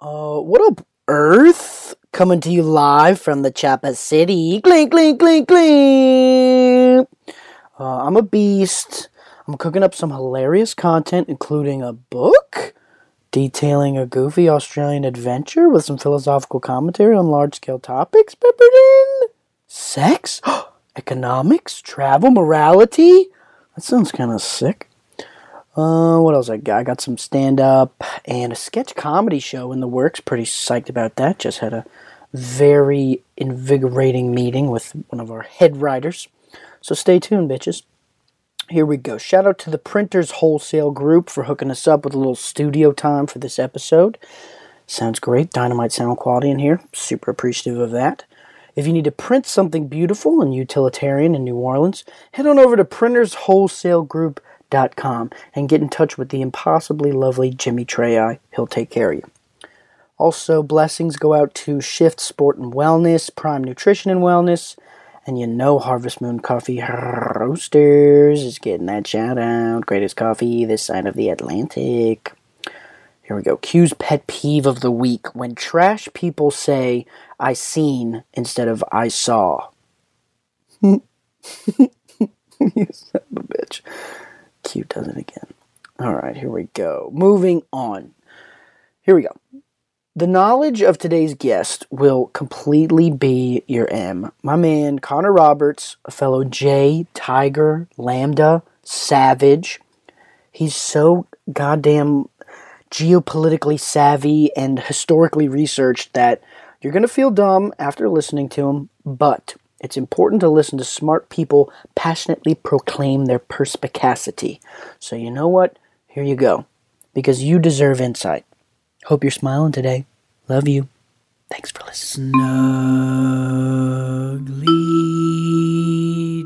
Uh, what up, Earth? Coming to you live from the Chopper City. Clink, clink, clink, clink. Uh, I'm a beast. I'm cooking up some hilarious content, including a book detailing a goofy Australian adventure with some philosophical commentary on large scale topics peppered in. Sex, economics, travel, morality. That sounds kind of sick. Uh, what else I got? I got some stand up and a sketch comedy show in the works. Pretty psyched about that. Just had a very invigorating meeting with one of our head writers. So stay tuned, bitches. Here we go. Shout out to the Printers Wholesale Group for hooking us up with a little studio time for this episode. Sounds great. Dynamite sound quality in here. Super appreciative of that. If you need to print something beautiful and utilitarian in New Orleans, head on over to printerswholesale.group.com and get in touch with the impossibly lovely Jimmy Trey. He'll take care of you. Also, blessings go out to Shift Sport and Wellness, Prime Nutrition and Wellness, and you know Harvest Moon Coffee Roasters is getting that shout out. Greatest coffee this side of the Atlantic. Here we go. Q's pet peeve of the week when trash people say I seen instead of I saw. you son of a bitch. Q does it again. All right, here we go. Moving on. Here we go. The knowledge of today's guest will completely be your M. My man, Connor Roberts, a fellow J, Tiger, Lambda, Savage. He's so goddamn geopolitically savvy and historically researched that you're going to feel dumb after listening to him, but it's important to listen to smart people passionately proclaim their perspicacity. So, you know what? Here you go. Because you deserve insight. Hope you're smiling today. Love you. Thanks for listening. Snuggly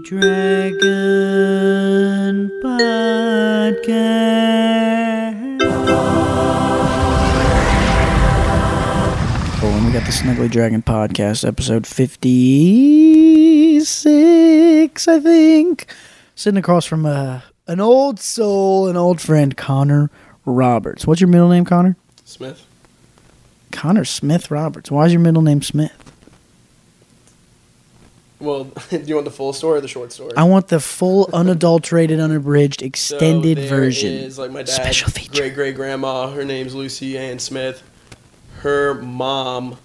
Dragon Podcast. Got the Snuggly Dragon Podcast, episode 56, I think. Sitting across from uh, an old soul, an old friend, Connor Roberts. What's your middle name, Connor? Smith. Connor Smith Roberts. Why is your middle name Smith? Well, do you want the full story or the short story? I want the full, unadulterated, unabridged, So extended there version. is, like my dad's Special feature. great great grandma. Her name's Lucy Ann Smith. Her mom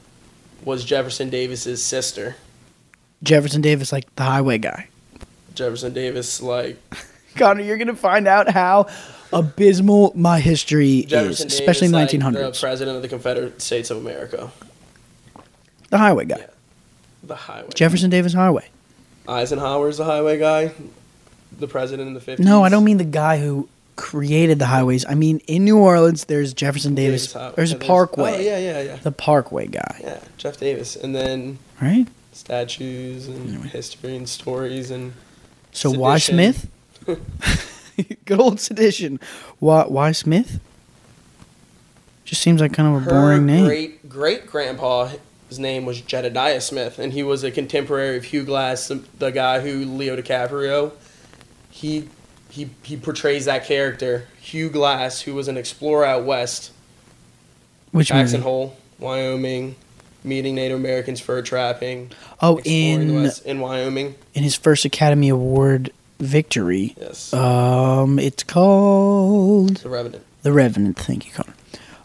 was Jefferson Davis's sister. Jefferson Davis, like the highway guy. Jefferson Davis, like Connor, you're gonna find out how abysmal my history Jefferson is, especially in the like, 1900s. the president of the Confederate States of America. the highway guy. Yeah. The highway. Jefferson Davis Highway. Eisenhower's the highway guy. The president in the 50s. No, I don't mean the guy who created the highways. I mean in New Orleans, there's Jefferson Davis. Davis. There's oh, a Parkway. Oh yeah, yeah, yeah. The Parkway guy, Yeah, Jeff Davis, and then right? statues and Anyway. history and stories and So why Smith? Good old sedition. Why, why Smith? Just seems like kind of a her boring name. great great grandpa. His name was Jedediah Smith, and he was a contemporary of Hugh Glass, the, the guy who Leo DiCaprio. He he he portrays that character, Hugh Glass, who was an explorer out west, Which Jackson movie? Hole, Wyoming, meeting Native Americans, fur trapping. Oh, in west in Wyoming. in his first Academy Award victory. Yes, Um, it's called the Revenant. The Revenant. Thank you, Connor.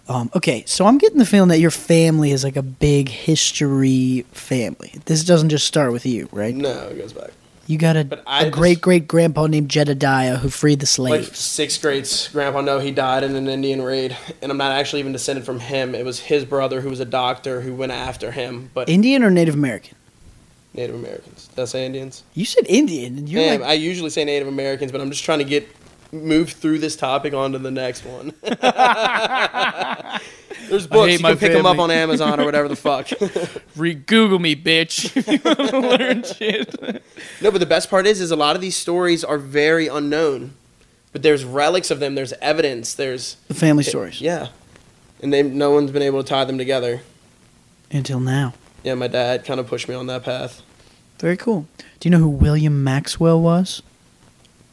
Um, okay, so I'm getting the feeling that your family is like a big history family. This doesn't just start with you, right? No, it goes back. You got a, But I a just- great great grandpa named Jedediah who freed the Like slaves. sixth grade grandpa, no, he died in an Indian raid, and I'm not actually even descended from him. It was his brother who was a doctor who went after him, but Indian or Native American? Native Americans. Did I say Indians? You said Indian, and you're Damn, like I usually say Native Americans, but I'm just trying to get move through this topic onto the next one. There's books you can pick them up on Amazon or whatever the fuck. Re Google me, bitch. Learn shit. no, but the best part is, is a lot of these stories are very unknown, but there's relics of them. There's evidence. There's The family eh, stories. yeah, and they no one's been able to tie them together. Until now. Yeah, my dad kind of pushed me on that path. Very cool. Do you know who William Maxwell was?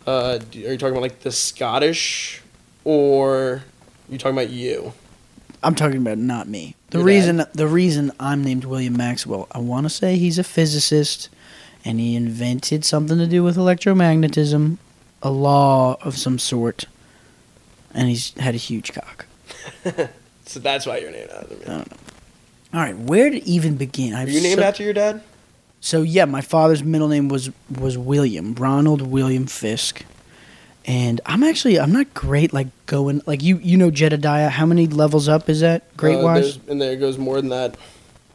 Uh, do- are you talking about like the Scottish, or are you talking about you? I'm talking about not me. The Your reason dad? the reason I'm named William Maxwell, I want to say he's a physicist, and he invented something to do with electromagnetism, a law of some sort, and he's had a huge cock. So that's why you're named after me. I don't know. All right, where to even begin? Are I've you named so- after your dad? So yeah, my father's middle name was was William Ronald William Fisk, and I'm actually I'm not great like going like you you know Jedediah. How many levels up is that great Uh, wise? And there goes more than that.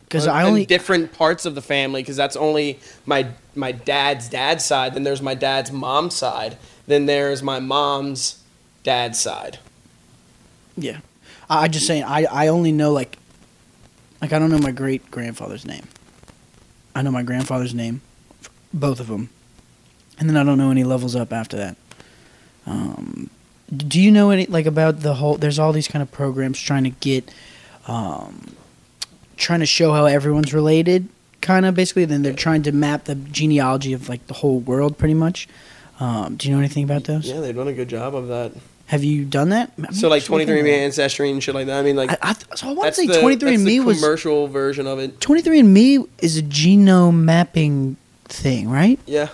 Because Uh, I only different parts of the family because that's only my my dad's dad's side. Then there's my dad's mom's side. Then there's my mom's dad's side. yeah. I I just saying I I only know like like I don't know my great grandfather's name. I know my grandfather's name, both of them, and then I don't know any levels up after that. Um, do you know any like about the whole? There's all these kind of programs trying to get, um, trying to show how everyone's related, kind of basically. Then they're trying to map the genealogy of like the whole world, pretty much. Um, do you know anything about those? Yeah, they've done a good job of that. Have you done that? I'm So like 23andMe at ancestry and shit like that. I mean like I, I, so I want to say 23 that's the andme was commercial version of it. 23andMe is a genome mapping thing, right? Yeah.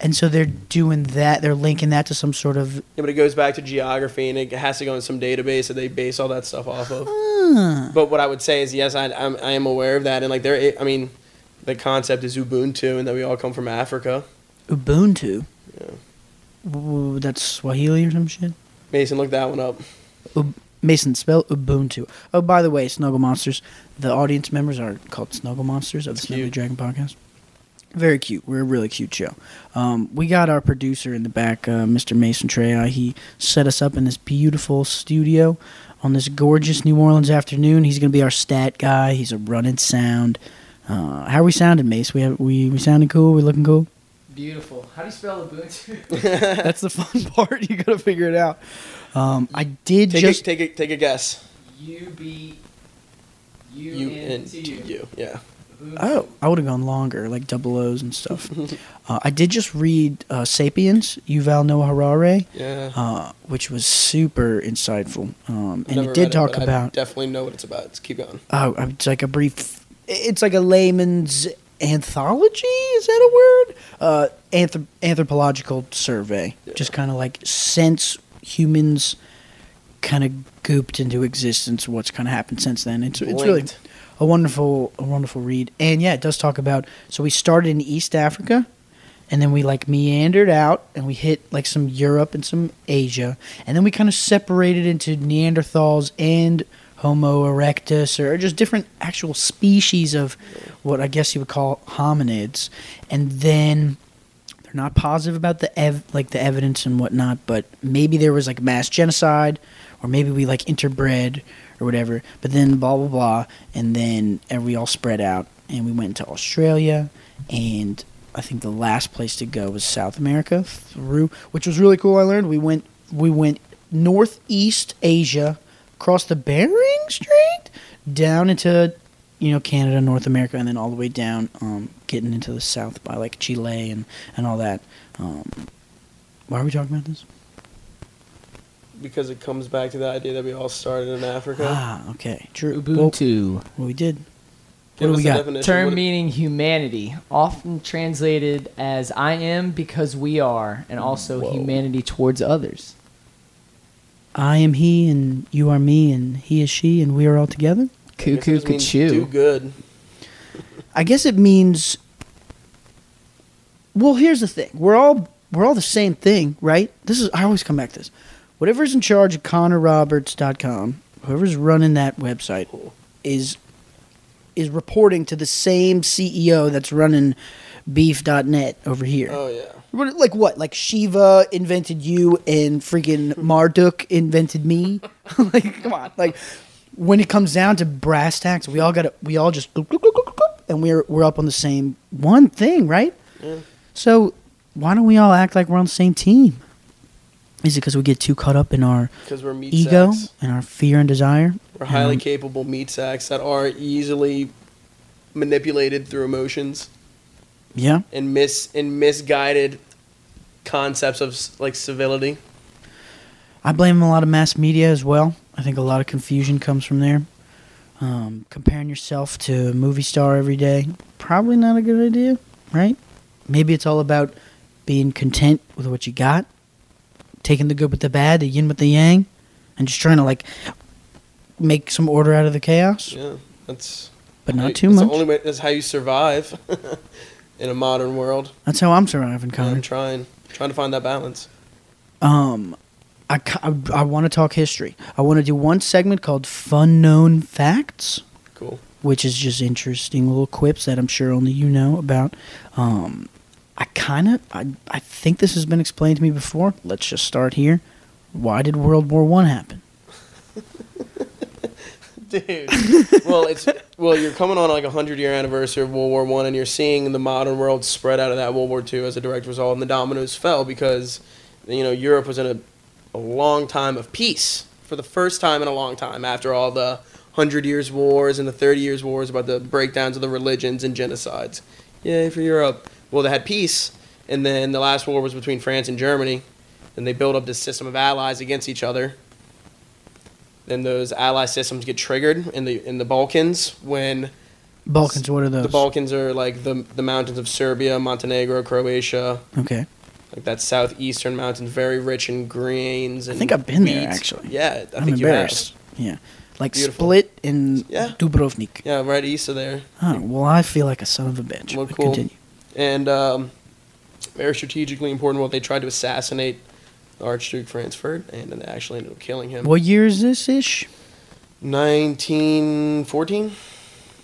And so they're doing that. They're linking that to some sort of. Yeah, but it goes back to geography and it has to go in some database that they base all that stuff off of. Huh. But what I would say is, yes, I, I'm, I am aware of that, and like there, I mean, the concept is Ubuntu, and that we all come from Africa. Ubuntu. Yeah. Ooh, that's Swahili or some shit. Mason, look that one up. Mason, spell Ubuntu. Oh, by the way, Snuggle Monsters. The audience members are called Snuggle Monsters of the Snuggly cute. Dragon podcast. Very cute. We're a really cute show. Um, we got our producer in the back, uh, Mr. Mason Trey. He set us up in this beautiful studio on this gorgeous New Orleans afternoon. He's going to be our stat guy. He's a running sound. Uh, how are we sounding, Mace? We have we we sounding cool. We looking cool. Beautiful. How do you spell Ubuntu? That's the fun part. You got to figure it out. Um, I did Take just a, take a, take a guess. U B U U N N T T U. U. Yeah. Ubuntu. Oh, I would have gone longer, like double O's and stuff. uh, I did just read uh, *Sapiens*, Yuval Noah Harari, Yeah. uh, which was super insightful, um, and it did read talk but I about. definitely know what it's about. Let's keep going. Oh, it's like a brief. It's like a layman's anthology. Is that a word? Uh, anthrop- anthropological survey, Yeah. just kind of like since humans kind of gooped into existence, what's kind of happened since then. It's it's really a wonderful a wonderful read and yeah it does talk about so we started in east africa and then we like meandered out and we hit like some europe and some asia and then we kind of separated into neanderthals and homo erectus or just different actual species of what i guess you would call hominids and then they're not positive about the ev- like the evidence and whatnot but maybe there was like mass genocide or maybe we like interbred or whatever. But then blah blah blah, and then and we all spread out, and we went to Australia, and I think the last place to go was South America through, which was really cool. I learned we went we went northeast Asia, across the Bering Strait, down into you know Canada, North America, and then all the way down, um, getting into the south by like Chile and and all that. Um, why are we talking about this? Because it comes back to the idea that we all started in Africa. Ah, okay, true. Well, Ubuntu. well, we did. Give what do we got? definition. Term What- meaning humanity, often translated as I am because we are, and also Whoa. humanity towards others. I am he, and you are me, and he is she, and we are all together. I guess it Cuckoo just means cuckoo. Do good. I guess it means. Well, here's the thing: we're all we're all the same thing, right? This is I always come back to this. Whatever's in charge of ConnorRoberts.com, whoever's running that website, is is reporting to the same CEO that's running Beef.net over here. Oh yeah. Like what? Like Shiva invented you and freaking Marduk invented me? like come on. Like when it comes down to brass tacks, we all got to we all just and we're we're up on the same one thing, right? Yeah. So why don't we all act like we're on the same team? Is it because we get too caught up in our Because we're meat ego sacks. and our fear and desire? We're highly Um, capable meat sacks that are easily manipulated through emotions Yeah. and mis and misguided concepts of like civility. I blame a lot of mass media as well. I think a lot of confusion comes from there. Um, comparing yourself to a movie star every day, probably not a good idea, right? Maybe it's all about being content with what you got, taking the good with the bad, the yin with the yang, and just trying to like make some order out of the chaos, Yeah, that's but not you- too that's much. The only way that's how you survive in a modern world. That's how I'm surviving, Connor. I'm trying, trying to find that balance. Um, I, ca- I, want to talk history. I want to do one segment called Fun Known Facts, Cool. which is just interesting little quips that I'm sure only you know about. Um, I kind of, I, I think this has been explained to me before. Let's just start here. Why did World War One happen? Dude, well, it's well, you're coming on like a hundred year anniversary of World War One, and you're seeing the modern world spread out of that World War Two as a direct result, and the dominoes fell because you know Europe was in a, a long time of peace for the first time in a long time after all the hundred years wars and the thirty years wars about the breakdowns of the religions and genocides. Yay for Europe! Well, they had peace, and then the last war was between France and Germany, and they built up this system of allies against each other then those ally systems get triggered in the in the Balkans when Balkans. What are those? the Balkans are like the the mountains of Serbia, Montenegro, Croatia, Okay. like that southeastern mountains, very rich in grains. And think I've been there, actually. Yeah, I I'm think embarrassed. Yeah. Like Beautiful. Split in Yeah. Dubrovnik. Yeah, right east of there, Oh, well, I feel like a son of a bitch. Well, cool. Continue. and um, very strategically important. Well, they tried to assassinate Archduke Frankfurt, and then they actually ended up killing him. What year is this ish? 1914.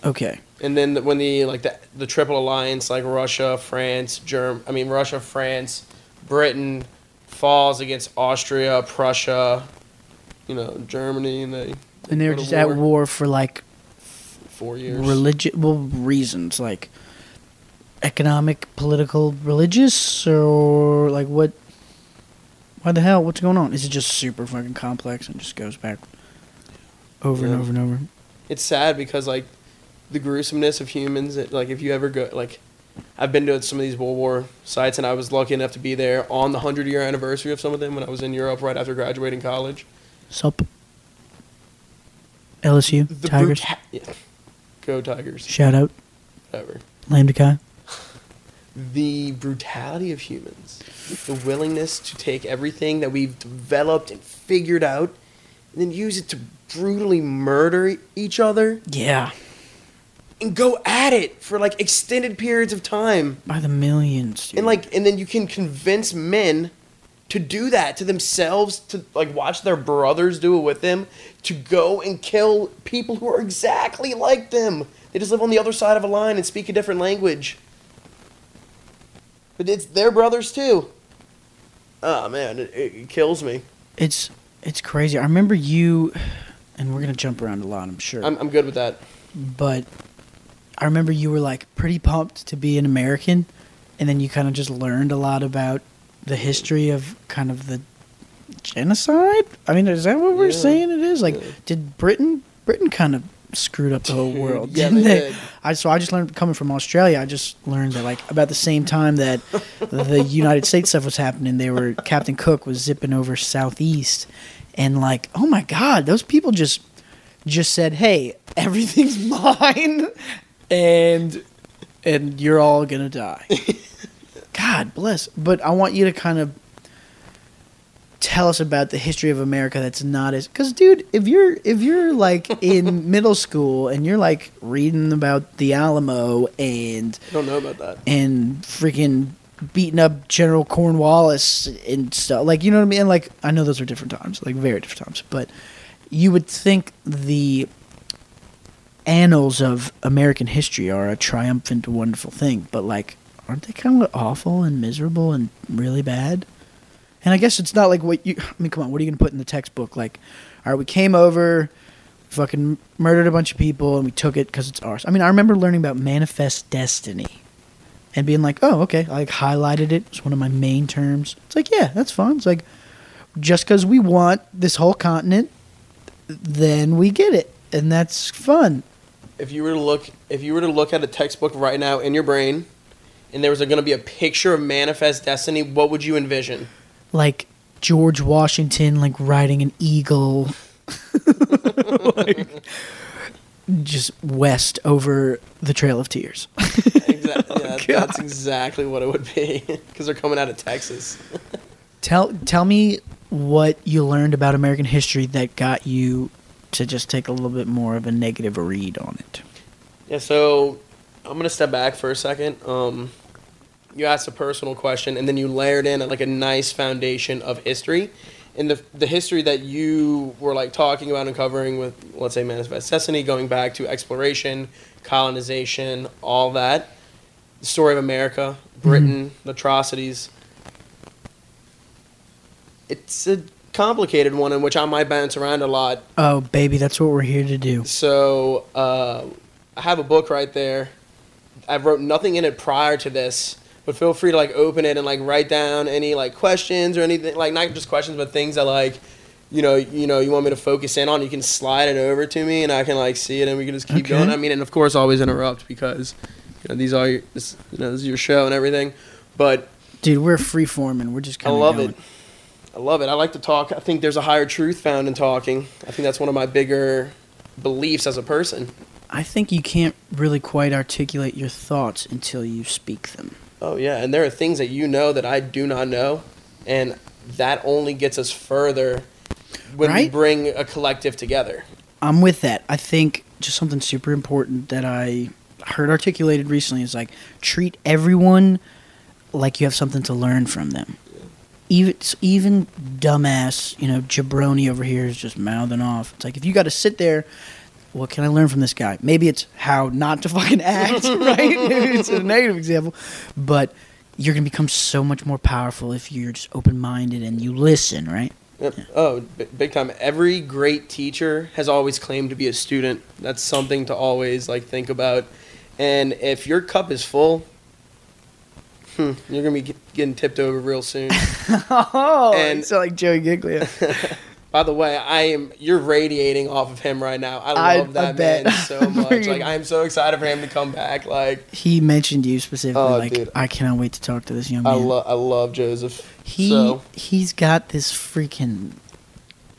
Okay. And then the- when the like the the triple alliance like Russia, France, Germ I mean Russia, France, Britain falls against Austria, Prussia, you know, Germany and they And they were just at war for like four years. religious well reasons like economic, political, religious, or like what? Why the hell? What's going on? Is it just super fucking complex and just goes back over Yeah. and over and over? It's sad because like the gruesomeness of humans. It, like if you ever go like. I've been to some of these World War sites, and I was lucky enough to be there on the hundred year anniversary of some of them when I was in Europe right after graduating college. Sup? LSU The Tigers. bruta- yeah. Go Tigers, Shout out whatever. Lambda Chi. The brutality of humans, the willingness to take everything that we've developed and figured out, and then use it to brutally murder each other Yeah, and go at it for like extended periods of time. by the millions. Dude. And like, and then you can convince men to do that to themselves, to like watch their brothers do it with them, to go and kill people who are exactly like them. They just live on the other side of a line and speak a different language. But it's their brothers too. Oh man, it, it kills me. it's it's crazy. I remember you, and we're gonna jump around a lot. I'm sure. I'm, I'm good with that. but I remember you were like pretty pumped to be an American, and then you kind of just learned a lot about the history of kind of the genocide. I mean, is that what we're Yeah. saying? It is like, Yeah. did Britain Britain kind of screwed up the whole world? yeah, didn't they they? I so I just learned coming from Australia. I just learned that like about the same time that the United States stuff was happening, they were Captain Cook was zipping over southeast, and like, oh my God, those people just just said, "Hey, everything's mine," and and you're all gonna die. God bless. But I want you to kind of tell us about the history of America that's not as because dude if you're if you're like in middle school and you're like reading about the Alamo and I don't know about that. and freaking beating up General Cornwallis and stuff like you know what I mean like I know those are different times like very different times but you would think the annals of American history are a triumphant wonderful thing but like aren't they kind of awful and miserable and really bad and I guess it's not like what you. I mean, come on. What are you gonna put in the textbook? Like, all right, we came over, fucking murdered a bunch of people, and we took it because it's ours. I mean, I remember learning about manifest destiny, and being like, oh, okay. I like highlighted it. It's one of my main terms. It's like, yeah, that's fun. It's like, just because we want this whole continent, then we get it, and that's fun. If you were to look, if you were to look at a textbook right now in your brain, and there was going to be a picture of manifest destiny, what would you envision? Like George Washington, like riding an eagle. Like, just west over the Trail of Tears. Exactly. yeah, that's exactly what it would be because they're coming out of Texas. tell tell me what you learned about American history that got you to just take a little bit more of a negative read on it. Yeah, so I'm gonna step back for a second. Um, you asked a personal question, and then you layered in like a nice foundation of history, and the the history that you were like talking about and covering with, let's say, Manifest Destiny, going back to exploration, colonization, all that, the story of America, Britain, the atrocities. It's a complicated one in which I might bounce around a lot Oh, baby, that's what we're here to do. so uh, I have a book right there. I wrote nothing in it prior to this, but feel free to like open it and like write down any like questions or anything like not just questions, but things that like you know you know you want me to focus in on. You can slide it over to me and I can like see it and we can just keep Okay. going. I mean, and of course always interrupt because you know these are your, this, you know this is your show and everything, but Dude, we're free forming. We're just I kind of love going. it. I love it. I like to talk. I think there's a higher truth found in talking. I think that's one of my bigger beliefs as a person. I think you can't really quite articulate your thoughts until you speak them. Oh yeah, and there are things that you know that I do not know, and that only gets us further when we bring a collective together. I'm with that. I think just something super important that I heard articulated recently is like treat everyone like you have something to learn from them. Even even dumbass, you know, jabroni over here is just mouthing off. It's like if you got to sit there, what can I learn from this guy? Maybe it's how not to fucking act, right? Maybe it's a negative example, but you're gonna become so much more powerful if you're just open minded and you listen, right? Yep. Oh, b- big time. Every great teacher has always claimed to be a student. That's something to always like think about. And if your cup is full, hmm, you're gonna be get- getting tipped over real soon. Oh, And- sound like Joey Giglia. By the way, I am you're radiating off of him right now. I I- love I that bet. man so much. Like I am so excited for him to come back. Like He mentioned you specifically. Oh, like, dude. I cannot wait to talk to this young man. I love I love Joseph. he so he's got this freaking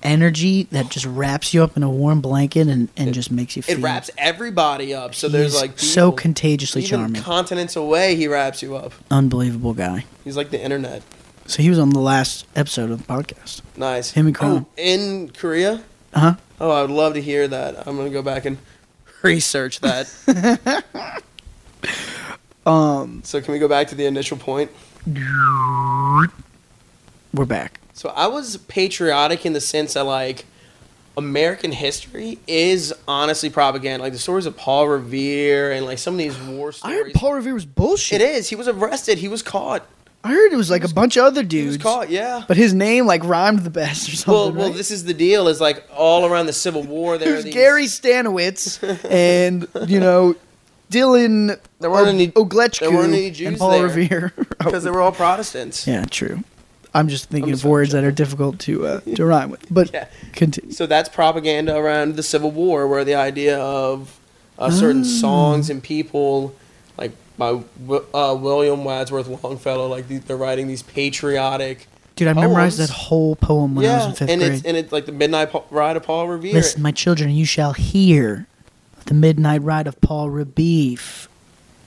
energy that just wraps you up in a warm blanket and, and It- just makes you feel. it wraps everybody up. So there's He's like so people- contagiously even charming, continents away, he wraps you up. unbelievable guy. He's like the internet. So he was on the last episode of the podcast. Nice. Him and Kron. Oh, in Korea. Uh huh. Oh, I would love to hear that. I'm gonna go back and research that. Um, so can we go back to the initial point? we're back. So I was patriotic in the sense that like American history is honestly propaganda. Like the stories of Paul Revere and like some of these war stories. I heard Paul Revere was bullshit. It is. He was arrested. He was caught. I heard it was like was- a bunch of other He dudes. was caught. Yeah. But his name like rhymed the best or something. Well, well, right? this is the deal. Is like all around the Civil War. There these, Gary Stanowitz and you know Dylan There weren't O- any- Oglechku there weren't any and Paul there. Revere. because they were all Protestants. yeah, true. I'm just thinking I'm of words that are difficult to uh, to rhyme with. But Yeah. continue. So that's propaganda around the Civil War, where the idea of uh, certain Ah. songs and people, by uh, William Wadsworth Longfellow, like they're writing these patriotic. Dude, I memorized that whole poem when I was in fifth and grade. it's and it's like the Midnight Pa- Ride of Paul Revere. Listen, my children, you shall hear the midnight ride of Paul Rebeef.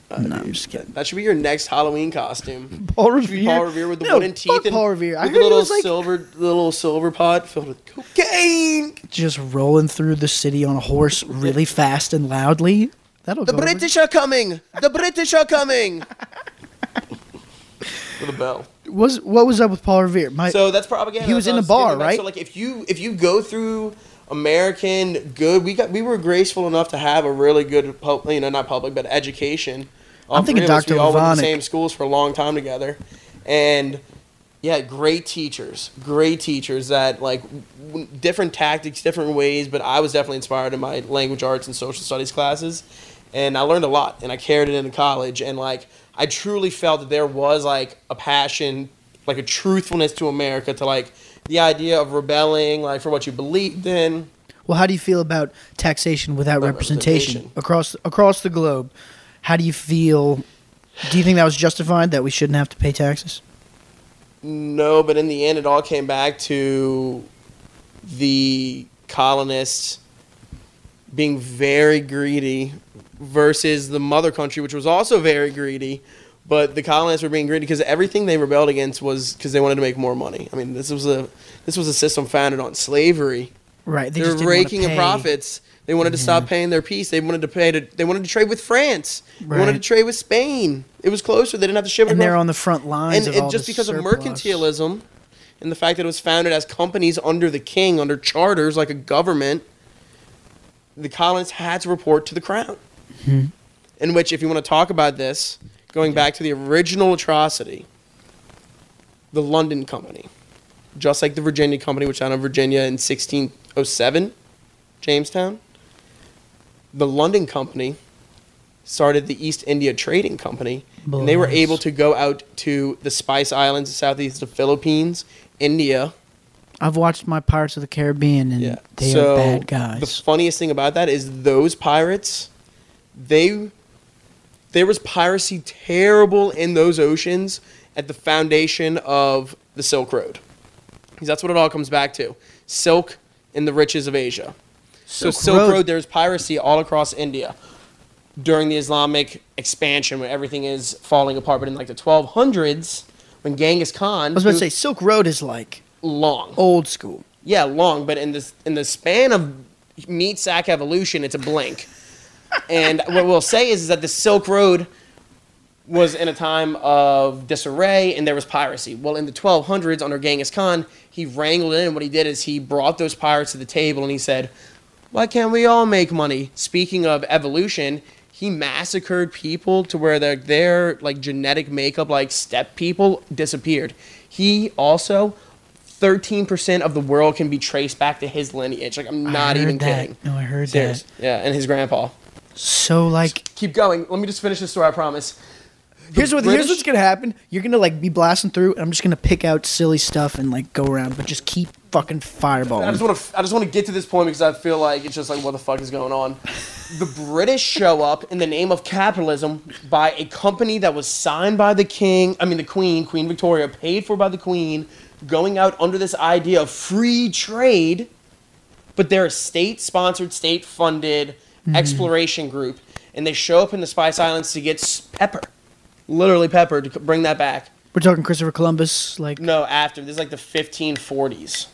Uh, no, I'm just kidding. That, should be your next Halloween costume. Paul Revere. Paul Revere with the No, wooden teeth and Paul Revere. I heard little was like silver, the little silver pot filled with cocaine. just rolling through the city on a horse really fast and loudly. That'll The go over. British are coming. The British are coming. with a bell. Was what was up with Paul Revere? My So that's propaganda. He was That's in what a bar, I was getting at. right? So like if you if you go through American good, we got we were graceful enough to have a really good pub, you know not public but education. All I'm thinking three of us, Dr. We all went to the same schools for a long time together, and yeah, great teachers, great teachers that like w- different tactics, different ways. But I was definitely inspired in my language arts and social studies classes, and I learned a lot, and I carried it into college, and like I truly felt that there was like a passion, like a truthfulness to America, to like the idea of rebelling, like for what you believed in. well, how do you feel about taxation without representation, representation. across across the globe? How do you feel? Do you think that was justified that we shouldn't have to pay taxes? No, but in the end, it all came back to the colonists being very greedy versus the mother country, which was also very greedy. But the colonists were being greedy because everything they rebelled against was because they wanted to make more money. I mean, this was a this was a system founded on slavery. Right. They, didn't raking in profits. They wanted to stop mm-hmm. paying their piece. They wanted to pay to. They wanted to trade with France. They wanted to trade with Spain. It was closer. They didn't have to ship it And they're on the front lines and all just because of mercantilism and the fact that it was founded as companies under the king, under charters like a government, the colonists had to report to the crown. In which, if you want to talk about this, going back to the original atrocity, the London Company, just like the Virginia Company, which founded Virginia in 1607, Jamestown, the London Company started the East India Trading Company, and they were able to go out to the Spice Islands, the southeast of Philippines, India. I've watched my Pirates of the Caribbean, and Yeah, they so are bad guys. the funniest thing about that is those pirates, they there was piracy terrible in those oceans at the foundation of the Silk Road. Because that's what it all comes back to. Silk and the riches of Asia. So Silk Road. Road. there's piracy all across India during the Islamic expansion when everything is falling apart. But in like the 1200s, when Genghis Khan, I was about to say Silk Road is like long, old school. yeah, long, but in this in the span of meat sack evolution, it's a blink. And what we'll say is, is that the Silk Road was in a time of disarray and there was piracy. Well, in the 1200s under Genghis Khan, he wrangled in. What he did is he brought those pirates to the table and he said, "Why can't we all make money?" Speaking of evolution, he massacred people to where their their like genetic makeup, like step people, disappeared. He also. 13% of the world can be traced back to his lineage. Like, I'm not even that. kidding. No, I heard Serious. that. Yeah, and his grandpa. So like, Keep going. Let me just finish this story, I promise. The here's what here's what's gonna happen. You're gonna like be blasting through, and I'm just gonna pick out silly stuff and like go around, but just keep fucking fireballing. I just want to. I just want to get to this point because I feel like it's just like what the fuck is going on. The British show up in the name of capitalism by a company that was signed by the king. I mean, the queen, Queen Victoria, paid for by the queen, going out under this idea of free trade. But they're a state-sponsored, state-funded Mm-hmm. exploration group, and they show up in the Spice Islands to get pepper, literally pepper, to bring that back. We're talking Christopher Columbus, like No, after this is like the 1540s.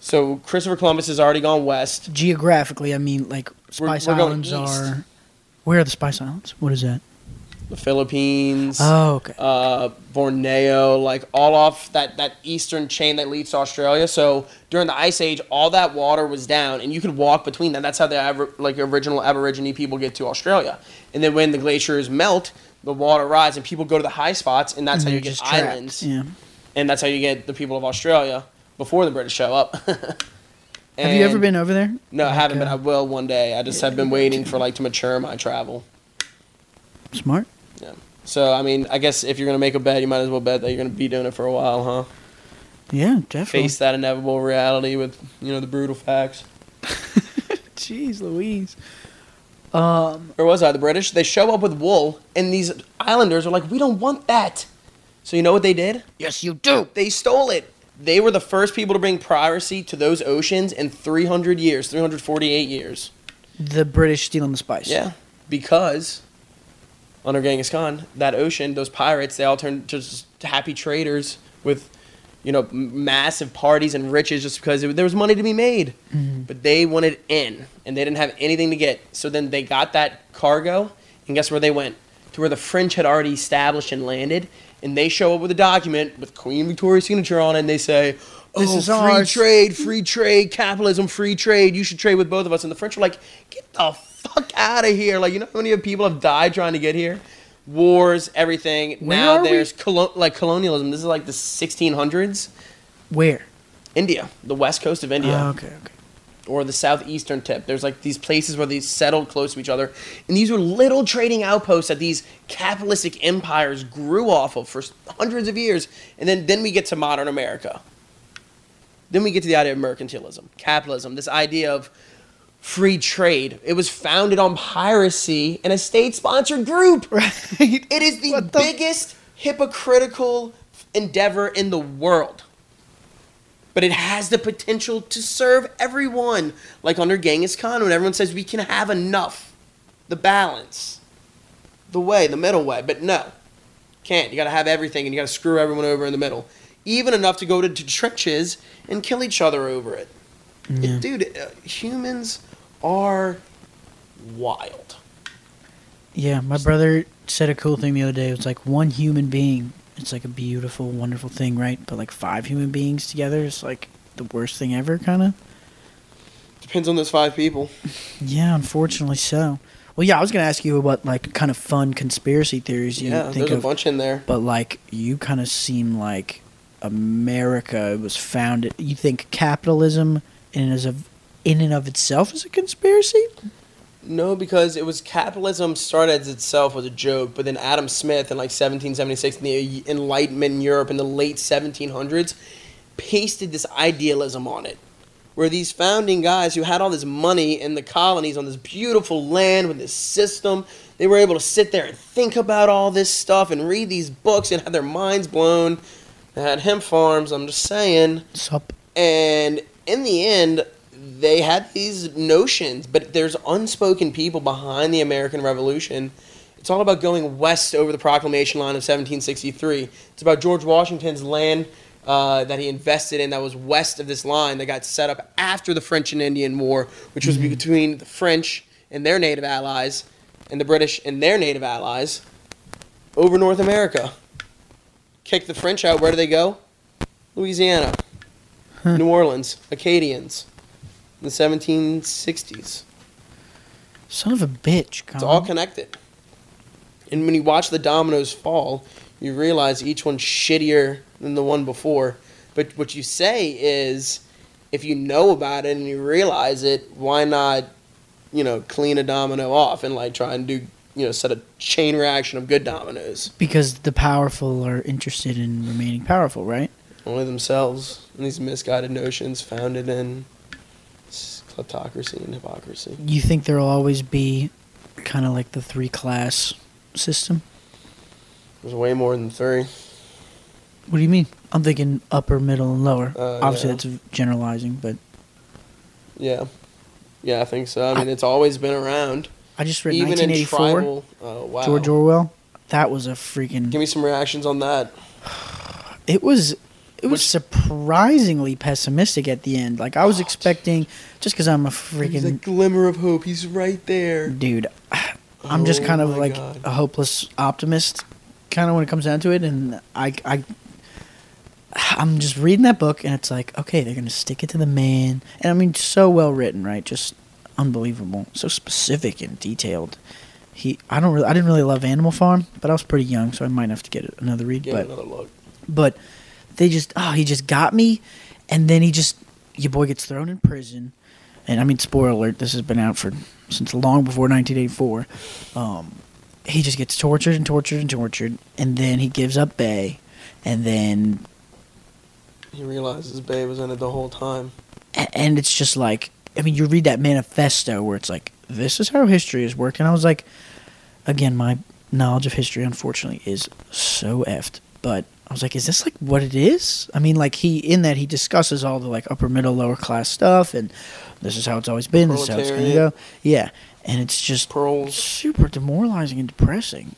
So Christopher Columbus has already gone west. geographically. I mean, like We're- Spice we're Islands are. Where are the Spice Islands? What is that? The Philippines, Oh, okay. uh, Borneo, like all off that, that eastern chain that leads to Australia. So during the Ice Age, all that water was down, and you could walk between them. That's how the like original Aborigine people get to Australia. And then when the glaciers melt, the water rises, and people go to the high spots, and that's And how you get islands. Yeah. And that's how you get the people of Australia before the British show up. Have you ever been over there? No, I haven't, but uh, I will one day. I just have been waiting for like to mature my travel. Smart. Yeah. So I mean, I guess if you're gonna make a bet, you might as well bet that you're gonna be doing it for a while, huh? Yeah, definitely. Face that inevitable reality with you know the brutal facts. Jeez, Louise. Um, Where was I? The British. They show up with wool, and these islanders are like, "We don't want that." So you know what they did? yes, you do. They stole it. They were the first people to bring piracy to those oceans in 300 years, 348 years. The British stealing the spice. Yeah, because under Genghis Khan, that ocean, those pirates, they all turned to just happy traders with, you know, m- massive parties and riches just because it, there was money to be made. Mm-hmm. But they wanted in, and they didn't have anything to get. So then they got that cargo, and guess where they went? To where the French had already established and landed, and they show up with a document with Queen Victoria's signature on it, and they say, This "Oh, is free ours." trade, free trade, capitalism, free trade. You should trade with both of us." And the French were like, "Get the fuck out of here!" Like, you know how many people have died trying to get here? Wars, everything. Where now there's colo- like colonialism. This is like the 1600s. Where? India, the west coast of India Oh, okay, okay. or the southeastern tip. There's like these places where they settled close to each other, and these were little trading outposts that these capitalistic empires grew off of for hundreds of years. And then then we get to modern America. Then we get to the idea of mercantilism, capitalism, this idea of free trade. It was founded on piracy and a state-sponsored group. Right. It is the, the- biggest hypocritical endeavor in the world. but it has the potential to serve everyone. Like under Genghis Khan, when everyone says we can have enough, the balance, the way, the middle way. But no, can't. You got to have everything, and you got to screw everyone over in the middle, even enough to go to, to trenches and kill each other over it. Yeah. It- dude, uh, humans are wild. Yeah, my brother said a cool thing the other day. It was like one human being. It's like a beautiful, wonderful thing, right? But like five human beings together is like the worst thing ever, kind of. Depends on those five people. Yeah, unfortunately so. Well, yeah, I was gonna ask you about like kind of fun conspiracy theories you yeah, think there's a bunch in there. but like you kind of seem like America was founded. You think capitalism and as of in and of itself is a conspiracy? No, because it was capitalism started as itself was a joke, but then Adam Smith in like 1776 in the Enlightenment in Europe in the late 1700s pasted this idealism on it. Where these founding guys who had all this money in the colonies on this beautiful land with this system, they were able to sit there and think about all this stuff and read these books and have their minds blown. They had hemp farms, I'm just saying. Sup? And in the end, they had these notions, but there's unspoken people behind the American Revolution. It's all about going west over the proclamation line of 1763. It's about George Washington's land uh, that he invested in that was west of this line that got set up after the French and Indian War, which was between the French and their native allies and the British and their native allies over North America. Kick the French out, where do they go? Louisiana. New Orleans, Acadians, in the 1760s. Son of a bitch. It's all connected. And when you watch the dominoes fall, you realize each one's shittier than the one before. But what you say is, if you know about it and you realize it, why not, you know, clean a domino off and like try and do, you know, set a chain reaction of good dominoes. Because the powerful are interested in remaining powerful, right? Only themselves and these misguided notions founded in kleptocracy and hypocrisy. You think there'll always be kind of like the three class system? There's way more than three. What do you mean? I'm thinking upper, middle, and lower. Uh, Obviously, yeah. that's generalizing, but Yeah. Yeah, I think so. I mean, it's always been around. I just read Even in 1984, tribal. Oh, wow. George Orwell. That was a freaking. Give me some reactions on that. It was. It was surprisingly pessimistic at the end. Like I was oh, expecting, just because I'm a freaking a glimmer of hope. He's right there. dude. I'm just Oh kind of like God. a hopeless optimist, kind of when it comes down to it. And I, I, I'm just reading that book, and it's like, okay, they're gonna stick it to the man, and I mean, so well written, right? Just unbelievable, so specific and detailed. He, I don't really, I didn't really love Animal Farm, but I was pretty young, so I might have to get another read. Give but another look. but they just oh he just got me and then he just your boy gets thrown in prison. And i mean spoiler alert this has been out for since long before 1984 um, he just gets tortured and tortured and tortured and then he gives up bay and then He realizes Bay was in it the whole time. and it's just like i mean you read that manifesto where it's like this is how history is working. I was like again my knowledge of history unfortunately is so effed but i was like is this like what it is? I mean like he in that he discusses all the like upper middle lower class stuff and this is how it's always been this is how it's to go. Yeah. And it's just Pearls. super demoralizing and depressing.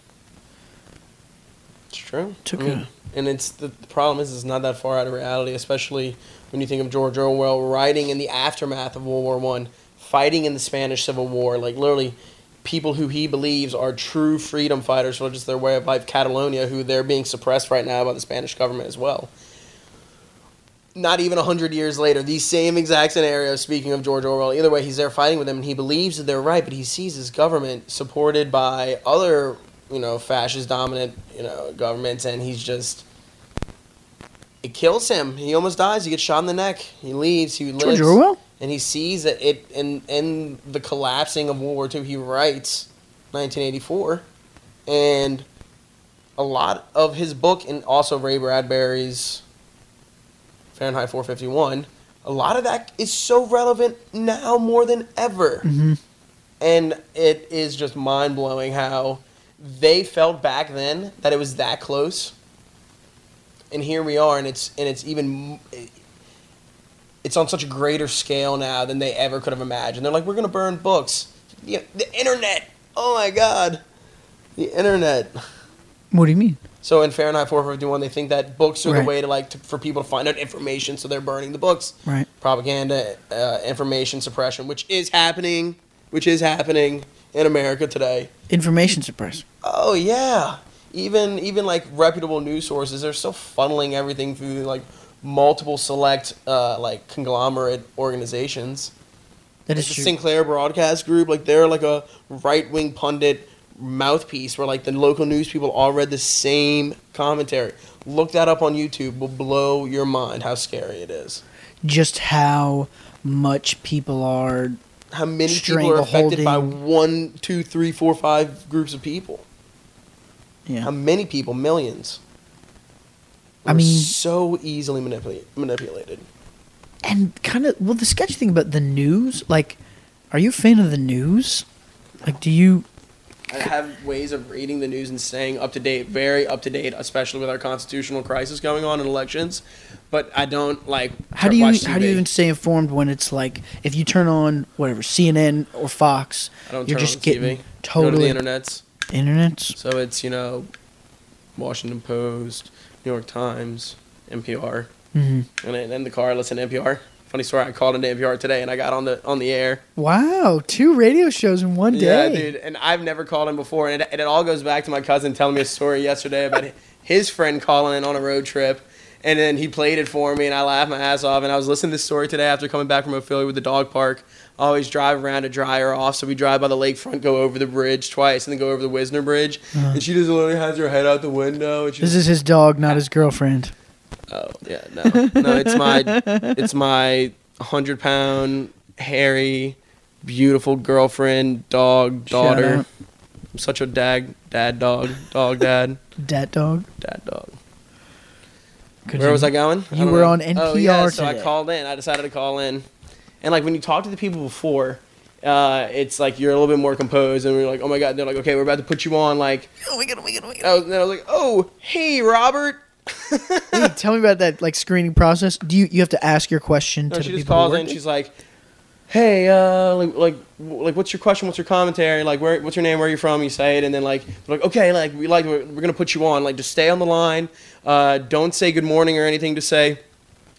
It's true. Took I mean, a- and it's the, the problem is it's not that far out of reality, especially when you think of George Orwell writing in the aftermath of World War One, fighting in the Spanish Civil War, like literally people who he believes are true freedom fighters for just their way of life, Catalonia, who they're being suppressed right now by the Spanish government as well. Not even hundred years later, these same exact scenarios. Speaking of George Orwell, either way, he's there fighting with them, and he believes that they're right, but he sees his government supported by other, you know, fascist dominant, you know, governments, and he's just. It kills him. He almost dies. He gets shot in the neck. He leaves. He lives george orwell and he sees that it in in the collapsing of World War II. He writes 1984, and a lot of his book and also Ray Bradbury's Fahrenheit 451. A lot of that is so relevant now more than ever, Mhm. and it is just mind blowing how they felt back then that it was that close, and here we are, and it's and it's even it's on such a greater scale now than they ever could have imagined. They're like, we're gonna burn books. You know, the internet. Oh my god, the internet. What do you mean? So in Fahrenheit 451, they think that books are Right. the way to like to, for people to find out information, so they're burning the books. Right. Propaganda, uh, information suppression, which is happening, which is happening in America today. Information suppression. Oh yeah, even even like reputable news sources, they're still funneling everything through like multiple select uh, like conglomerate organizations. That Like is the true. Sinclair Broadcast Group, like they're like a right wing pundit mouthpiece where like the local news people all read the same commentary. Look that up on YouTube. Will blow your mind how scary it is. Just how much people are. How many people are affected by one, two, three, four, five groups of people? Yeah. How many people? Millions. I mean- so easily manipulate, manipulated. And kind of, well, the sketchy thing about the news, like, are you a fan of the news? Like, do you. I have ways of reading the news and staying up to date, very up to date, especially with our constitutional crisis going on in elections. But I don't like. How do you how do you even stay informed when it's like if you turn on whatever CNN or Fox, I don't you're just getting TV. Go to totally the internets. internets. So it's you know, Washington Post, New York Times, NPR, hmm and then in the car I listen to NPR. Funny story, I called into NPR today and I got on the on the air. Wow, two radio shows in one day. Yeah, dude, and I've never called in before, and it, and it all goes back to my cousin telling me a story yesterday about his friend calling in on a road trip, and then he played it for me, and I laughed my ass off, and I was listening to this story today after coming back from Philly with the dog park. I always drive around to dry her off, so we drive by the lakefront, go over the bridge twice, and then go over the Wisner Bridge, uh-huh. and she just literally has her head out the window, This is his dog, not his girlfriend. Oh yeah, no, no. It's my, it's my hundred pound, hairy, beautiful girlfriend, dog, daughter. I'm such a dag, dad, dog, dog, dad, Dat dog. dad, dog. Could Where you- was I going? You don't were know. on Oh yeah, NPR so I called in. I decided to call in, and like when you talk to the people before. Uh, it's like you're a little bit more composed, and we're like, "Oh my god!" They're like, "Okay, we're about to put you on." Like, Oh my god! Oh my god! Oh my god! I was, then I was like, "Oh, hey, Robert." Wait, tell me about that like screening process. Do you you have to ask your question No, to she the just people who calls in. She's like, "Hey, uh, like, like, like, what's your question? What's your commentary? Like, where, what's your name? Where are you from?" You say it, and then like, like, okay, like, we like, we're, we're gonna put you on. Like, just stay on the line. Uh, don't say good morning or anything. Just say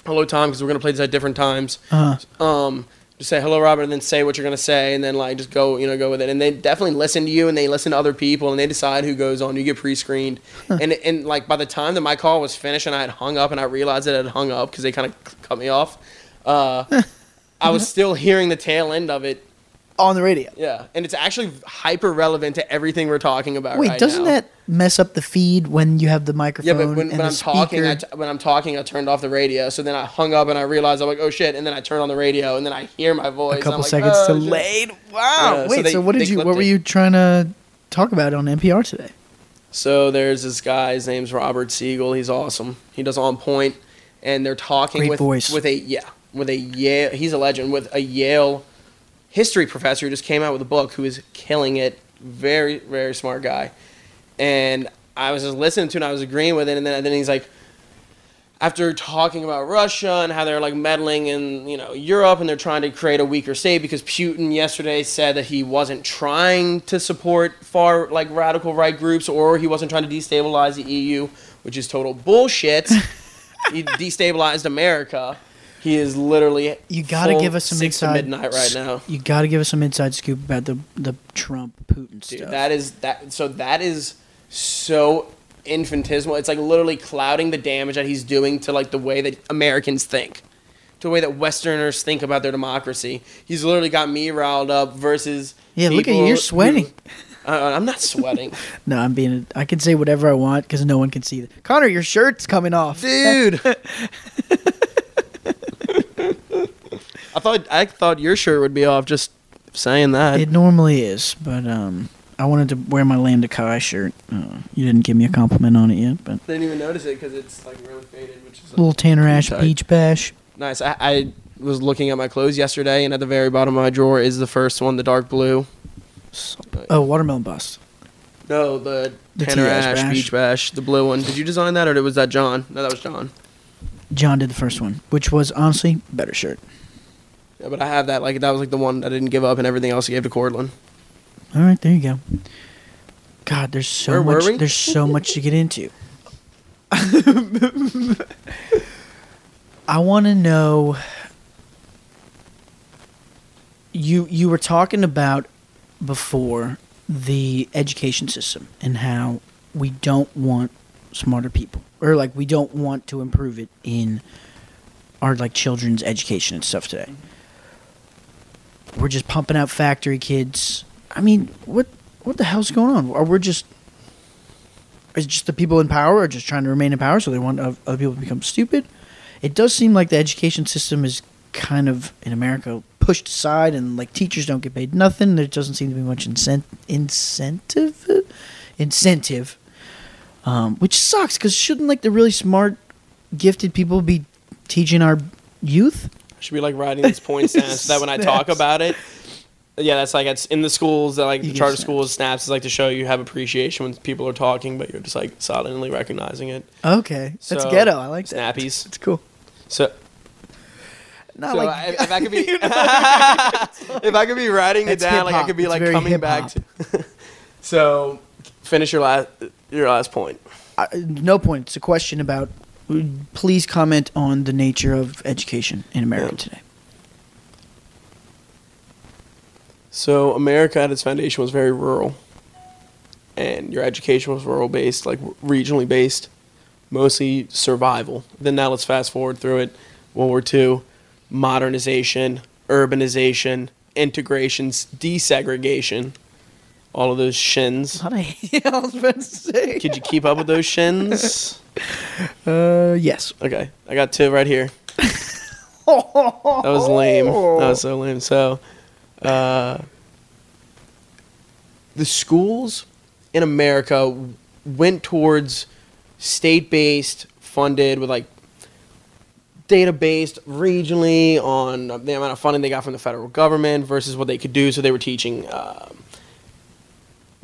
hello, Tom, because we're gonna play this at different times. Uh-huh. Um, just say hello, Robert, and then say what you're gonna say, and then like just go, you know, go with it. And they definitely listen to you, and they listen to other people, and they decide who goes on. You get pre-screened, and and like by the time that my call was finished, and I had hung up, and I realized that I had hung up because they kind of cut me off. Uh, I was still hearing the tail end of it. On the radio. Yeah, and it's actually hyper relevant to everything we're talking about. Wait, right doesn't now. that mess up the feed when you have the microphone Yeah, but when, and when the I'm talking, speaker? I t- when I'm talking, I turned off the radio. So then I hung up and I realized I'm like, oh shit, and then I turned on the radio and then I hear my voice. a couple I'm like, seconds "Oh, delayed. Wow. Yeah, Wait, so, they- what did you? What were you trying to talk about on NPR today? So there's this guy. His name's Robert Siegel. He's awesome. He does on point, and they're talking Great with voice. with a yeah with a Yale. He's a legend with a Yale history professor who just came out with a book who is killing it. Very very smart guy, and I was just listening to it. and I was agreeing with it, and then then he's like. After talking about Russia and how they're like meddling in you know Europe and they're trying to create a weaker state because Putin yesterday said that he wasn't trying to support far like radical right groups or he wasn't trying to destabilize the EU, which is total bullshit. he destabilized America. He is literally You got to give us some six to midnight right now. You got to give us some inside scoop about the the Trump Putin Dude, stuff. that is that. So that is so infinitesimal. It's like literally clouding the damage that he's doing to like the way that Americans think, to the way that Westerners think about their democracy. He's literally got me riled up versus. Yeah, look at you, you're who- sweating. Uh, I'm not sweating, no, I'm being. I can say whatever I want because no one can see that. Connor, your shirt's coming off. dude. I thought I thought your shirt would be off just saying that. It normally is, but um, I wanted to wear my Lambda Chi shirt. Uh, you didn't give me a compliment on it yet, but Didn't even notice it because it's like really faded, which is a little Tanner Ash tight. Beach Bash. Nice. I, I was looking at my clothes yesterday, and at the very bottom of my drawer is the first one, the dark blue. Oh, watermelon bust. No, the, The Tanner T-Ash Ash Bash. Beach Bash, the blue one. Did you design that, or was that John? No, that was John. John did the first one, which was honestly better shirt. Yeah, but I have that. Like that was like the one I didn't give up, and everything else I gave to Cortland. All right, there you go. God, there's so Where were much. we? There's so much to get into. I want to know. You you were talking about before the education system and how we don't want smarter people or like we don't want to improve it in our like children's education and stuff today. We're just pumping out factory kids. I mean, what what the hell's going on? Are we just is just the people in power are just trying to remain in power so they want other people to become stupid? It does seem like the education system is kind of in America pushed aside and like teachers don't get paid nothing. There doesn't seem to be much incent- incentive incentive um, which sucks because shouldn't like the really smart, gifted people be teaching our youth? Should be like writing these points down so that when I talk about it, yeah, that's like it's in the schools that like the charter snaps. schools snaps is like to show you have appreciation when people are talking, but you're just like silently recognizing it. Okay, that's ghetto. I like that. Snappies. It's cool. So, Not so like I- if I could be, if I could be writing it down, like I could be It's like coming back to. so, finish your last your last point. I, no point. It's a question about. Please comment on the nature of education in America Yeah. today. So America at its foundation was very rural, and your education was rural based, like regionally based, mostly survival. Then now let's fast forward through it. World War II, modernization, urbanization, integrations, desegregation, all of those shins. What I, I was about to say. Could you keep up with those shins? Uh, yes. Okay, I got two right here. That was lame. That was so lame. So, uh, the schools in America went towards state-based, funded with like data-based regionally on the amount of funding they got from the federal government versus what they could do. So they were teaching. Um,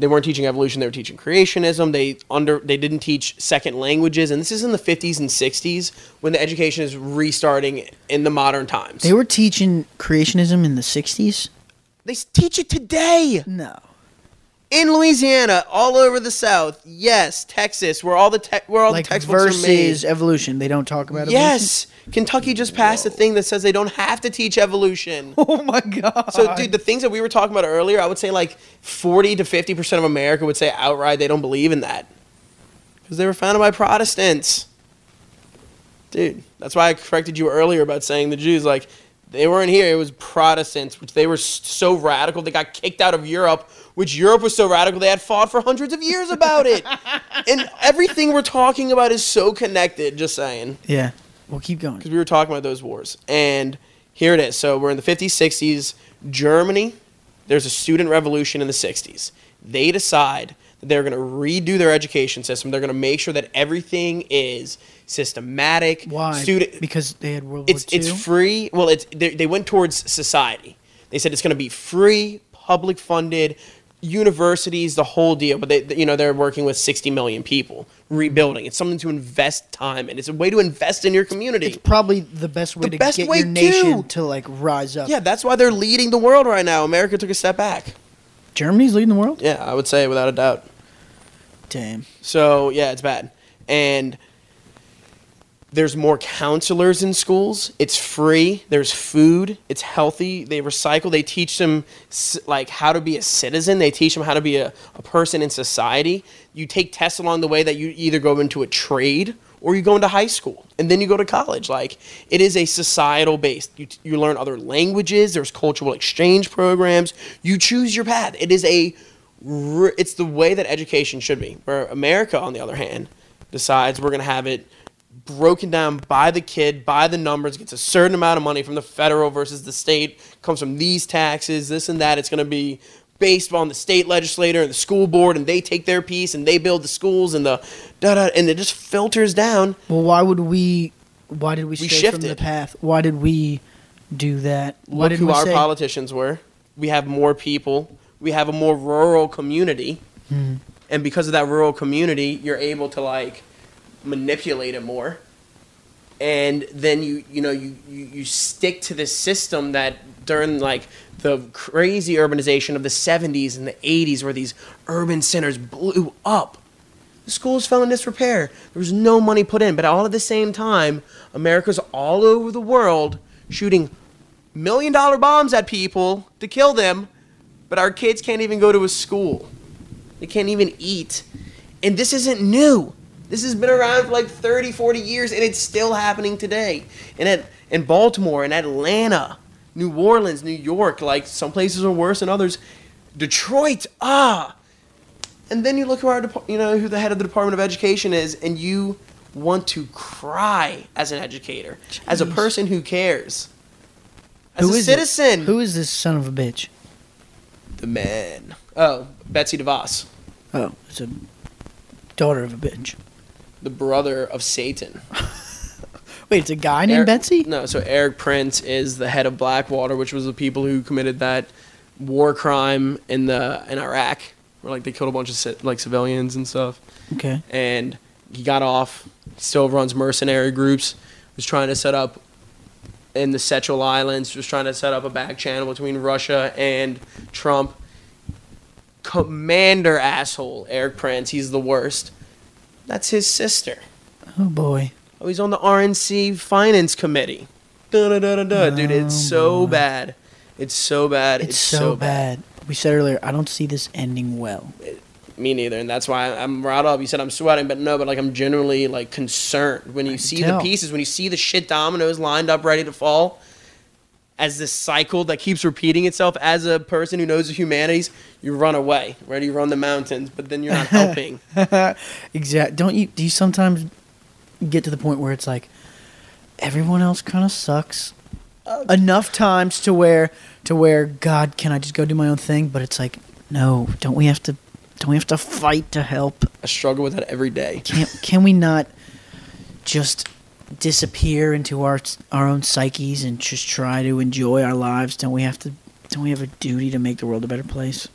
they weren't teaching evolution; they were teaching creationism. They under they didn't teach second languages, and this is in the 50s and 60s when the education is restarting in the modern times. They were teaching creationism in the '60s. They s- teach it today No. in Louisiana, all over the South. Yes, Texas, where all the te- where all like the textbooks are made. versus evolution. They don't talk about evolution. Yes, Kentucky just passed a thing that says they don't have to teach evolution. Oh my god. So, dude, the things that we were talking about earlier, I would say like 40 to 50 percent of America would say outright they don't believe in that because they were founded by Protestants. Dude, that's why I corrected you earlier about saying the Jews like they weren't here. It was Protestants, which they were so radical they got kicked out of Europe. Which Europe was so radical they had fought for hundreds of years about it. and everything we're talking about is so connected. Just saying Yeah. Well, keep going. because we were talking about those wars. And here it is. So we're in the 50s, 60s. Germany, there's a student revolution in the 60s. They decide that they're going to redo their education system. They're going to make sure that everything is systematic. Why? Student, because they had World it's War II. it's free. Well, it's they, they went towards society. They said it's going to be free, public funded, universities, the whole deal. But they, you know, they're working with 60 million people, rebuilding. It's something to invest time in. It's a way to invest in your community. It's probably the best way The to best get way your nation to. to like rise up. Yeah, that's why they're leading the world right now. America took a step back. Germany's leading the world. Yeah, I would say without a doubt. Damn. So yeah, it's bad. And there's more counselors in schools. It's free. There's food. It's healthy. They recycle. They teach them like how to be a citizen. They teach them how to be a, a person in society. You take tests along the way that you either go into a trade or you go into high school and then you go to college. Like it is a societal based. You, you learn other languages. There's cultural exchange programs. You choose your path. It is a it's the way that education should be. Where America, on the other hand, decides we're going to have it broken down by the kid, by the numbers, gets a certain amount of money from the federal versus the state, comes from these taxes, this and that. It's going to be based on the state legislator and the school board, and they take their piece and they build the schools and the da da, and it just filters down. Well, why would we? Why did we We stray from the path? Why did we do that? Look did who we our say? politicians were. We have more people. We have a more rural community, Hmm. and because of that rural community, you're able to like manipulate it more. and then you you know you, you you stick to this system that during like the crazy urbanization of the 70s and the 80s where these urban centers blew up the schools fell in disrepair. There was no money put in. But all at the same time america's all over the world shooting million dollar bombs at people to kill them. But our kids can't even go to a school. They can't even eat. And this isn't new this has been around for like 30, 40 years, and it's still happening today. And at in Baltimore and Atlanta, New Orleans, New York, like some places are worse than others. Detroit, ah. And then you look who our you know who the head of the Department of Education is, and you want to cry as an educator, as a person who cares, as Who a citizen. Who is this son of a bitch? the man? Oh, Betsy DeVos, Oh, it's a daughter of a bitch. The brother of Satan. Wait, it's a guy named Erik- Betsy? No, so Erik Prince is the head of Blackwater, which was the people who committed that war crime in the in Iraq, where like they killed a bunch of like civilians and stuff. Okay. And he got off. Still runs mercenary groups. Was trying to set up in the Seychelles Islands. Was trying to set up a back channel between Russia and Trump. Commander asshole Erik Prince. He's the worst. That's his sister. Oh boy. Oh, he's on the RNC Finance Committee. Da da da da da. Dude, it's so Oh, boy. bad. It's so bad. It's, so, bad. We said earlier, I don't see this ending well. Me neither, and that's why I'm right up. You said I'm sweating, but no, but like I'm generally like concerned when you see the pieces, when you see the shit dominoes lined up ready to fall. As this cycle that keeps repeating itself, as a person who knows the humanities, you run away, right? You run the mountains, but then you're not helping. exactly. Don't you? Do you sometimes get to the point where it's like everyone else kind of sucks enough times to where to where God, can I just go do my own thing? But it's like, no, don't we have to? Don't we have to fight to help? I struggle with that every day. Can can we not just disappear into our our own psyches and just try to enjoy our lives? Don't we have to? Don't we have a duty to make the world a better place?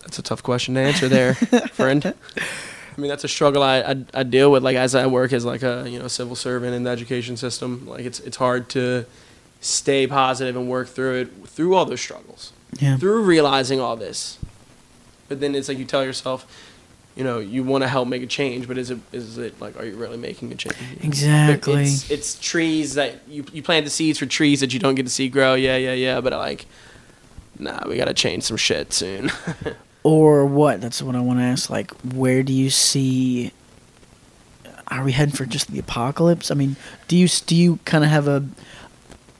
That's a tough question to answer there, friend. I mean, that's a struggle I, I, I deal with, like as I work as like a you know civil servant in the education system. Like it's it's hard to stay positive and work through it through all those struggles, Yeah. through realizing all this. But then it's like you tell yourself, you know, you want to help make a change, but is it is it like are you really making a change? Exactly. It's, it's trees that you you plant the seeds for trees that you don't get to see grow. Yeah, yeah, yeah. But like, nah, we gotta change some shit soon. Or what? That's what I want to ask. Like, where do you see? Are we heading for just the apocalypse? I mean, do you do you kind of have a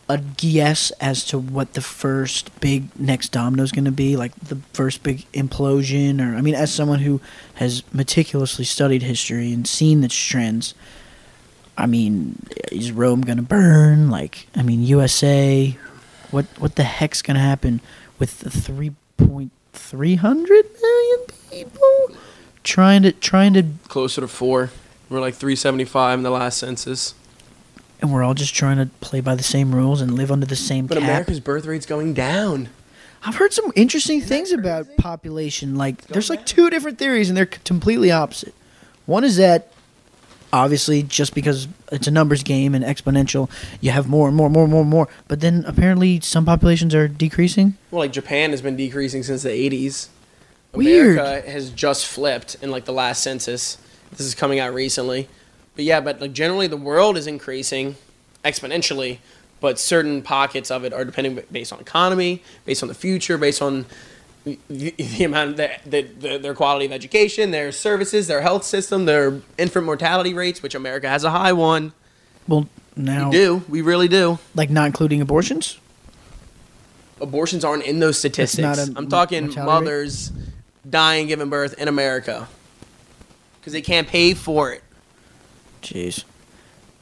a guess as to what the first big next domino is going to be? Like the first big implosion, or I mean, as someone who has meticulously studied history and seen its trends, I mean, is Rome going to burn? Like, I mean, USA. What what the heck's going to happen with the three point three hundred million people trying to trying to, Closer to four. We're like 375 in the last census. And we're all just trying to play by the same rules and live under the same But cap. America's birth rate's going down. I've heard some interesting things about population. Like, there's like two different theories, and they're completely opposite. One is that obviously just because it's a numbers game and exponential, you have more and more, and more, and more, and more. But then apparently some populations are decreasing. Well, like Japan has been decreasing since the 80s. Weird. America has just flipped in like the last census. This is coming out recently. But yeah, but like generally the world is increasing exponentially, but certain pockets of it are depending based on economy, based on the future, based on the, the amount of the, the, the, their quality of education, their services, their health system, their infant mortality rates, which America has a high one. Well, now, We do. We really do. like not including abortions. abortions aren't in those statistics. a I'm talking mortality rate? mothers dying giving birth in America because they can't pay for it. Jeez.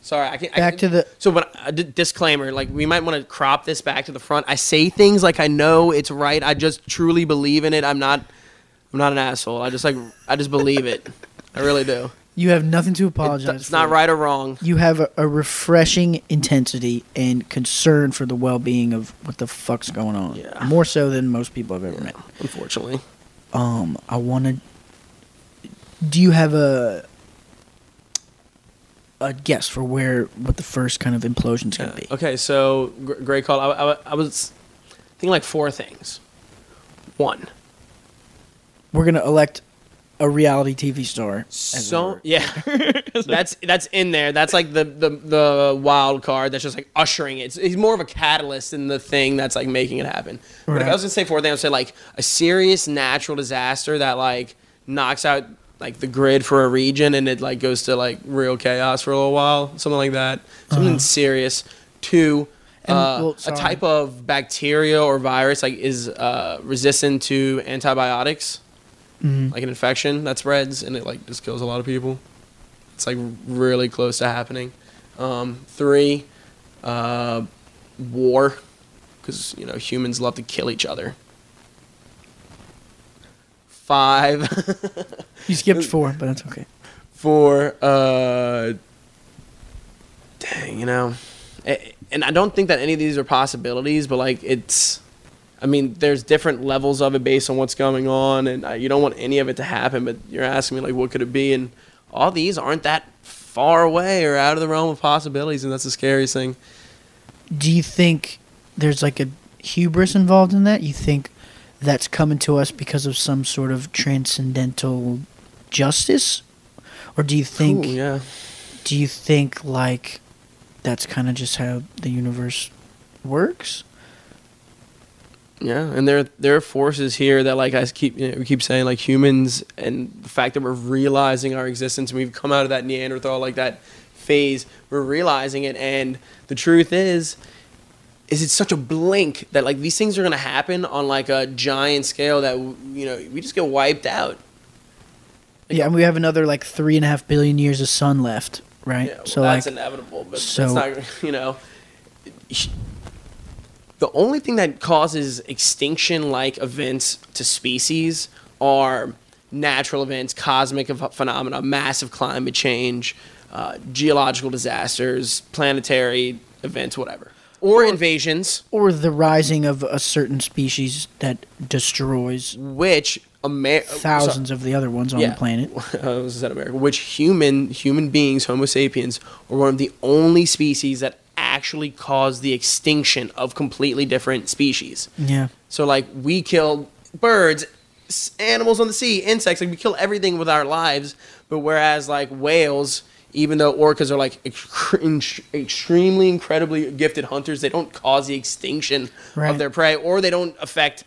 Sorry, I can't. I, Back to the so, but a d- disclaimer, like we might want to crop this back to the front. I say things like I know it's right. I just truly believe in it. I'm not. I'm not an asshole. I just like. I just believe it. I really do. you have nothing to It- apologize. it's not for. right or wrong. You have a, a refreshing intensity and concern for the well-being of what the fuck's going on. Yeah. More so than most people I've ever met. Unfortunately, Um, I want to. Do you have a a guess for where what the first kind of implosion implosion's gonna be. Okay, so gr- great call. I, I, I was thinking like four things. One, We're gonna elect a reality TV star. as so our- yeah, that's that's in there. That's like the, the the wild card. That's just like ushering it. He's more of a catalyst than the thing that's like making it happen. But if Right. I was gonna say four things, I would say like a serious natural disaster that like knocks out like the grid for a region and it like goes to like real chaos for a little while, something like that. Something serious. Two. And, uh, well, a type of bacteria or virus like is uh, resistant to antibiotics Mhm. like an infection that spreads and it like just kills a lot of people. It's like really close to happening. Um, three, uh, war, because you know humans love to kill each other. Five, You skipped four, but that's okay. for uh, dang, you know, and I don't think that any of these are possibilities, but like it's. I mean, there's different levels of it based on what's going on, and uh, you don't want any of it to happen. But you're asking me like, what could it be? And all these aren't that far away or out of the realm of possibilities, and that's the scariest thing. Do you think there's like a hubris involved in that? You think that's coming to us because of some sort of transcendental justice, or do you think? Ooh, yeah, Do you think like that's kind of just how the universe works? yeah, and there there are forces here that like I keep you know, we keep saying like humans and the fact that we're realizing our existence and we've come out of that Neanderthal like that phase, we're realizing it, and the truth is. Is it such a blink that like these things are gonna happen on like a giant scale that you know we just get wiped out? Yeah, and we have another like three and a half billion years of sun left, right? Yeah, well, so that's like, inevitable, but so- that's not, you know. The only thing that causes extinction like events to species are natural events, cosmic phenomena, massive climate change, uh, geological disasters, planetary events, whatever. Or invasions, or the rising of a certain species that destroys which Amer- uh, thousands of the other ones on Yeah. the planet. I was said America, which human human beings, Homo sapiens, are one of the only species that actually caused the extinction of completely different species. Yeah. So like we killed birds, animals on the sea, insects, like we kill everything with our lives. But whereas like whales, even though orcas are like ex- extremely incredibly gifted hunters, they don't cause the extinction Right. of their prey, or they don't affect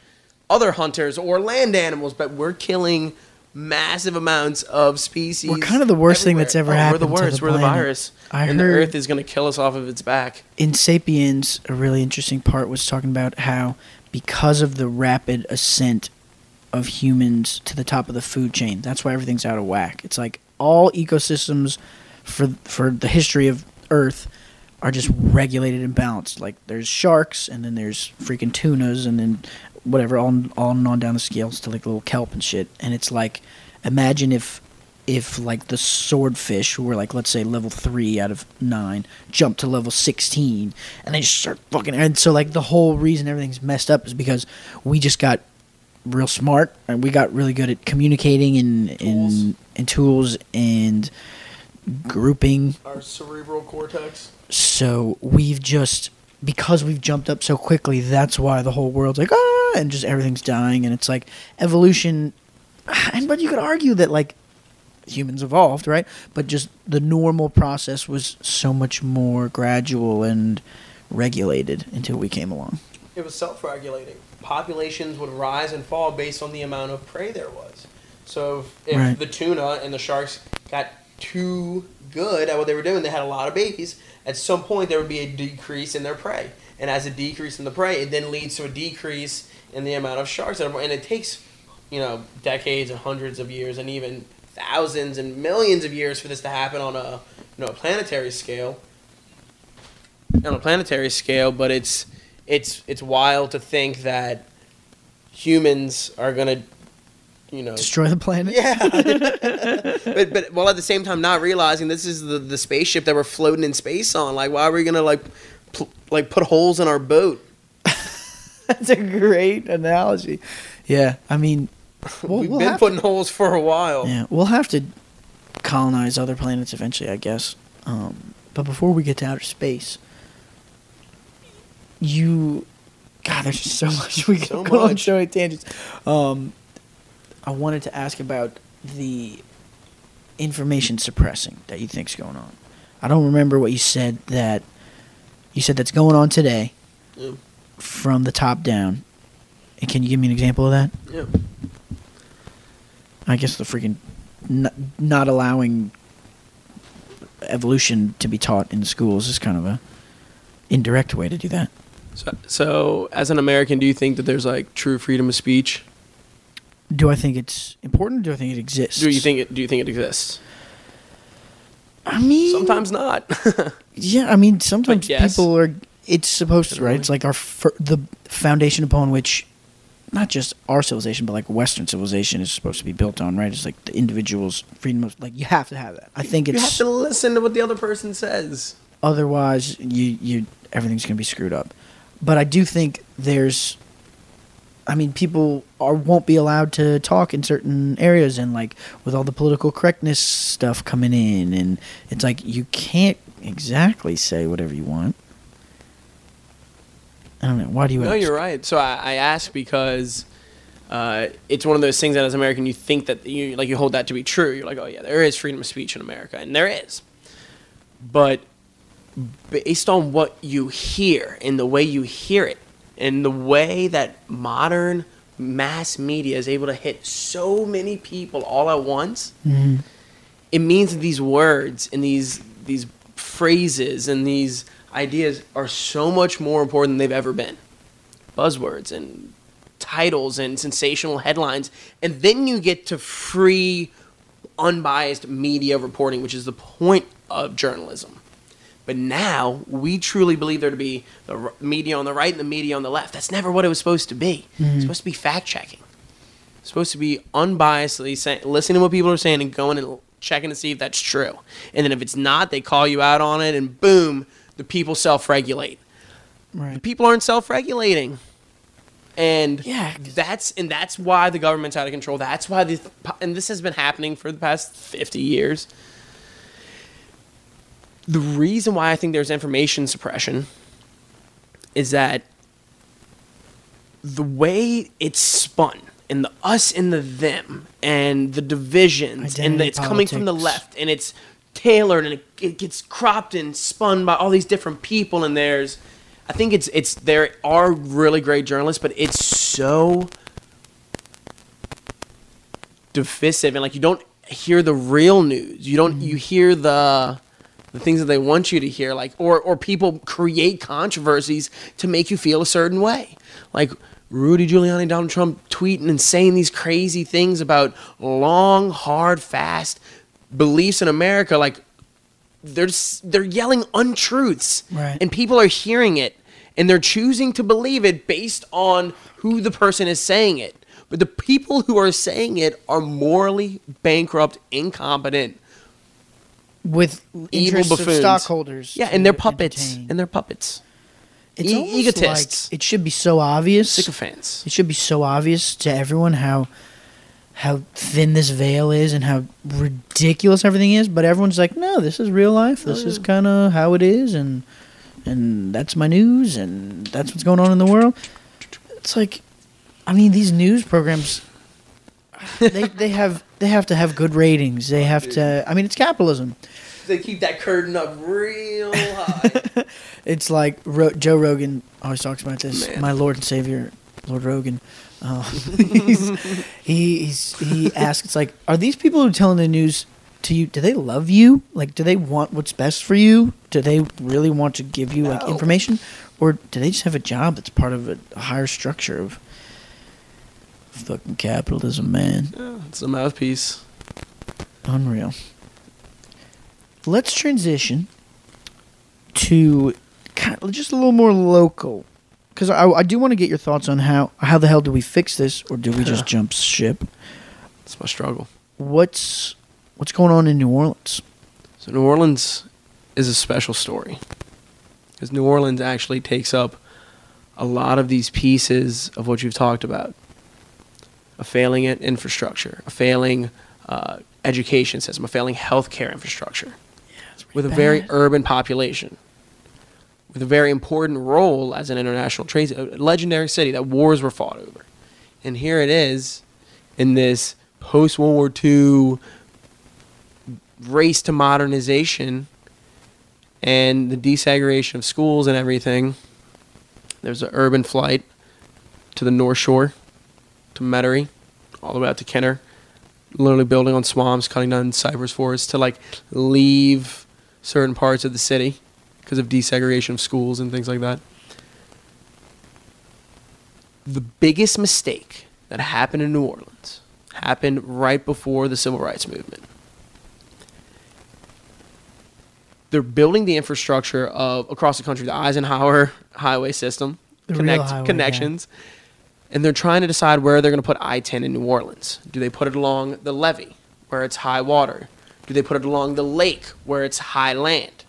other hunters or land animals. But we're killing massive amounts of species. We're kind of the worst thing that's ever Oh, happened We're the worst. the we're the virus. I and the Earth is going to kill us off of its back. In Sapiens, a really interesting part was talking about how because of the rapid ascent of humans to the top of the food chain, that's why everything's out of whack. It's like all ecosystems for for the history of Earth are just regulated and balanced. Like there's sharks, and then there's freaking tunas, and then whatever, on on and on down the scales to like little kelp and shit. And it's like, imagine if if like the swordfish who were like let's say level three out of nine jump to level sixteen and they just start fucking and so like the whole reason everything's messed up is because we just got real smart and we got really good at communicating and Tools. and, and tools and grouping Our cerebral cortex. so we've just because we've jumped up so quickly that's why the whole world's like ah and just everything's dying and it's like evolution and but you could argue that like humans evolved right but just the normal process was so much more gradual and regulated until we came along It was self-regulating. Populations would rise and fall based on the amount of prey there was. So if, if Right. the tuna and the sharks got too good at what they were doing, they had a lot of babies. At some point, there would be a decrease in their prey, and as a decrease in the prey, it then leads to a decrease in the amount of sharks. That are, and it takes, you know, decades and hundreds of years, and even thousands and millions of years for this to happen on a, you know, a planetary scale. On a planetary scale, but it's it's it's wild to think that humans are gonna, you know, destroy the planet yeah. but but while at the same time not realizing this is the the spaceship that we're floating in space on. Like, why are we gonna like pl- like put holes in our boat? that's a great analogy yeah i mean we'll, We've we'll been putting holes for a while. Yeah, we'll have to colonize other planets eventually, I guess. Um, but before we get to outer space, you, God, there's just so much we So can go on showing tangents. Um, I wanted to ask about the information suppressing that you think's going on. I don't remember what you said that you said that's going on today Yeah. from the top down. And can you give me an example of that? Yeah. I guess the freaking not, not allowing evolution to be taught in schools is kind of a indirect way to do that. So, so, as an American, do you think that there's like true freedom of speech? Do I think it's important? Do I think it exists? Do you think it? Do you think it exists? I mean, Sometimes not. Yeah, I mean, sometimes yes. people are. It's supposed to, right? It's like our fir- the foundation upon which, not just our civilization, but like Western civilization is supposed to be built on, right? It's like the individual's freedom of like you have to have that. I think it's you have to listen to what the other person says. otherwise you you everything's gonna be screwed up. But I do think there's. I mean, people are won't be allowed to talk in certain areas, and like with all the political correctness stuff coming in, and it's like you can't exactly say whatever you want. I don't know. Why do you? No, ask? you're right. So I, I ask because uh, it's one of those things that as an American you think that you like you hold that to be true. You're like, oh yeah, there is freedom of speech in America, and there is. But based on what you hear and the way you hear it, and the way that modern mass media is able to hit so many people all at once, Mhm. it means that these words and these these phrases and these ideas are so much more important than they've ever been. Buzzwords and titles and sensational headlines, and then you get to free, unbiased media reporting, which is the point of journalism. But now we truly believe there to be the media on the right and the media on the left. That's never what it was supposed to be. It's mm-hmm. supposed to be fact checking. It's supposed to be unbiasedly saying, listening to what people are saying and going and checking to see if that's true. And then if it's not, they call you out on it, and boom, the people self regulate. The Right. people aren't self regulating. And Yeah, that's and that's why the government's out of control. That's why the and this has been happening for the past fifty years. The reason why I think there's information suppression is that the way it's spun and the us and the them and the divisions and the, Identity it's coming from the left and it's tailored and it, it gets cropped and spun by all these different people and there's I think it's it's there are really great journalists but it's so divisive and like you don't hear the real news. You don't you mm-hmm. hear the the things that they want you to hear like or or people create controversies to make you feel a certain way. Like Rudy Giuliani Donald Trump tweeting and saying these crazy things about long hard fast beliefs in America like they're s- they're yelling untruths. Right. and people are hearing it and they're choosing to believe it based on who the person is saying it. But the people who are saying it are morally bankrupt incompetent With evil buffoons stockholders. yeah and they're puppets entertain. and they're puppets it's e- almost egotists. Like it should be so obvious. sycophants It should be so obvious to everyone how how thin this veil is and how ridiculous everything is, but everyone's like, "No, this is real life. This is kind of how it is and and that's my news and that's what's going on in the world." It's like I mean, these news programs they they have they have to have good ratings. They have to I mean, it's capitalism. they keep that curtain up real high It's like Ro- Joe Rogan always talks about this. Man. My Lord and Savior, Lord Rogan. Uh, he's, he he's, he asks, like, are these people who are telling the news to you? Do they love you? Like, do they want what's best for you? Do they really want to give you like No. information, or do they just have a job that's part of a, a higher structure of fucking capitalism, man? yeah, it's a mouthpiece Unreal. Let's transition to kind of just a little more local, because I, I do want to get your thoughts on how how the hell do we fix this, or do we just jump ship? it's my struggle What's what's going on in New Orleans? So New Orleans is a special story because New Orleans actually takes up a lot of these pieces of what you've talked about: a failing infrastructure, a failing uh, education system, a failing healthcare infrastructure. with a very urban population, with a very important role as an international trade, a legendary city that wars were fought over. And here it is in this post World War II race to modernization and the desegregation of schools and everything. There's an urban flight to the North Shore, to Metairie, all the way out to Kenner. Literally building on swamps, cutting down cypress forests to like leave certain parts of the city because of desegregation of schools and things like that. The biggest mistake that happened in New Orleans happened right before the civil rights movement. They're building the infrastructure of across the country, the Eisenhower highway system, The connect, highway, yeah. And they're trying to decide where they're going to put I-10 in New Orleans. Do they put it along the levee where it's high water? Do they put it along the lake where it's high land,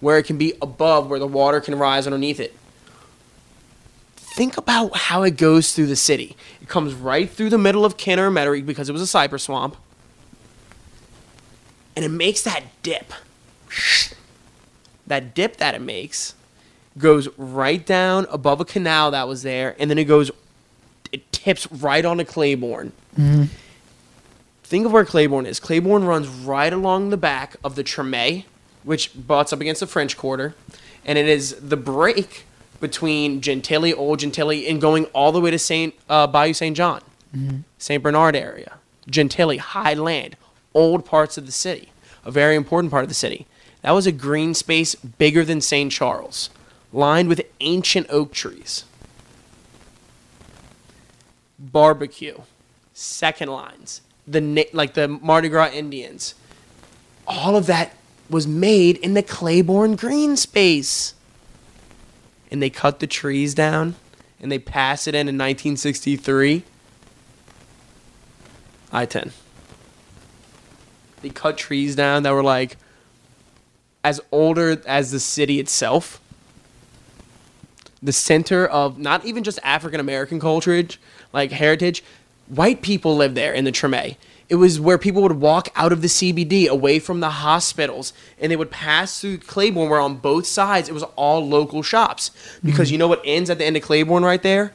where it can be above where the water can rise underneath it? Think about how it goes through the city. It comes right through the middle of Kenner Metairie because it was a cypress swamp. And it makes that dip. That dip that it makes goes right down above a canal that was there, and then it goes, it tips right onto Claiborne. Think of where Claiborne is. Claiborne runs right along the back of the Treme, which butts up against the French Quarter, and it is the break between Gentilly, Old Gentilly, and going all the way to Saint uh, Bayou Saint John, Saint Bernard area, Gentilly, high land, old parts of the city, a very important part of the city. That was a green space bigger than St. Charles, lined with ancient oak trees. Barbecue, second lines, the like the Mardi Gras Indians. All of that was made in the Claiborne green space. And they cut the trees down and they pass it in in 1963. I 10. They cut trees down that were like as older as the city itself. The center of not even just African American culture, like heritage, white people lived there in the Treme. It was where people would walk out of the CBD away from the hospitals and they would pass through Claiborne where on both sides it was all local shops. Because mm-hmm. you know what ends at the end of Claiborne right there?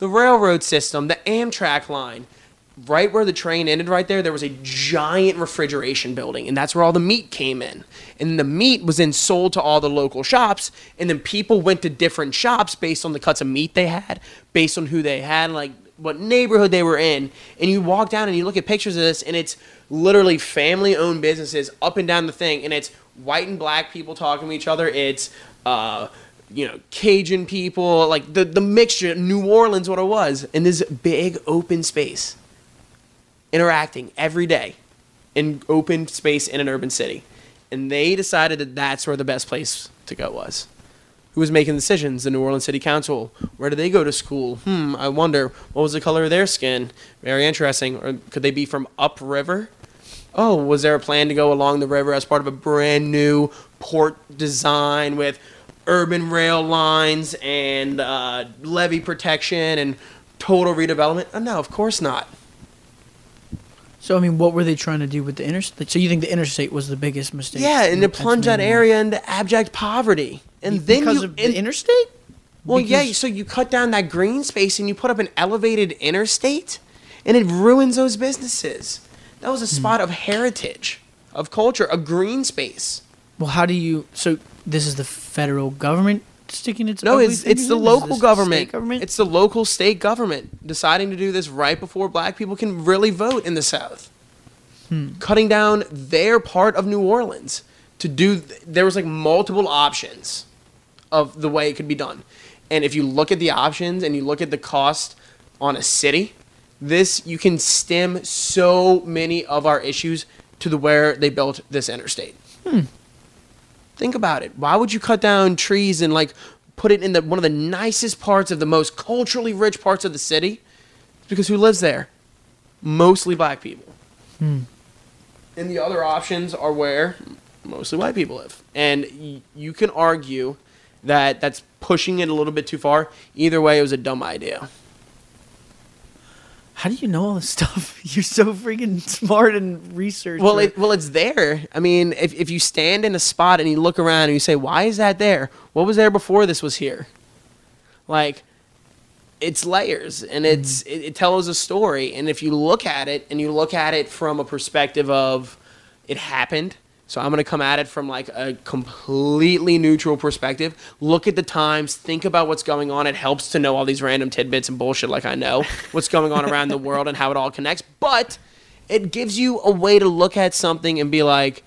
The railroad system, the Amtrak line. Right where the train ended right there, there was a giant refrigeration building, and that's where all the meat came in. And the meat was then sold to all the local shops, and then people went to different shops based on the cuts of meat they had, based on who they had, like what neighborhood they were in. And you walk down and you look at pictures of this, and it's literally family owned businesses up and down the thing, and it's white and black people talking to each other. It's, uh, you know, Cajun people, like the, the mixture, New Orleans, what it was, in this big open space interacting every day in open space in an urban city. And they decided that that's where the best place to go was. Who was making decisions? The New Orleans City Council. Where did they go to school? Hmm, I wonder. What was the color of their skin? Very interesting. Or could they be from upriver? Oh, was there a plan to go along the river as part of a brand new port design with urban rail lines and uh, levee protection and total redevelopment? Uh, no, of course not. So I mean, what were they trying to do with the interstate? So you think the interstate was the biggest mistake? Yeah, and to plunge that area into abject poverty, and then because you, of the interstate. well, yeah. So you cut down that green space and you put up an elevated interstate, and it ruins those businesses. That Hmm. was a spot of heritage, of culture, a green space. Well, how do you? So this is the federal government sticking its No, it's it's the? Local government. government. It's the local state government deciding to do this right before black people can really vote in the South. Hmm. Cutting down their part of New Orleans to do. There was like multiple options of the way it could be done, and if you look at the options and you look at the cost on a city, this you can stem so many of our issues to the where they built this interstate. Think about it. Why would you cut down trees and like put it in the one of the nicest parts of the most culturally rich parts of the city? It's because who lives there? Mostly black people. Hmm. And the other options are where mostly white people live. And y- you can argue that that's pushing it a little bit too far. Either way, it was a dumb idea. How do you know all this stuff? You're so freaking smart and research. Well, it, well, it's there. I mean, if, if you stand in a spot and you look around and you say, "Why is that there? What was there before this was here?" Like, it's layers, and mm-hmm. it's it, it tells a story. And if you look at it and you look at it from a perspective of it happened, so I'm gonna come at it from like a completely neutral perspective. Look at the times, think about what's going on. It helps to know all these random tidbits and bullshit, like I know what's going on around the world and how it all connects. But it gives you a way to look at something and be like,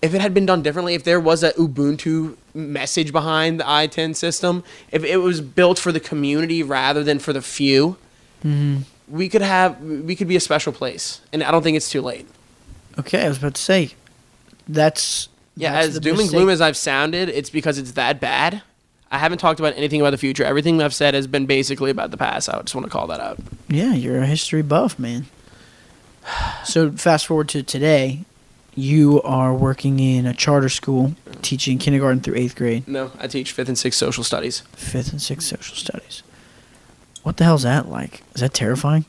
if it had been done differently, if there was a Ubuntu message behind the i10 system, if it was built for the community rather than for the few, mm-hmm. we could have we could be a special place. And I don't think it's too late. okay, I was about to say, that's Yeah, that's as doom and gloom as I've sounded, it's because it's that bad. I haven't talked about anything about the future. Everything I've said has been basically about the past. I just want to call that out. Yeah, you're a history buff, man. So fast forward to today, you are working in a charter school, teaching kindergarten through eighth grade, No, I teach fifth and sixth social studies. fifth and sixth social studies. What the hell's that like? Is that terrifying?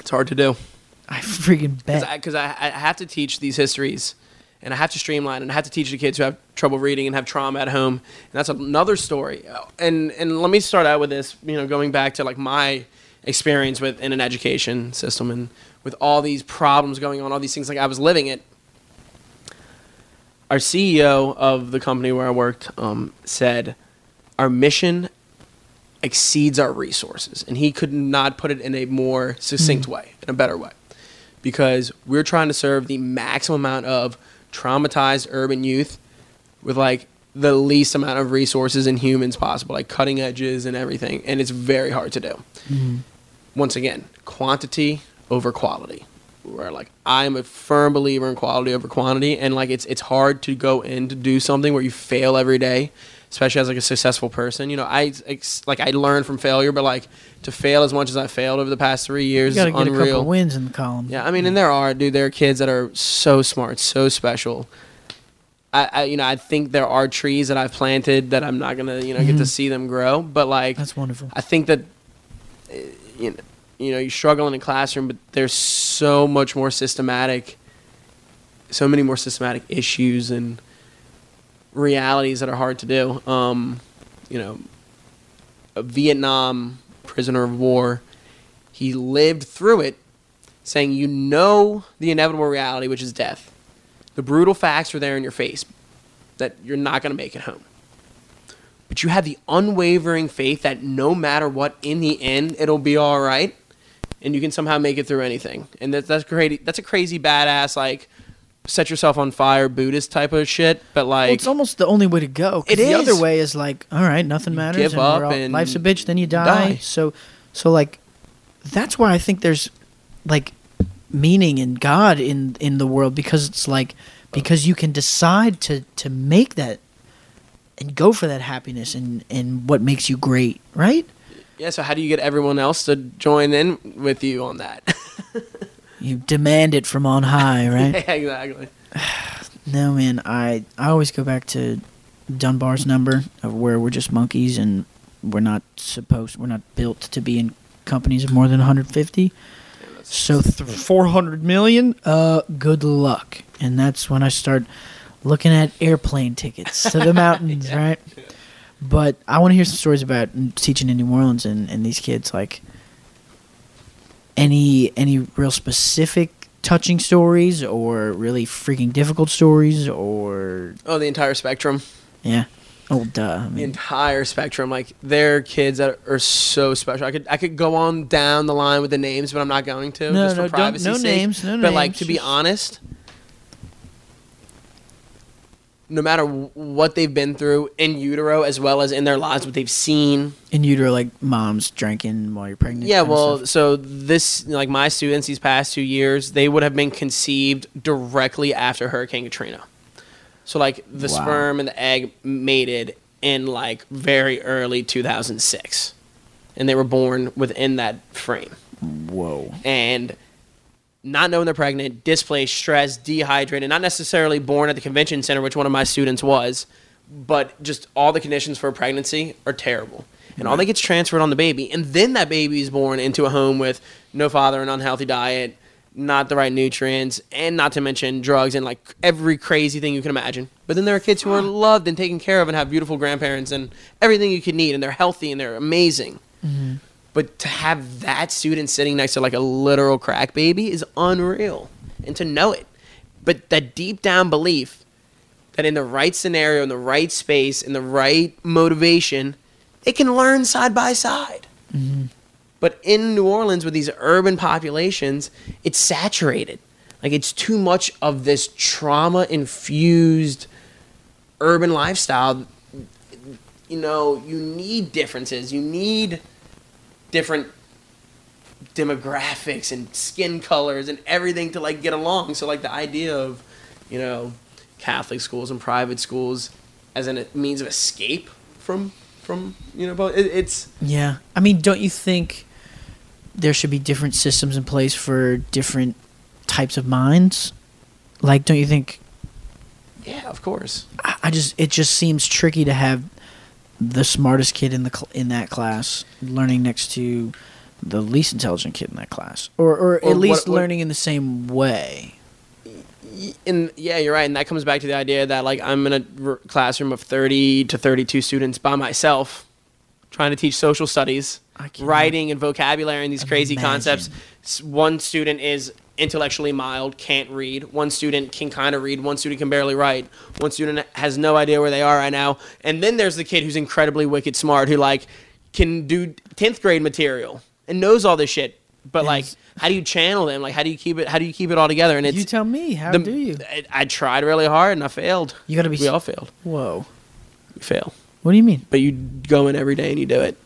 It's hard to do. I freaking bet. because I, I, have to teach these histories and I have to streamline and I have to teach the kids who have trouble reading and have trauma at home. And that's another story. And and let me start out with this you know going back to like my experience with in an education system and with all these problems going on all these things like I was living it. Our CEO of the company where I worked um, said our mission exceeds our resources. And he could not put it in a more succinct way in a better way. Because we're trying to serve the maximum amount of traumatized urban youth with like the least amount of resources and humans possible, like cutting edges and everything. And it's very hard to do. Mm-hmm. Once again, quantity over quality. Where like I'm a firm believer in quality over quantity, and like it's it's hard to go in to do something where you fail every day, especially as like a successful person. You know, I like I learned from failure, but like to fail as much as I failed over the past three you years got to is get a couple wins in the column. Yeah, I mean, and there are, dude. There are kids that are so smart, so special. I, I you know, I think there are trees that I've planted that I'm not gonna, you know, get to mm-hmm. see them grow. But like, That's wonderful. I think that, you know, you know, you struggle in a classroom, but there's so much more systematic, so many more systematic issues and realities that are hard to do. Um, you know, a Vietnam prisoner of war, he lived through it, saying, "You know the inevitable reality, which is death. The brutal facts are there in your face that you're not going to make it home." but you have the unwavering faith that no matter what, in the end, it'll be all right, and you can somehow make it through anything. And that, that's crazy. That's a crazy badass like set yourself on fire Buddhist type of shit. But like, well, it's almost the only way to go. It the other way is like, all right, nothing matters. give and up all- and life's a bitch. Then you die. die. So, so like, that's why I think there's like meaning in God in in the world because it's like because you can decide to to make that and go for that happiness and and what makes you great, right? yeah. So how do you get everyone else to join in with you on that? You demand it from on high, right? yeah, exactly. No, man. I I always go back to Dunbar's number of where we're just monkeys and we're not supposed we're not built to be in companies of more than 150. So th- 400 million. Uh, good luck. And that's when I start looking at airplane tickets to the mountains, right? But I want to hear some stories about teaching in New Orleans and, and these kids like any any real specific touching stories or really freaking difficult stories or Oh, the entire spectrum. yeah oh duh I the entire spectrum. Like there are kids that are so special. I could I could go on down the line with the names, but I'm not going to. No, just for no, don't- privacy's no sake. names, no But like names, to be honest, no matter what they've been through in utero as well as in their lives, what they've seen. in utero like moms drinking while you're pregnant Yeah, well, so this like my students these past two years, they would have been conceived directly after Hurricane Katrina. So like the Wow. sperm and the egg mated in like very early 2006, and they were born within that frame. whoa And not knowing they're pregnant, displaced, stressed, dehydrated, not necessarily born at the convention center, which one of my students was, but just all the conditions for pregnancy are terrible. and all that gets transferred on the baby, and then that baby is born into a home with no father, an unhealthy diet, not the right nutrients, and not to mention drugs and like every crazy thing you can imagine. But then there are kids who are loved and taken care of and have beautiful grandparents and everything you could need, and they're healthy and they're amazing. Mm-hmm. But to have that student sitting next to like a literal crack baby is unreal, and to know it. But that deep down belief that in the right scenario, in the right space, in the right motivation, it can learn side by side. Mm-hmm. But in New Orleans, with these urban populations, it's saturated. Like it's too much of this trauma infused urban lifestyle. You know, you need differences. You need different demographics and skin colors and everything to like get along. So like the idea of, you know, Catholic schools and private schools as a means of escape from from you know, but it, it's Yeah. I mean, don't you think there should be different systems in place for different types of minds? Like, don't you think? yeah, of course. I I just it just seems tricky to have the smartest kid in the cl- in that class learning next to the least intelligent kid in that class, or or, Or at least what- what- learning in the same way. And yeah, you're right, and that comes back to the idea that like I'm in a r- classroom of 30 to 32 students by myself, trying to teach social studies, writing and vocabulary and these crazy imagine. concepts. One student is intellectually mild, can't read. One student can kind of read. One student can barely write. One student has no idea where they are right now. And then there's the kid who's incredibly wicked smart, who like can do 10th grade material and knows all this shit. But like, how do you channel them? Like, how do you keep it? How do you keep it all together? And it's you tell me. How the- do you? I, I tried really hard and I failed. You gotta be. We all failed. Whoa. We fail. What do you mean? But you go in every day and you do it.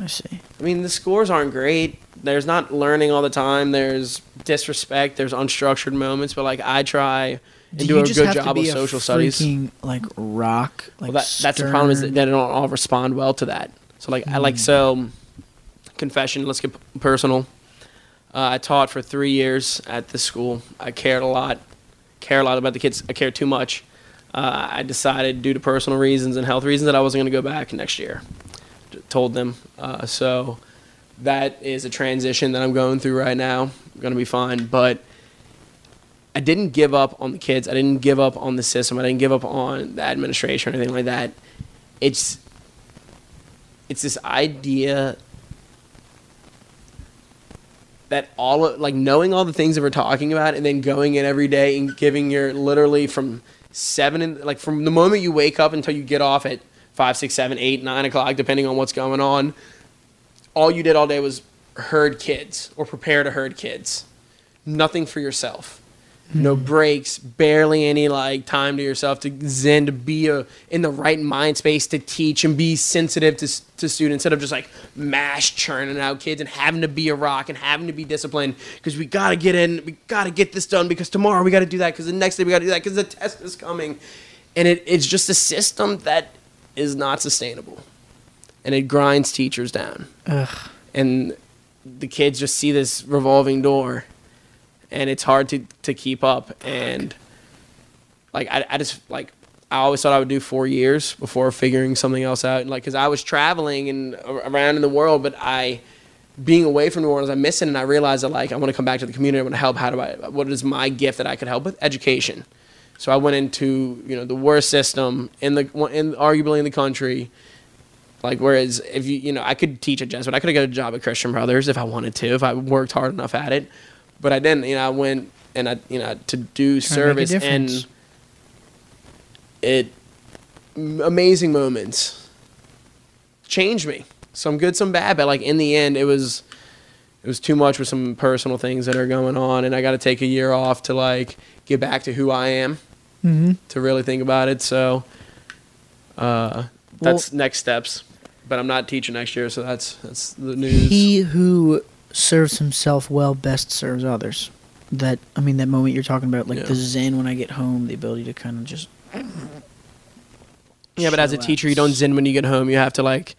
I see. I mean, the scores aren't great. There's not learning all the time. There's disrespect. There's unstructured moments. But like, I try and do, you a good job of social studies. freaking, like rock. Like Well, that, that's the problem is that they don't all respond well to that. So like, I Hmm. like so. Confession. Let's get personal. Uh, I taught for three years at this school. I cared a lot. Care a lot about the kids. I cared too much. Uh, I decided, due to personal reasons and health reasons, that I wasn't going to go back next year. Told them. Uh, so that is a transition that I'm going through right now. I'm going to be fine. But I didn't give up on the kids. I didn't give up on the system. I didn't give up on the administration or anything like that. It's it's this idea that all of, like knowing all the things that we're talking about and then going in every day and giving your literally from seven and like from the moment you wake up until you get off at five, six, seven, eight, nine o'clock, depending on what's going on. All you did all day was herd kids or prepare to herd kids. Nothing for yourself. No hmm. breaks, barely any like time to yourself to zen to be a, in the right mind space to teach and be sensitive to, to students instead of just like mash churning out kids and having to be a rock and having to be disciplined because we got to get in, we got to get this done because tomorrow we got to do that because the next day we got to do that because the test is coming. And it, it's just a system that is not sustainable and it grinds teachers down. Ugh. and the kids just see this revolving door and it's hard to, to keep up. And like I, I just like i always thought i would do four years before figuring something else out. Like because i was traveling and around in the world but i being away from new orleans i miss it and i realized that like i want to come back to the community. I want to help. How do i what is my gift that i could help with? Education. So i went into you know the worst system in the in arguably in the country like whereas if you you know I could teach at Jesuit, I could have got a job at Christian Brothers if I wanted to, if I worked hard enough at it. But I didn't. You know, I went and I you know to do Trying to service and it amazing moments changed me. Some good, some bad, but like in the end, it was it was too much with some personal things that are going on, and I got to take a year off to like get back to who I am Mhm. to really think about it. So uh, that's next steps. But I'm not teaching next year, so that's that's the news. He who serves himself well best serves others. That I mean, that moment you're talking about, like Yeah. the zen when I get home, the ability to kind of just yeah, but as a teacher, you don't zen when you get home. You have to like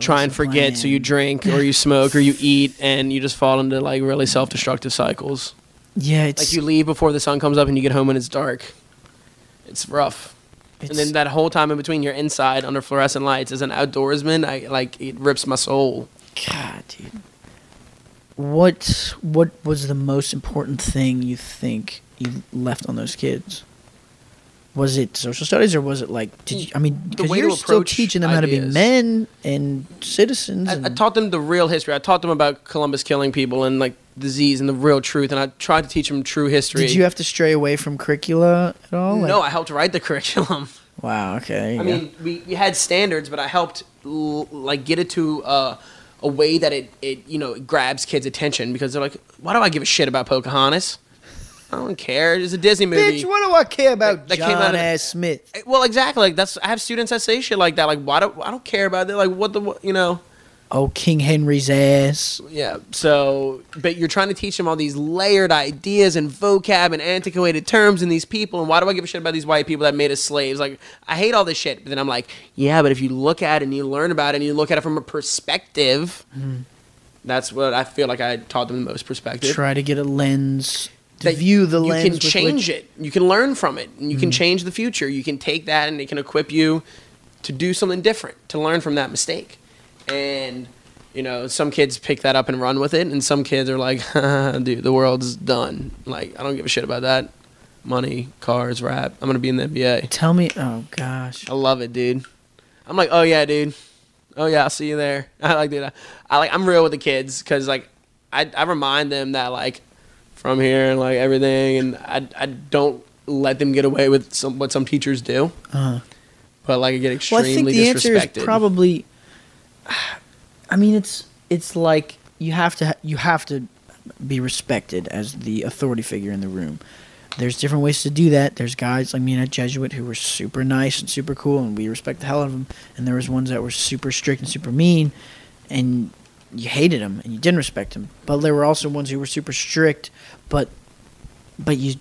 try and forget, so you drink or you smoke or you eat, and you just fall into like really self-destructive cycles. Yeah, it's Like you leave before the sun comes up, and you get home when it's dark. It's rough. And then that whole time in between, you're inside under fluorescent lights as an outdoorsman. I like it rips my soul. God, dude. What what was the most important thing you think you left on those kids? Was it social studies or was it like did you I mean because you're still teaching them how to be men and citizens I, and I taught them the real history. I taught them about Columbus killing people and like disease and the real truth. And I tried to teach them true history. Did you have to stray away from curricula at all? Like- no, I helped write the curriculum. Wow, okay. I go. mean, we, we had standards, but I helped l- like get it to uh, a way that it, it you know it grabs kids' attention because they're like, why do I give a shit about Pocahontas? I don't care. It's a Disney movie. Bitch, what do I care about That- that came John out of- Ass Smith? Well, exactly. Like that's I have students that say shit like that. Like, why do I don't care about it? Like, what the you know? Oh, King Henry's ass. Yeah. So, but you're trying to teach them all these layered ideas and vocab and antiquated terms and these people. And why do I give a shit about these white people that made us slaves? Like, I hate all this shit. But then I'm like, yeah, but if you look at it and you learn about it and you look at it from a perspective, hmm. that's what I feel like I taught them the most perspective. Try to get a lens to That view the you lens. You can change which- it. You can learn from it. And you can hmm. change the future. You can take that and it can equip you to do something different, to learn from that mistake. And you know, some kids pick that up and run with it, and some kids are like, "Dude, the world's done. Like, I don't give a shit about that. Money, cars, rap. I'm gonna be in the NBA. Tell me, oh gosh. I love it, dude. I'm like, oh yeah, dude. Oh yeah, I'll see you there. I like, dude. I, I like. I'm real with the kids because like, I I remind them that like, from here and like everything, and I I don't let them get away with some what some teachers do. Uh-huh. But like, I get well, extremely I think the answer is probably. I mean, it's it's like you have to you have to be respected as the authority figure in the room. There's different ways to do that. There's guys like me and a Jesuit who were super nice and super cool, and we respect the hell out of them. And there was ones that were super strict and super mean, and you hated them and you didn't respect them. But there were also ones who were super strict, but but you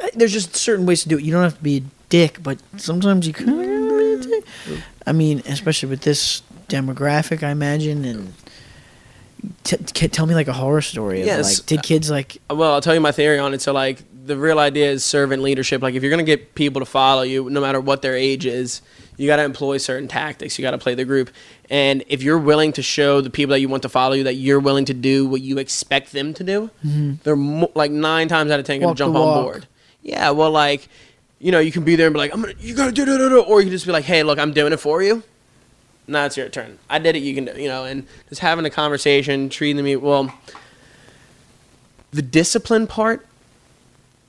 eh, there's just certain ways to do it. You don't have to be a dick, but sometimes you kind of be a dick. Mm-hmm. I mean, especially with this demographic, I imagine. And t- t- tell me like a horror story. Of, Yes. like, did uh, kids like? Uh, well, I'll tell you my theory on it. So, like, the real idea is servant leadership. Like, if you're going to get people to follow you, no matter what their age is, you got to employ certain tactics. You got to play the group. And if you're willing to show the people that you want to follow you that you're willing to do what you expect them to do, mm-hmm. they're mo- like nine times out of ten gonna jump on board. Yeah, well, like, you know, you can be there and be like, I'm gonna, you gotta do it, or you can just be like, hey, look, I'm doing it for you. Now it's your turn. I did it. You can do. You know, and just having a conversation, treating me well. The discipline part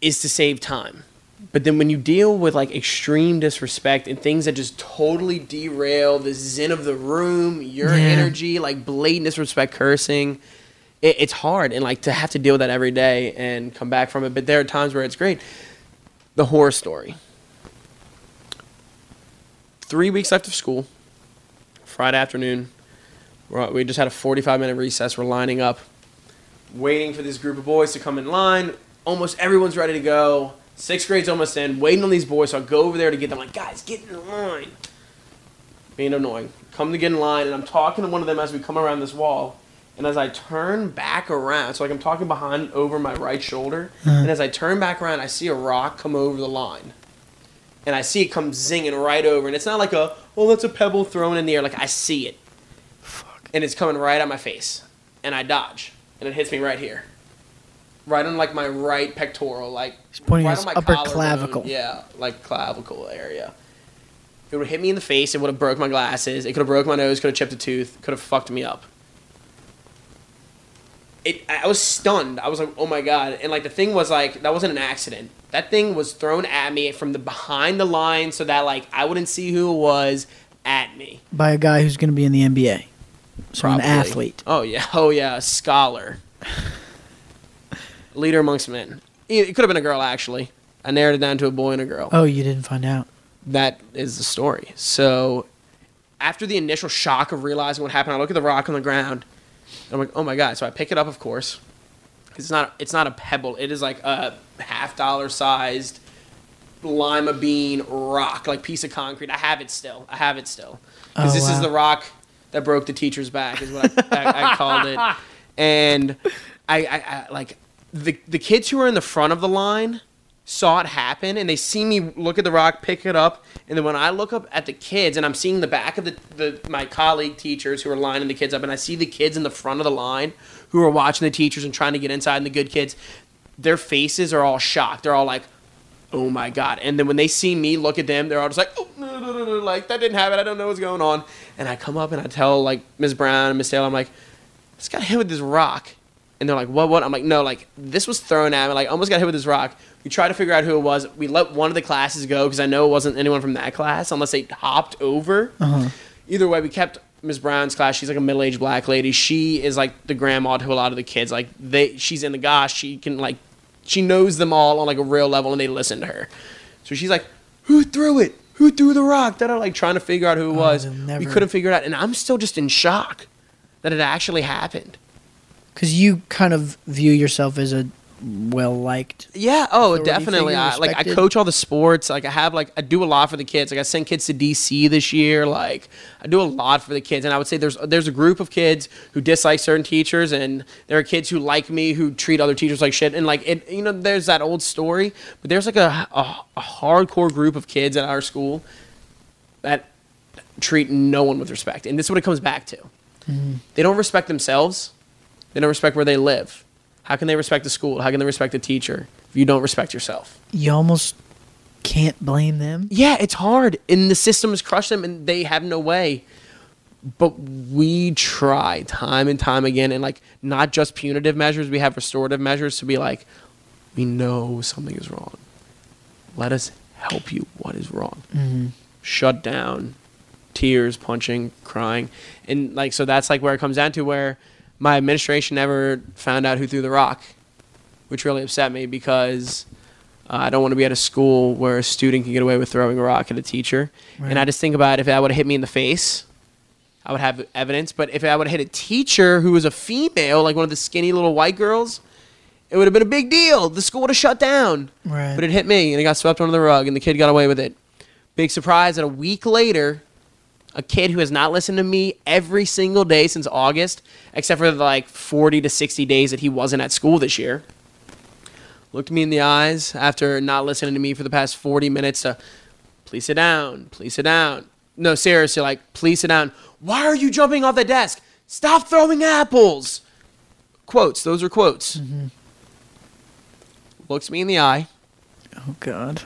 is to save time. But then when you deal with like extreme disrespect and things that just totally derail the zen of the room, your Yeah. energy, like blatant disrespect, cursing, it, it's hard. And like to have to deal with that every day and come back from it. But there are times where it's great. The horror story. Three weeks left of school, Friday afternoon. We're, we just had a 45 minute recess. We're lining up waiting for this group of boys to come in line. Almost everyone's ready to go. Sixth grade's almost in, waiting on these boys. So I go over there to get them, like, guys, get in line. Being annoying. Come to get in line, and I'm talking to one of them as we come around this wall. And as I turn back around, so like I'm talking behind over my right shoulder, uh-huh. and as I turn back around, I see a rock come over the line. And I see it come zinging right over, and it's not like a, oh, that's a pebble thrown in the air. Like, I see it. Fuck. and it's coming right at my face. And I dodge and it hits me right here, right on like my right pectoral, like He's pointing right his on my upper clavicle. Yeah, like clavicle area. It would hit me in the face. It would have broke my glasses. It could have broke my nose. Could have chipped a tooth. Could have fucked me up. It. I was stunned. I was like, oh my god. And like the thing was like that wasn't an accident. That thing was thrown at me from the behind the line so that like I wouldn't see who it was at me. by a guy who's going to be in the NBA. So an athlete. Oh yeah, oh yeah, a scholar, leader amongst men. It it could have been a girl actually. I narrowed it down to a boy and a girl. Oh, you didn't find out. That is the story. So, after the initial shock of realizing what happened, I look at the rock on the ground. I'm like, oh my god! So I pick it up, of course. It's not. It's not a pebble. It is like a half dollar sized lima bean rock, like piece of concrete. I have it still. I have it still. Because Oh, this is the rock that broke the teacher's back, is what I, I, I called it. And I, I, I like the the kids who were in the front of the line saw it happen and they see me look at the rock, pick it up, and then when I look up at the kids and I'm seeing the back of the, the my colleague teachers who are lining the kids up and I see the kids in the front of the line who are watching the teachers and trying to get inside and the good kids, their faces are all shocked. They're all like, oh my god. And then when they see me look at them, they're all just like, oh, no, no, no, no, like that didn't happen. I don't know what's going on. And I come up and I tell like Ms. Brown and Miss Taylor, I'm like, this got hit with this rock. And they're like, what, what? I'm like, no, like this was thrown at me. Like almost got hit with this rock. We tried to figure out who it was. We let one of the classes go because I know it wasn't anyone from that class unless they hopped over. Uh-huh. Either way, we kept Ms. Brown's class. She's like a middle-aged black lady. She is like the grandma to a lot of the kids. Like they, she's in the gosh. She can like, she knows them all on like a real level, and they listen to her. So she's like, "Who threw it? Who threw the rock?" That are like trying to figure out who it was. they'll We couldn't figure it out, and I'm still just in shock that it actually happened. Because you kind of view yourself as a well liked. Yeah. Oh, definitely. I, like I coach all the sports. Like I have like I do a lot for the kids. Like I send kids to DC this year. Like I do a lot for the kids. And I would say there's there's a group of kids who dislike certain teachers, and there are kids who like me who treat other teachers like shit. And like it, you know, there's that old story. But there's like a a, a hardcore group of kids at our school that treat no one with respect. And this is what it comes back to. Mm-hmm. They don't respect themselves. They don't respect where they live. How can they respect the school? How can they respect the teacher if you don't respect yourself? You almost can't blame them. Yeah, it's hard, and the system has crushed them, and they have no way. But we try time and time again, and like not just punitive measures, we have restorative measures to be like, we know something is wrong. Let us help you. What is wrong? Mm-hmm. Shut down, tears, punching, crying, and like so that's like where it comes down to where my administration never found out who threw the rock, which really upset me because uh, I don't want to be at a school where a student can get away with throwing a rock at a teacher. And I just think about if that would have hit me in the face, I would have evidence. But if I would have hit a teacher who was a female, like one of the skinny little white girls, it would have been a big deal. The school would have shut down. Right. But it hit me and it got swept under the rug and the kid got away with it. Big surprise that a week later, a kid who has not listened to me every single day since August, except for the like 40 to 60 days that he wasn't at school this year, looked me in the eyes after not listening to me for the past 40 minutes to please sit down, please sit down. No, seriously, like, please sit down. Why are you jumping off the desk? Stop throwing apples. Quotes, those are quotes. Mm-hmm. Looks me in the eye. oh God.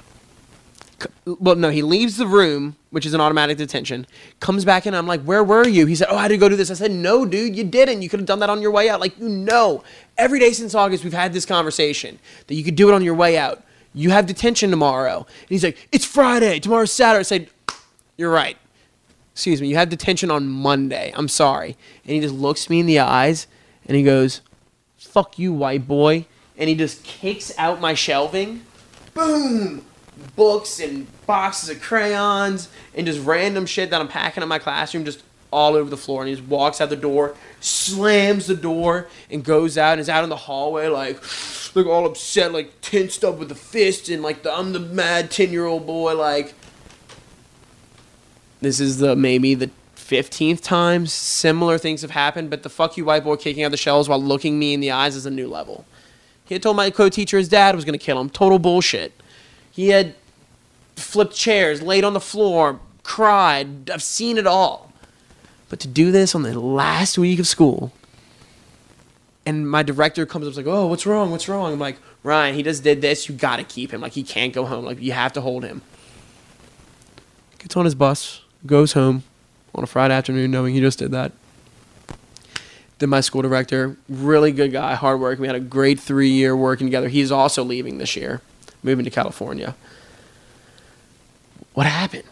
Well, no, he leaves the room, which is an automatic detention. Comes back in, I'm like, "Where were you?" He said, "Oh, I had to go do this." I said, "No, dude, you didn't. You could have done that on your way out. Like, you know, every day since August, we've had this conversation that you could do it on your way out. You have detention tomorrow." And he's like, "It's Friday. Tomorrow's Saturday." I said, "You're right. Excuse me. You have detention on Monday. I'm sorry." And he just looks me in the eyes and he goes, "Fuck you, white boy." And he just kicks out my shelving. Boom books and boxes of crayons and just random shit that I'm packing in my classroom just all over the floor. And he just walks out the door, slams the door, and goes out and is out in the hallway like, like all upset, like tensed up with the fist and like the, I'm the mad ten year old boy. Like, this is the maybe the. 15th time similar things have happened, but the fuck you white boy kicking out the shells while looking me in the eyes is a new level. He had told my co-teacher his dad was to kill him. Total bullshit. He had flipped chairs, laid on the floor, cried. I've seen it all. But to do this on the last week of school, and my director comes up like, "Oh, what's wrong? What's wrong?" I'm like, "Ryan, he just did this. You got to keep him. Like he can't go home. Like you have to hold him." Gets on his bus, goes home on a Friday afternoon, knowing he just did that. Then my school director, really good guy, hard work. We had a great three year working together. He's also leaving this year, moving to California. What happened?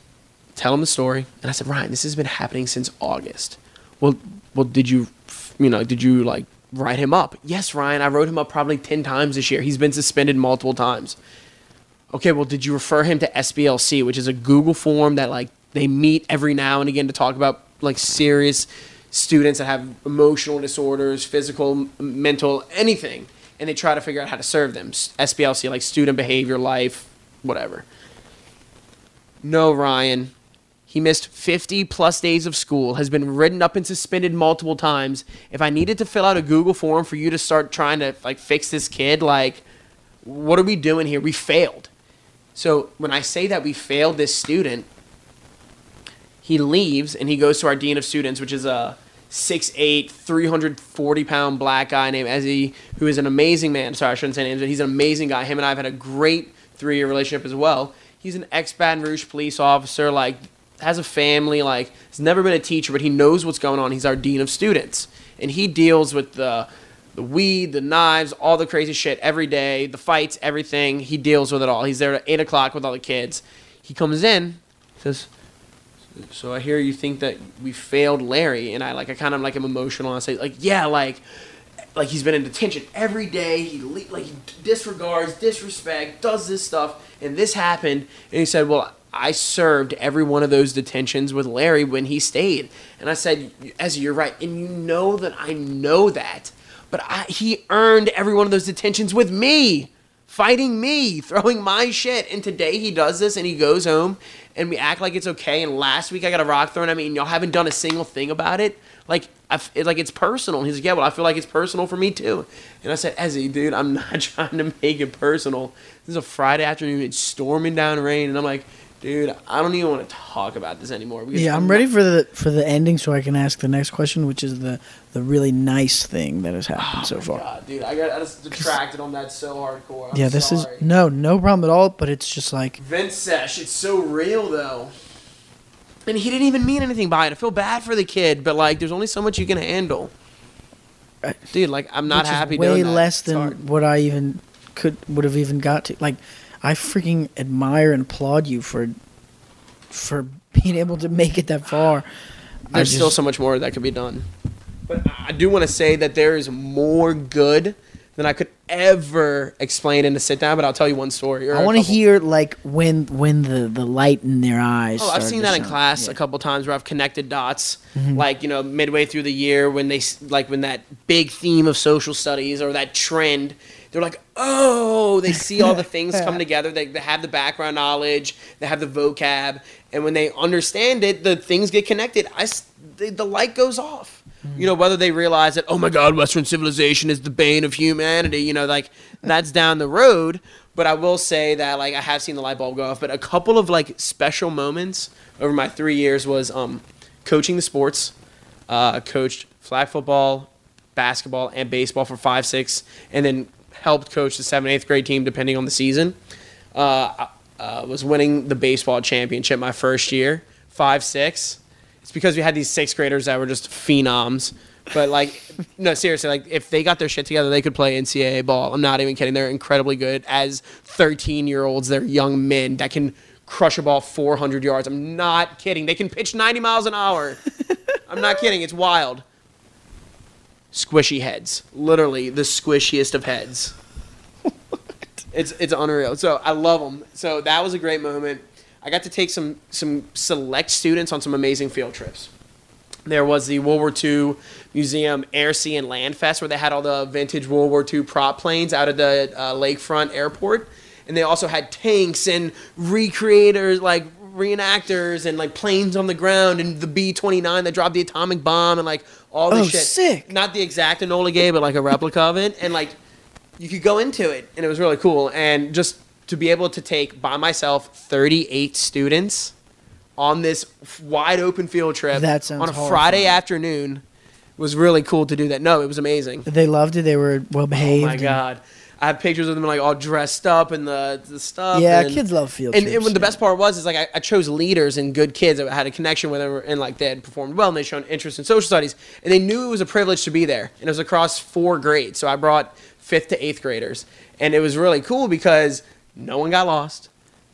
Tell him the story. And I said, Ryan, this has been happening since August. Well, well, did you, you know, did you like write him up? Yes, Ryan. I wrote him up probably ten times this year. He's been suspended multiple times. Okay, well, did you refer him to SBLC, which is a Google form that like they meet every now and again to talk about like serious students that have emotional disorders, physical, mental, anything, and they try to figure out how to serve them. SBLC, like student behavior, life, whatever. No, Ryan. He missed 50 plus days of school, has been written up and suspended multiple times. If I needed to fill out a Google form for you to start trying to like fix this kid, like what are we doing here? We failed. So when I say that we failed this student, he leaves and he goes to our dean of students, which is a 6'8", 340 pound black guy named Ezzy, who is an amazing man. Sorry, I shouldn't say names, but he's an amazing guy. Him and I have had a great three year relationship as well. He's an ex Baton Rouge police officer, like has a family, like has never been a teacher, but he knows what's going on. He's our dean of students, and he deals with the the weed, the knives, all the crazy shit every day, the fights, everything. He deals with it all. He's there at eight o'clock with all the kids. He comes in, says, "So I hear you think that we failed Larry," and I like I kind of like I'm emotional. And I say like, "Yeah, like." Like he's been in detention every day. He le- like he disregards, disrespect, does this stuff, and this happened. And he said, "Well, I served every one of those detentions with Larry when he stayed." And I said, "As you're right, and you know that I know that." But I, he earned every one of those detentions with me, fighting me, throwing my shit. And today he does this and he goes home and we act like it's okay. And last week I got a rock thrown at me and y'all haven't done a single thing about it. Like, I it, like it's personal. And he's like, yeah, well, I feel like it's personal for me too. And I said, Ezzy, dude, I'm not trying to make it personal. This is a Friday afternoon. It's storming down rain. And I'm like, dude, I don't even want to talk about this anymore. Yeah, I'm ready for the for the ending, so I can ask the next question, which is the the really nice thing that has happened oh so far. Oh God, dude, I got I just detracted on that so hardcore. I'm yeah, this sorry. is no no problem at all. But it's just like Vince Sesh, it's so real though. And he didn't even mean anything by it. I feel bad for the kid, but like, there's only so much you can handle. Dude, like, I'm not which is happy way doing less than what I even could would have even got to. Like, I freaking admire and applaud you for for being able to make it that far. There's still so much more that could be done. But I do want to say that there is more good than I could ever explain in a sit down. But I'll tell you one story. I want to hear like when when the the light in their eyes. Oh, I've seen that in class Yeah. Mm-hmm. a couple times where I've connected dots, like you know, midway through the year when they like when that big theme of social studies or that trend, they're like, oh, they see all the things come together. They, they have the background knowledge, they have the vocab, and when they understand it, the things get connected. I the, the light goes off. Mm-hmm. You know, whether they realize that, oh my God, Western civilization is the bane of humanity. You know, like that's down the road. But I will say that like I have seen the light bulb go off. But a couple of like special moments over my three years was um, coaching the sports. Uh, coached flag football, basketball, and baseball for five, six, and then helped coach the seventh, eighth grade team depending on the season. Uh, I uh, was winning the baseball championship my first year, five, six. It's because we had these sixth graders that were just phenoms. But like, no, seriously, like if they got their shit together, they could play NCAA ball. I'm not even kidding. They're incredibly good as 13 year olds. They're young men that can crush a ball 400 yards. I'm not kidding. They can pitch 90 miles an hour. I'm not kidding. It's wild. Squishy heads, literally the squishiest of heads. It's it's unreal. So I love them. So that was a great moment. I got to take some some select students on some amazing field trips. There was the World War II Museum Air, Sea, and Land Fest where they had all the vintage World War II prop planes out of the uh, lakefront airport, and they also had tanks and recreators like reenactors and like planes on the ground and the B twenty nine that dropped the atomic bomb and like all this Oh, shit. sick. Not the exact Enola Gay, but like a replica of it, and like you could go into it and it was really cool and just to be able to take by myself 38 students on this wide open field trip That sounds on a horrifying. Friday afternoon was really cool to do that. No, it was amazing. They loved it. They were well behaved. Oh my god. I have pictures of them like all dressed up and the, the stuff. Yeah, and, kids love field and, trips. and when the yeah. best part was is like I, I chose leaders and good kids that had a connection with them and like they had performed well and they shown interest in social studies and they knew it was a privilege to be there and it was across four grades so I brought fifth to eighth graders and it was really cool because no one got lost,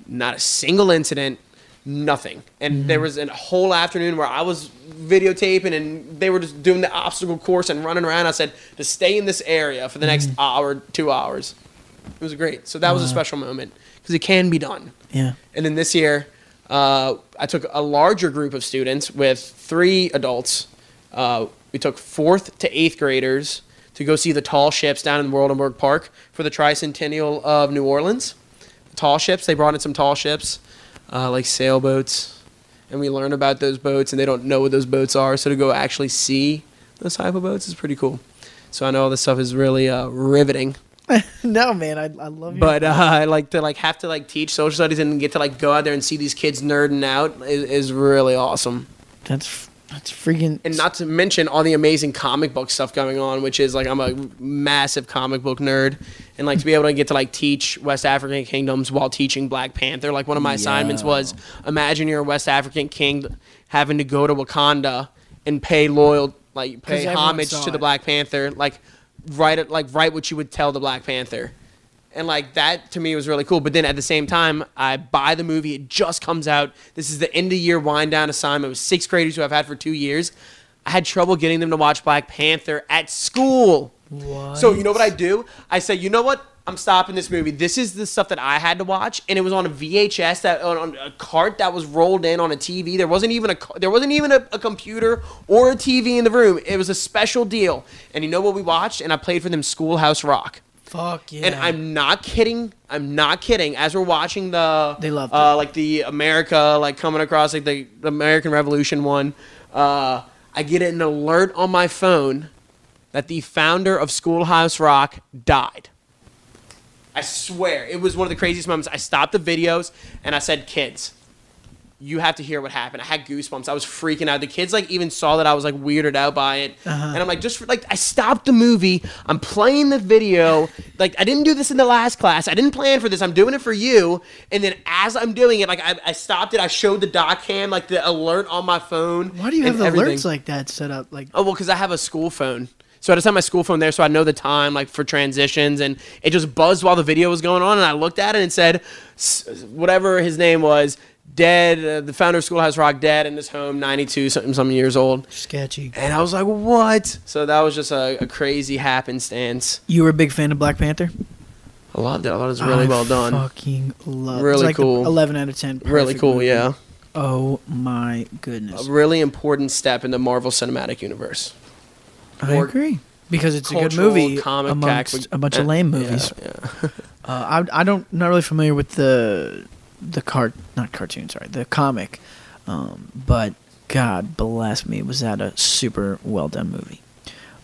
not a single incident, nothing. And there was a whole afternoon where I was videotaping and they were just doing the obstacle course and running around. I said to stay in this area for the next hour, two hours. It was great. So that was a special moment because it can be done. Yeah. And then this year, uh, I took a larger group of students with three adults. Uh, we took fourth to eighth graders to go see the tall ships down in Woldenberg Park for the tricentennial of New Orleans. Tall ships, they brought in some tall ships, uh, like sailboats. And we learn about those boats, and they don't know what those boats are. So to go actually see those type of boats is pretty cool. So I know all this stuff is really uh, riveting. no, man, I, I love you. But uh, like to like have to like teach social studies and get to like go out there and see these kids nerding out is, is really awesome. that's that's freaking. And not to mention all the amazing comic book stuff going on, which is like I'm a massive comic book nerd, and like to be able to get to like teach West African kingdoms while teaching Black Panther. Like one of my assignments was imagine you're a West African king having to go to Wakanda and pay loyal like pay homage to the it. Black Panther, like write it like write what you would tell the Black Panther. And like that to me was really cool. But then at the same time, I buy the movie. It just comes out. This is the end of year wind down assignment with sixth graders who I've had for two years. I had trouble getting them to watch Black Panther at school. What? So you know what I do? I say, you know what? I'm stopping this movie. This is the stuff that I had to watch, and it was on a VHS that on, on a cart that was rolled in on a TV. There wasn't even a there wasn't even a, a computer or a TV in the room. It was a special deal. And you know what we watched? And I played for them Schoolhouse Rock. Fuck yeah. And I'm not kidding. I'm not kidding. As we're watching the, They loved uh, like the America, like coming across like the, the American Revolution one. Uh, I get an alert on my phone that the founder of Schoolhouse Rock died. I swear, it was one of the craziest moments. I stopped the videos and I said, "Kids, you have to hear what happened." I had goosebumps. I was freaking out. The kids like even saw that I was like weirded out by it, Uh-huh. and I'm like, just for, like I stopped the movie. I'm playing the video. Like I didn't do this in the last class. I didn't plan for this. I'm doing it for you. And then as I'm doing it, like I, I stopped it. I showed the doc cam, like the alert on my phone. Why do you have the everything. alerts like that set up? Like, Oh well, because I have a school phone. So I just have my school phone there, so I know the time, like for transitions, and it just buzzed while the video was going on, and I looked at it and said, s- whatever his name was, dead. Uh, the founder of Schoolhouse Rock, dead in his home, ninety-two something, some years old. sketchy. And I was like, what? So that was just a, a crazy happenstance. You were a big fan of Black Panther? I loved it. I thought it was really I well done. Fucking love. Really like cool. Eleven out of ten. Really cool, movie. yeah. Oh my goodness. A really important step in the Marvel Cinematic Universe. I agree because it's a good movie comic amongst tax- a bunch of lame yeah, movies. yeah. Uh, I I don't not really familiar with the the cart not cartoon sorry the comic, um, but God bless me was that a super well done movie.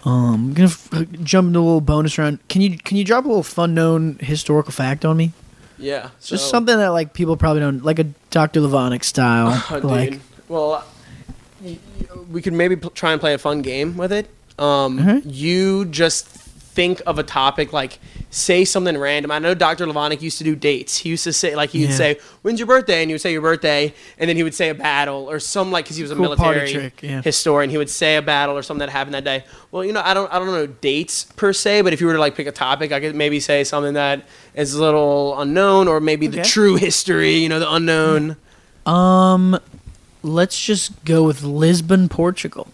Um, I'm gonna f- jump into a little bonus round. Can you can you drop a little fun known historical fact on me? Yeah. Just something that like people probably don't like a Dr. Levonic style. Oh, like dude. Well, y- y- we could maybe pl- try and play a fun game with it. Um, Mhm. You just think of a topic, like say something random. I know Dr. Levonic used to do dates. He used to say, like, he would Yeah. say, "When's your birthday?" and you would say your birthday, and then he would say a battle or some like because he was a Cool military yeah. historian. He would say a battle or something that happened that day. Well, you know, I don't, I don't know dates per se, but if you were to like pick a topic, I could maybe say something that is a little unknown, or maybe the true history. You know, the unknown. um, let's just go with Lisbon, Portugal.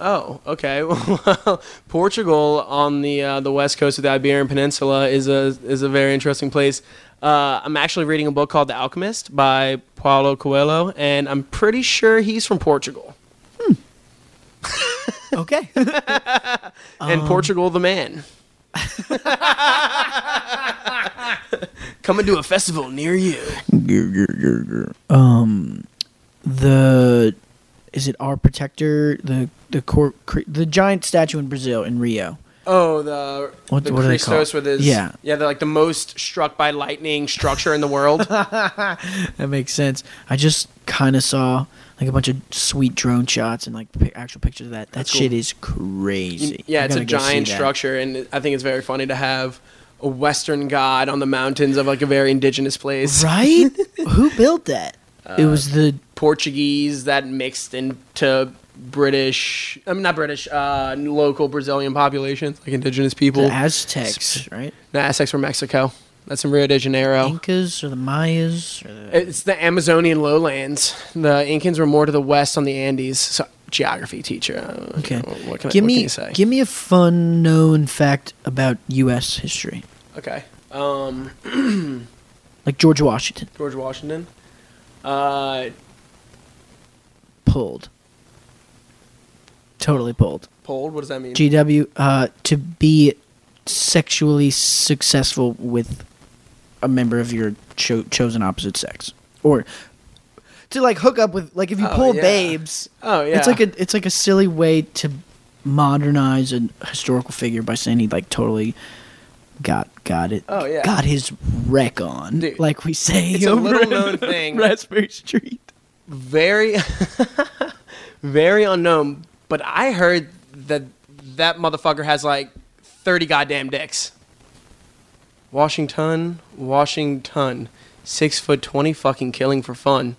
Oh, okay. Well, Portugal on the uh, the west coast of the Iberian Peninsula is a is a very interesting place. Uh, I'm actually reading a book called The Alchemist by Paulo Coelho, and I'm pretty sure he's from Portugal. Hmm. Okay. and Portugal, the man. Coming to a festival near you. um, the is it our protector the the cor- cre- the giant statue in Brazil in Rio. Oh, the What- the what are they Christos with his Yeah. yeah, they're like the most struck by lightning structure in the world. That makes sense. I just kind of saw like a bunch of sweet drone shots and like actual pictures of that. That That's shit cool. is crazy. Yeah, it's a gotta go see giant structure, and I think it's very funny to have a Western god on the mountains of like a very indigenous place. Right? Who built that? it was uh, the Portuguese that mixed into British, I mean not British, uh, local Brazilian populations, like indigenous people. the Aztecs, right? The Aztecs from Mexico. That's from Rio de Janeiro. Incas or the Mayas or the It's the Amazonian lowlands. The Incans were more to the west on the Andes. So, geography teacher. uh, Okay. you know, what can, I, give what me can you say? give me a fun known fact about U.S. history, okay. Um, like George Washington George Washington. Uh, pulled, totally pulled. Pulled? What does that mean? GW uh, to be sexually successful with a member of your cho- chosen opposite sex, or to like hook up with like if you Oh, pull yeah. babes. oh yeah. It's like a it's like a silly way to modernize a historical figure by saying he like totally got got it. Oh, yeah. got his wreck on, Dude, like we say. it's a little known thing. Raspberry Street. Very very unknown but i heard that that motherfucker has like 30 goddamn dicks. Washington washington. Six foot 20 fucking killing for fun.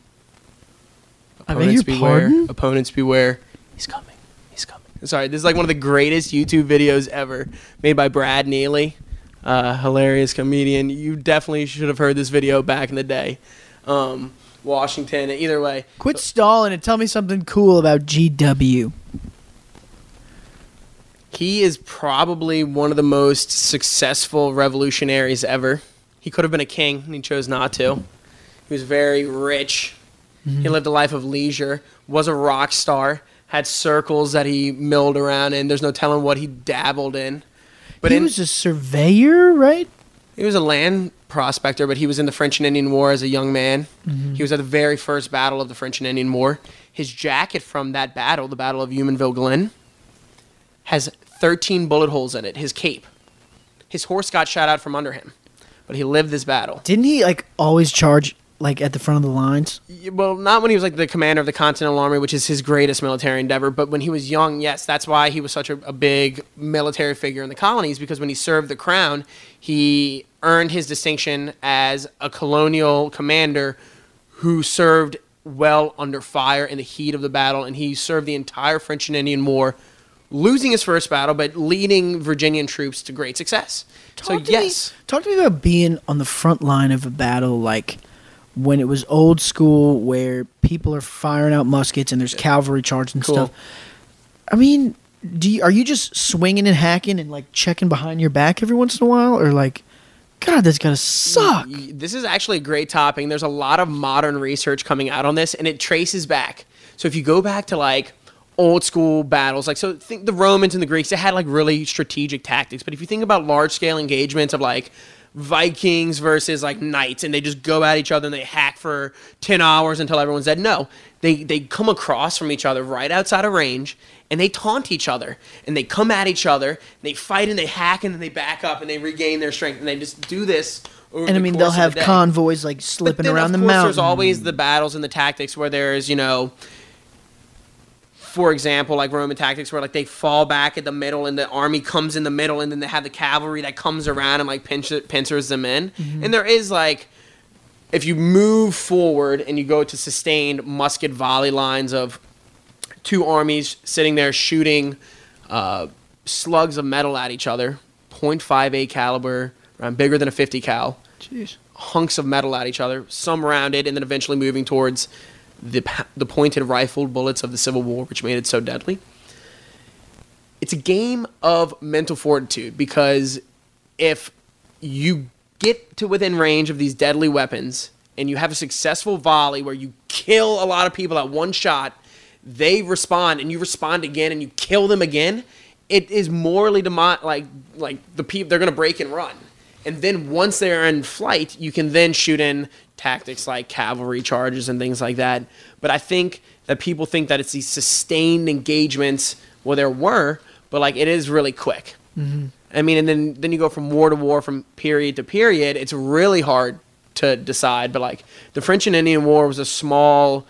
Your beware. pardon? opponents beware. He's coming. He's coming. Sorry this is like one of the greatest youtube videos ever made by brad neely uh, hilarious comedian. You definitely should have heard this video back in the day. Um, washington either way Quit stalling and tell me something cool about GW. He is probably one of the most successful revolutionaries ever. He could have been a king, and he chose not to. He was very rich. He mm-hmm. lived a life of leisure, was a rock star, had circles that he milled around in. There's no telling what he dabbled in. But he in, was a surveyor, right? He was a land prospector, but he was in the French and Indian War as a young man. Mm-hmm. He was at the very first battle of the French and Indian War. His jacket from that battle, the Battle of Jumonville Glen, has 13 bullet holes in it. His cape. His horse got shot out from under him, but he lived this battle. Didn't he like always charge like at the front of the lines? Well, not when he was like the commander of the Continental Army, which is his greatest military endeavor, but when he was young, yes, that's why he was such a, a big military figure in the colonies because when he served the crown, he earned his distinction as a colonial commander who served well under fire in the heat of the battle, and he served the entire French and Indian War, losing his first battle, but leading Virginian troops to great success. so, to yes. me, talk to me about being on the front line of a battle, like when it was old school, where people are firing out muskets and there's cavalry charge and Cool. stuff. I mean, do you, are you just swinging and hacking and like checking behind your back every once in a while, or like, God, that's gotta suck. This is actually a great topic. There's a lot of modern research coming out on this, and it traces back. So if you go back to like old school battles, like so, think the Romans and the Greeks, they had like really strategic tactics. But if you think about large scale engagements of like Vikings versus like knights, and they just go at each other and they hack for ten hours until everyone's dead. No, they they come across from each other right outside of range, and they taunt each other, and they come at each other, and they fight and they hack, and then they back up and they regain their strength, and they just do this. Over And I mean, they'll have the convoys like slipping then, around the course, mountain. There's always the battles and the tactics where there's, you know, for example, like Roman tactics where like they fall back at the middle and the army comes in the middle and then they have the cavalry that comes around and like pinch pincers them in. Mm-hmm. And there is like if you move forward and you go to sustained musket volley lines of two armies sitting there shooting uh, slugs of metal at each other, 0.5A caliber, bigger than a 50 cal Jeez. hunks of metal at each other, some rounded, and then eventually moving towards the the pointed rifled bullets of the Civil War, which made it so deadly. It's a game of mental fortitude because if you get to within range of these deadly weapons and you have a successful volley where you kill a lot of people at one shot, they respond and you respond again and you kill them again. It is morally demo- like like the people they're gonna break and run. And then once they're in flight, you can then shoot in tactics like cavalry charges and things like that. But I think that people think that it's these sustained engagements. Well, there were, but like it is really quick. Mm-hmm. I mean, and then then you go from war to war, from period to period. It's really hard to decide. But like the French and Indian War was a small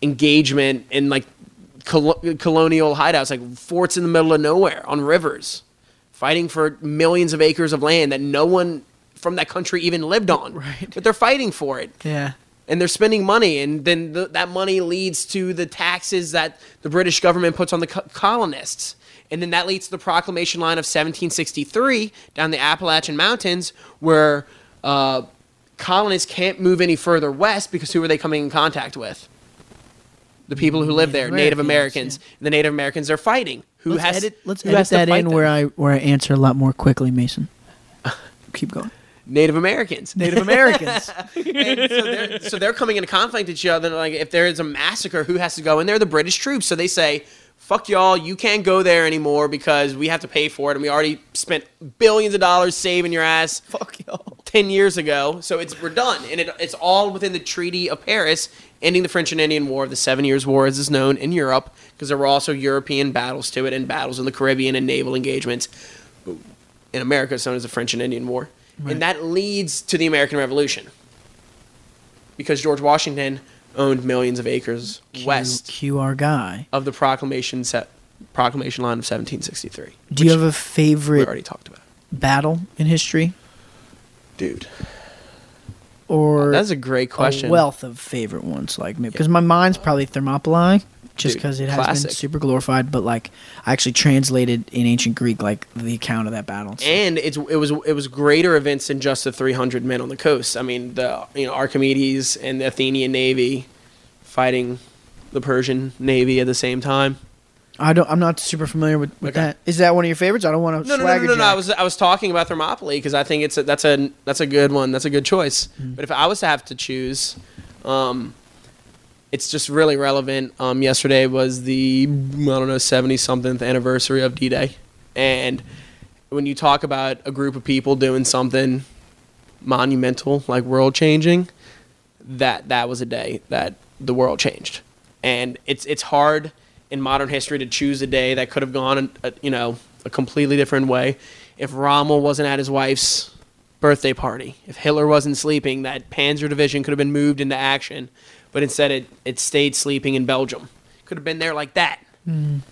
engagement in like col- colonial hideouts, like forts in the middle of nowhere on rivers, fighting for millions of acres of land that no one from that country even lived on. Right. But they're fighting for it Yeah. and they're spending money, and then the, that money leads to the taxes that the British government puts on the co- colonists. And then that leads to the proclamation line of 1763 down the Appalachian Mountains, where uh, colonists can't move any further west because who are they coming in contact with? The people who live there, Native Americans, Americans. The Native Americans are fighting. Who Let's has edit, let's edit that in them? where I where I answer a lot more quickly, Mason. Keep going. Native Americans. Native Americans. and so they're, so they're coming into conflict with each other. Like if there is a massacre, who has to go? And they're the British troops. So they say, "Fuck y'all, you can't go there anymore because we have to pay for it, and we already spent billions of dollars saving your ass Fuck y'all. ten years ago. So it's we're done, and it, it's all within the Treaty of Paris, ending the French and Indian War, the Seven Years' War, as is known in Europe, because there were also European battles to it, and battles in the Caribbean and naval engagements in America is known as the French and Indian War. And that leads to the American Revolution. Because George Washington owned millions of acres Q- west QR guy. of the proclamation set proclamation line of 1763. Do you have a we favorite already talked about? battle in history, Dude, or that's a great question. a wealth of favorite ones? Like maybe because my mind's probably Thermopylae, just because it has been super glorified. But like, I actually translated in ancient Greek like the account of that battle. So- and it's it was it was greater events than just the 300 men on the coast. I mean, the you know Artemisium and the Athenian navy fighting the Persian navy at the same time. I don't. I'm not super familiar with, with Okay. that. Is that one of your favorites? I don't want to. No, no, no, no, no, no. I was I was talking about Thermopylae because I think it's a, that's a that's a good one. That's a good choice. But if I was to have to choose, um, it's just really relevant. Um, yesterday was the I don't know seventy something anniversary of D Day, and when you talk about a group of people doing something monumental like world changing, that that was a day that the world changed, and it's it's hard in modern history to choose a day that could have gone a, you know a completely different way. If Rommel wasn't at his wife's birthday party, if Hitler wasn't sleeping, that Panzer division could have been moved into action, but instead it it stayed sleeping in Belgium. Could have been there like that. You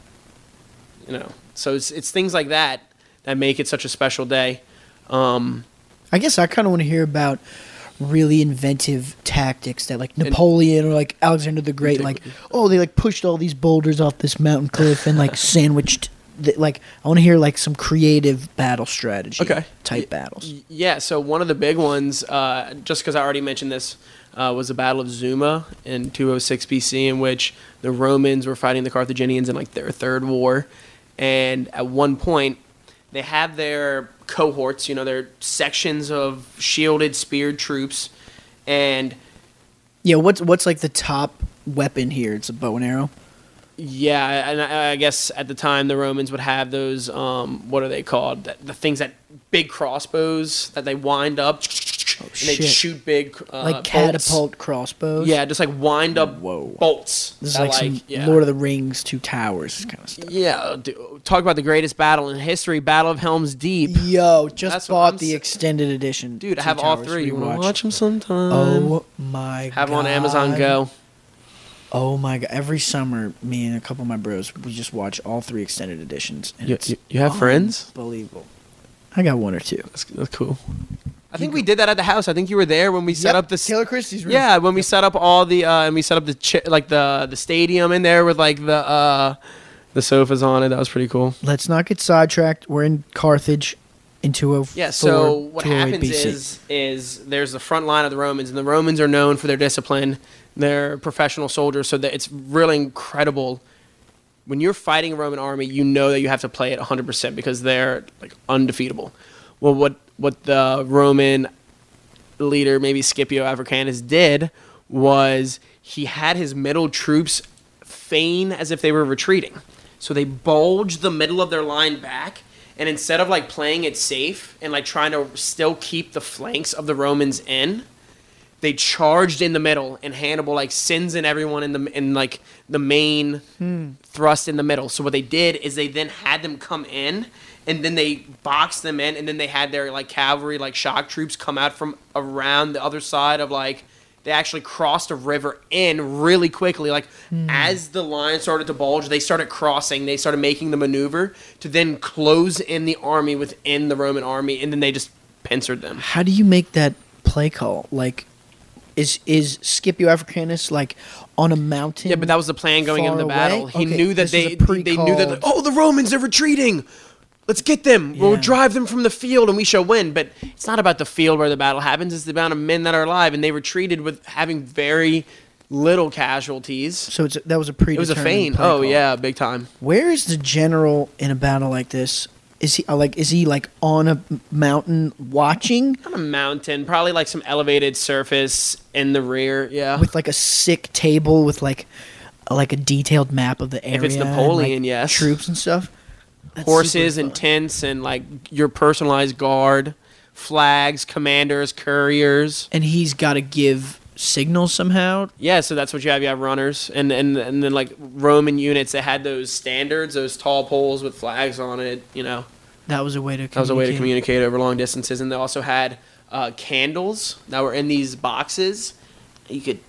know, so it's it's things like that that make it such a special day. Um, I guess I kind of want to hear about really inventive tactics that like Napoleon or like Alexander the Great like oh they like pushed all these boulders off this mountain cliff and like sandwiched the, like I want to hear like some creative battle strategy Okay. type battles. Yeah, so one of the big ones, uh, just because I already mentioned this, uh, was the Battle of Zama in 206 BC, in which the Romans were fighting the Carthaginians in like their third war. And at one point, they have their cohorts, you know, their sections of shielded, speared troops, and Yeah, what's what's like the top weapon here? It's a bow and arrow. Yeah, and I, I guess at the time the Romans would have those. Um, what are they called? The, the things that big crossbows that they wind up and they shoot big uh, like bolts. catapult crossbows. Yeah, just like wind up Whoa. bolts. This is that, like, some yeah. Lord of the Rings, Two Towers kind of stuff. Yeah, dude, talk about the greatest battle in history, Battle of Helm's Deep. Yo, just That's bought the extended edition. Dude, I have all three. You want to watch them sometime? Oh my god. have 'em on Amazon Go. Oh my god! Every summer, me and a couple of my bros, we just watch all three extended editions. And You- it's you- you have friends? Unbelievable. I got one or two. That's, that's cool. I think we did that at the house. I think you were there when we set Yep, up the s- Taylor Christie's room. Yeah, when we set up all the uh, and we set up the chi- like the the stadium in there with like the uh, the sofas on it. That was pretty cool. Let's not get sidetracked. We're in Carthage, in 204. Yeah. So what 208 happens BC. is is there's the front line of the Romans, and the Romans are known for their discipline. They're professional soldiers, so that it's really incredible. When you're fighting a Roman army, you know that you have to play it 100% because they're like undefeatable. Well, what what the Roman leader, maybe Scipio Africanus, did was he had his middle troops feign as if they were retreating. So they bulged the middle of their line back, and instead of like playing it safe and like trying to still keep the flanks of the Romans in, they charged in the middle, and Hannibal like sends in everyone in the in like the main hmm. thrust in the middle. So what they did is they then had them come in, and then they boxed them in, and then they had their like cavalry like shock troops come out from around the other side of like they actually crossed a river in really quickly. Like hmm. as the line started to bulge, they started crossing. They started making the maneuver to then close in the army within the Roman army, and then they just pincered them. How do you make that play call? Like, is is Scipio Africanus like on a mountain? Yeah, but that was the plan going into the away? battle. He Okay, knew that they they knew that oh the Romans are retreating. Let's get them. We'll drive them from the field and we shall win. But it's not about the field where the battle happens. It's the amount of men that are alive, and they retreated with having very little casualties. So it's, that was a pre. It was a feint. Oh yeah, big time. Where is the general in a battle like this? Is he uh, like? Is he like on a mountain watching On a mountain, probably like some elevated surface in the rear. Yeah. with like a sick table with like like a detailed map of the area? If it's and, like, Napoleon, yes. Troops and stuff. That's horses and tents and like your personalized guard, flags, commanders, couriers. and he's got to give signals somehow. Yeah, so that's what you have. You have runners, and and and then like Roman units that had those standards, those tall poles with flags on it. You know, That was a way to. That was a way to communicate. over long distances, and they also had uh, candles that were in these boxes. You could.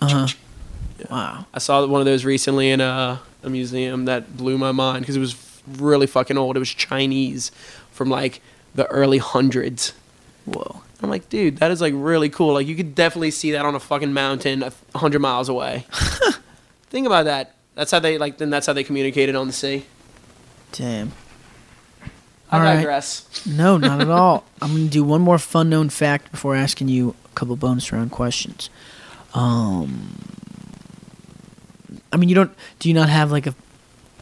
Uh-huh. Wow. I saw one of those recently in a, a museum that blew my mind because it was really fucking old. It was Chinese from like the early hundreds. Whoa. I'm like, dude, that is like really cool. Like you could definitely see that on a fucking mountain a hundred miles away. Think about that. That's how they like. Then that's how they communicated on the sea. Damn. I All right. digress. No, not at all. I'm going to do one more fun known fact before asking you a couple bonus round questions. Um, I mean, you don't. Do you not have like a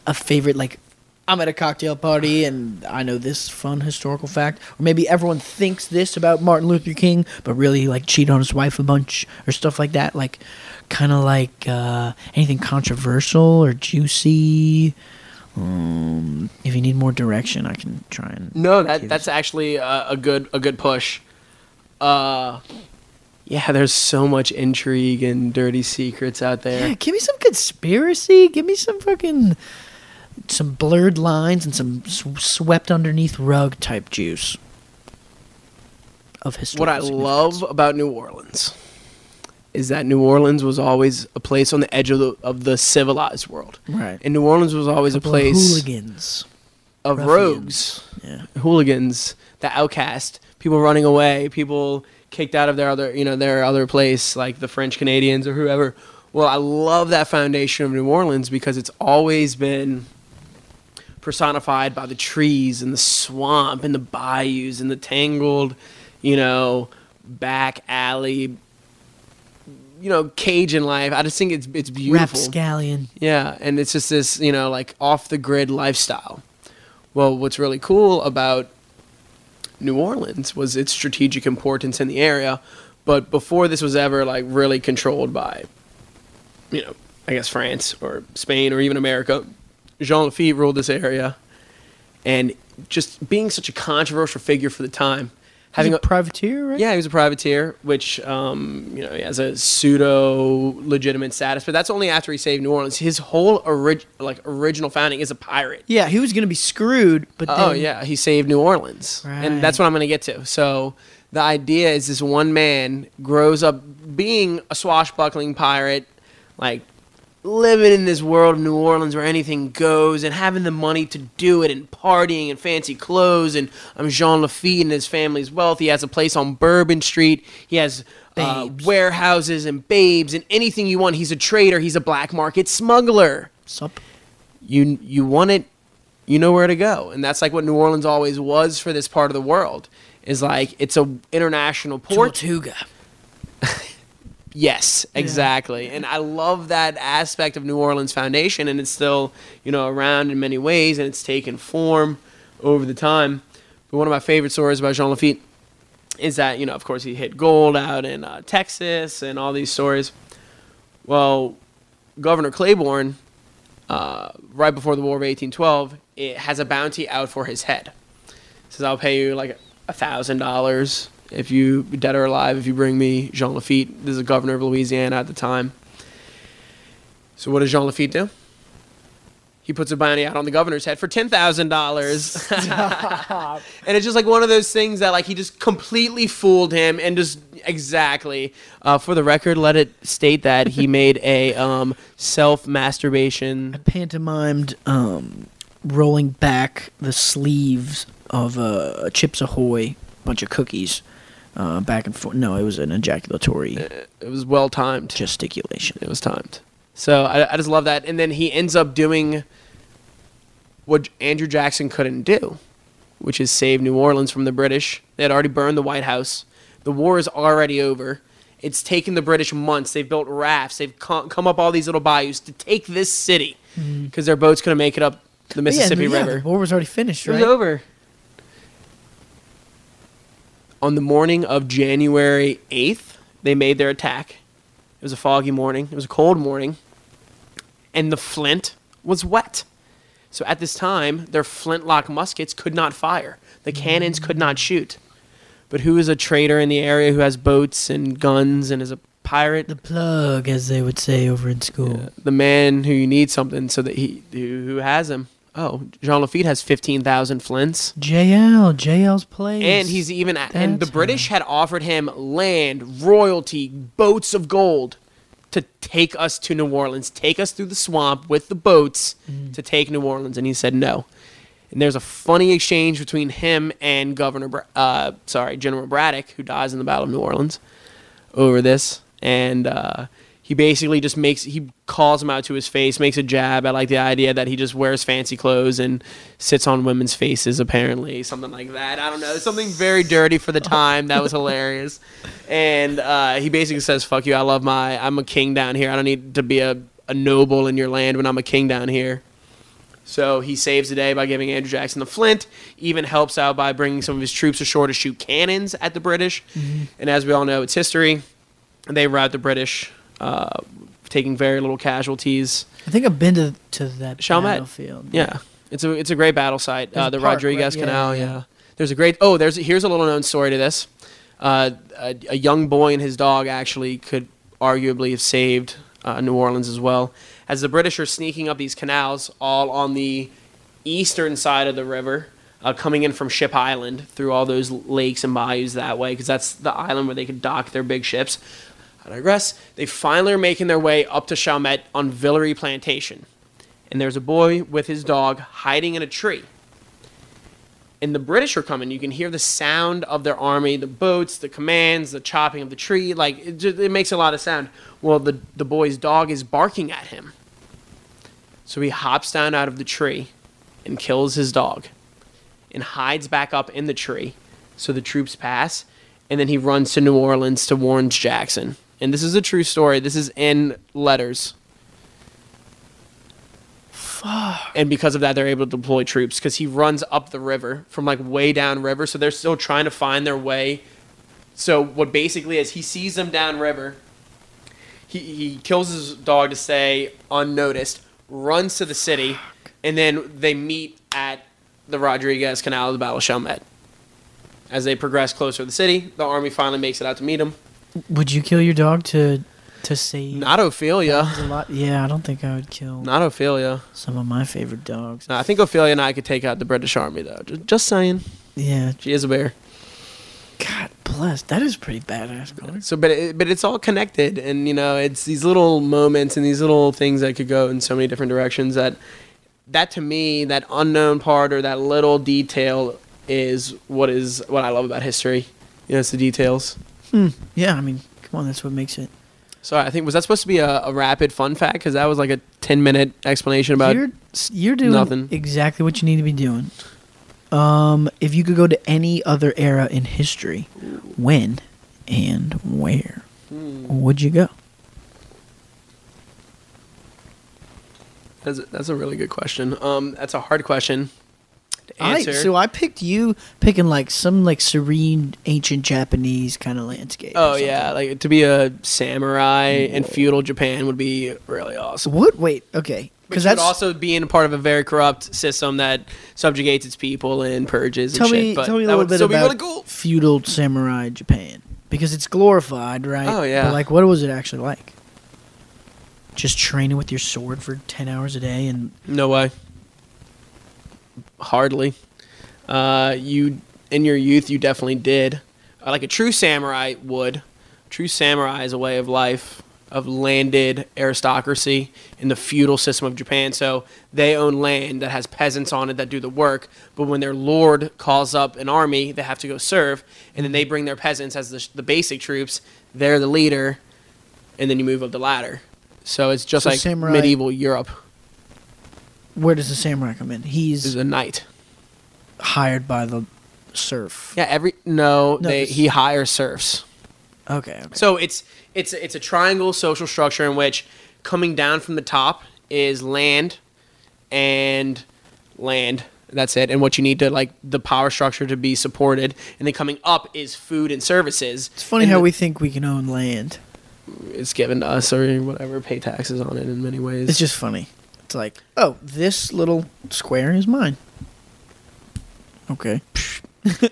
a favorite like? I'm at a cocktail party and I know this fun historical fact, or maybe everyone thinks this about Martin Luther King, but really he, like cheated on his wife a bunch or stuff like that. Like, kind of like uh, anything controversial or juicy. Um, if you need more direction, I can try and No, that that's actually a, a good a good push. Uh, yeah, there's so much intrigue and dirty secrets out there. Yeah, give me some conspiracy. Give me some fucking some blurred lines and some swept underneath rug type juice of history. what I love about New Orleans is that New Orleans was always a place on the edge of the of the civilized world, right? and New Orleans was always a of place hooligans. of ruffians. rogues, Yeah, hooligans, the outcast, people running away, people kicked out of their other you know their other place, like the French Canadians or whoever. Well, I love that foundation of New Orleans because it's always been personified by the trees and the swamp and the bayous and the tangled, you know, back alley, you know, Cajun life. I just think it's it's beautiful. rapscallion. Yeah, and it's just this, you know, like off the grid lifestyle. Well, what's really cool about New Orleans was its strategic importance in the area, but before this was ever like really controlled by you know, I guess France or Spain or even America, Jean Lafitte ruled this area and just being such a controversial figure for the time, having a a privateer, right? yeah, he was a privateer, which um, you know he has a pseudo legitimate status, but that's only after he saved New Orleans. His whole orig- like original founding is a pirate. Yeah, he was gonna be screwed, but then, Oh yeah, he saved New Orleans, and that's what I'm gonna get to. So the idea is this one man grows up being a swashbuckling pirate, like living in this world of New Orleans where anything goes, and having the money to do it, and partying and fancy clothes. And I'm Jean Lafitte, and his family's wealth. He has a place on Bourbon Street. He has. Uh, warehouses and babes and anything you want. He's a trader. He's a black market smuggler Sup? you you want it you know where to go and that's like what new orleans always was for this part of the world is like it's a international port Tortuga. yes exactly. And i love that aspect of new orleans foundation and it's still you know around in many ways and it's taken form over the time. But one of my favorite stories about jean lafitte is that you know of course he hit gold out in uh, texas and all these stories. Well governor claiborne uh, right before the War of 1812, it has a bounty out for his head. It says, I'll pay you like a thousand dollars if you dead or alive if you bring me Jean Lafitte. This is the governor of Louisiana at the time. So what does Jean Lafitte do? He puts a bounty out on the governor's head for ten thousand dollars, and it's just like one of those things that like he just completely fooled him and just exactly. Uh, for the record, let it state that he made a um, self masturbation pantomimed um, rolling back the sleeves of uh, Chips Ahoy bunch of cookies uh, back and forth. No, it was an ejaculatory it was well timed. gesticulation. It was timed. So I, I just love that. And then he ends up doing what Andrew Jackson couldn't do, which is save New Orleans from the British. They had already burned the White House. The war is already over. It's taken the British months. They've built rafts. They've co- come up all these little bayous to take this city because their boats couldn't make it up the Mississippi yeah, yeah, River. the war was already finished, right? It was over. On the morning of January 8th, they made their attack. It was a foggy morning. It was a cold morning. And the flint was wet. So at this time, their flintlock muskets could not fire. The cannons could not shoot. But who is a trader in the area who has boats and guns and is a pirate? The plug, as they would say over in school. the man who you need something so that he who, who has him Oh, Jean Lafitte has fifteen thousand flints. JL, JL's place. And he's even at, and the British had offered him land, royalty, boats of gold to take us to New Orleans, take us through the swamp with the boats to take New Orleans, and he said no. And there's a funny exchange between him and Governor, Bra- uh, sorry, General Braddock, who dies in the Battle of New Orleans, over this, and uh, he basically just makes he calls him out to his face, makes a jab at like the idea that he just wears fancy clothes and sits on women's faces, apparently something like that. I don't know, something very dirty for the time that was hilarious, and uh, he basically says, "Fuck you, I love my, I'm a king down here. I don't need to be a, a noble in your land when I'm a king down here." So he saves the day by giving Andrew Jackson the flint, even helps out by bringing some of his troops ashore to shoot cannons at the British. And as we all know, it's history. They rout the British, uh, taking very little casualties. I think I've been to to that Chalmette. battlefield. Yeah, it's a it's a great battle site. Uh, the park, Rodriguez right? Yeah, Canal. yeah, Yeah, yeah. There's a great. Oh, there's here's a little known story to this. Uh, a, a young boy and his dog actually could arguably have saved uh, New Orleans as well, as the British are sneaking up these canals all on the eastern side of the river. Uh, coming in from Ship Island through all those lakes and bayous that way, because that's the island where they could dock their big ships. I digress. They finally are making their way up to Chalmette on Villeré Plantation. And there's a boy with his dog hiding in a tree. And the British are coming. You can hear the sound of their army, the boats, the commands, the chopping of the tree. Like, it, just, it makes a lot of sound. Well, the, the boy's dog is barking at him. So he hops down out of the tree and kills his dog and hides back up in the tree so the troops pass. And then he runs to New Orleans to warn Jackson. And this is a true story. This is in letters. Fuck. And because of that, they're able to deploy troops because he runs up the river from like way down river. So they're still trying to find their way. So what basically is he sees them down river. He, he kills his dog to stay unnoticed, runs to the city, and then they meet at the Rodriguez Canal of the Battle of Chalmette. As they progress closer to the city, the army finally makes it out to meet him. Would you kill your dog to to save Not Ophelia. Yeah, I don't think I would kill Not Ophelia. some of my favorite dogs. No, I think Ophelia and I could take out the British army though. Just, just saying. Yeah, She is a bear. God bless. That is pretty badass. Clark. So, but it, but it's all connected, and you know, it's these little moments and these little things that could go in so many different directions. That that to me, that unknown part or that little detail is what is what I love about history. You know, it's the details. Hmm. Yeah, I mean, come on, that's what makes it. So I think was that supposed to be a, a rapid fun fact? Because that was like a ten minute explanation about. you're you're doing nothing. exactly what you need to be doing. Um, if you could go to any other era in history, when and where Hmm. would you go? That's a, that's a really good question. Um, that's a hard question to I, so I picked you picking like some like serene ancient Japanese kind of landscape. oh yeah, like to be a samurai in feudal Japan would be really awesome. What? Wait. Okay. Because that's also being a part of a very corrupt system that subjugates its people and purges and tell shit. me but tell me a little bit about really cool. feudal samurai Japan because it's glorified, right? Oh, yeah. But like, what was it actually like? Just training with your sword for ten hours a day and No way. Hardly. Uh, you in your youth, you definitely did. Uh, like a true samurai would. True samurai is a way of life of landed aristocracy in the feudal system of Japan. So they own land that has peasants on it that do the work. But when their lord calls up an army, they have to go serve, and then they bring their peasants as the, the basic troops. They're the leader, and then you move up the ladder. So it's just So like samurai- medieval Europe. Where does the samurai come in? He's Is a knight. hired by the serf. Yeah, every no, No, they he hires serfs. Okay. okay. So it's it's it's a triangle social structure in which coming down from the top is land and land. That's it. And what you need to like the power structure to be supported, and then coming up is food and services. It's funny how we think we can own land. it's given to us or whatever, pay taxes on it in many ways. It's just funny. It's like, oh, this little square is mine. Okay.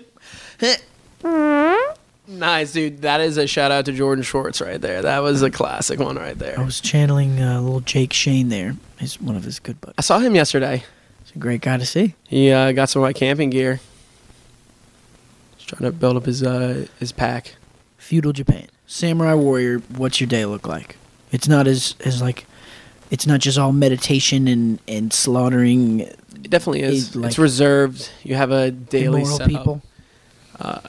nice, dude. That is a shout out to Jordan Schwartz right there. That was a classic one right there. I was channeling uh, little Jake Shane there. He's one of his good buddies. I saw him yesterday. He's a great guy to see. He uh, got some of my camping gear. He's trying to build up his uh, his pack. Feudal Japan. Samurai warrior, what's your day look like? It's not as as like it's not just all meditation and and slaughtering It definitely is. It's like- it's reserved. You have a daily immoral setup. people. Uh,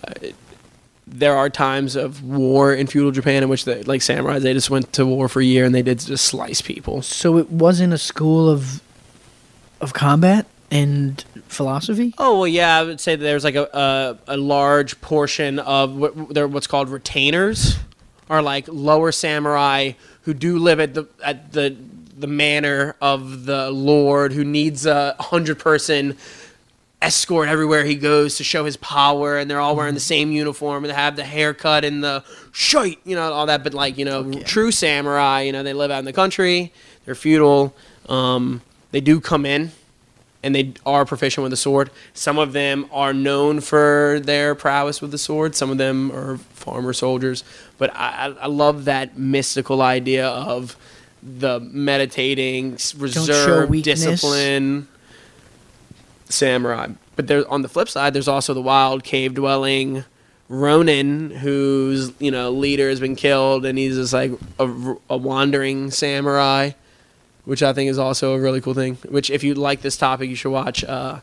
there are times of war in feudal Japan in which, they, like samurais, they just went to war for a year and they did just slice people. So it wasn't a school of of combat and philosophy? Oh well, yeah, I would say that there's like a a, a large portion of what they're what's called retainers, are like lower samurai who do live at the at the the manor of the lord who needs a hundred person escort everywhere he goes to show his power, and they're all wearing the same uniform and they have the haircut and the shite, you know, all that. But like you know, true samurai, you know, they live out in the country, they're feudal. Um, they do come in and they are proficient with the sword. Some of them are known for their prowess with the sword. Some of them are farmer soldiers. But I I love that mystical idea of the meditating, weakness. discipline samurai. But there, on the flip side, there's also the wild cave dwelling Ronin, whose you know leader has been killed, and he's just like a, a wandering samurai which I think is also a really cool thing. Which, if you like this topic, you should watch uh,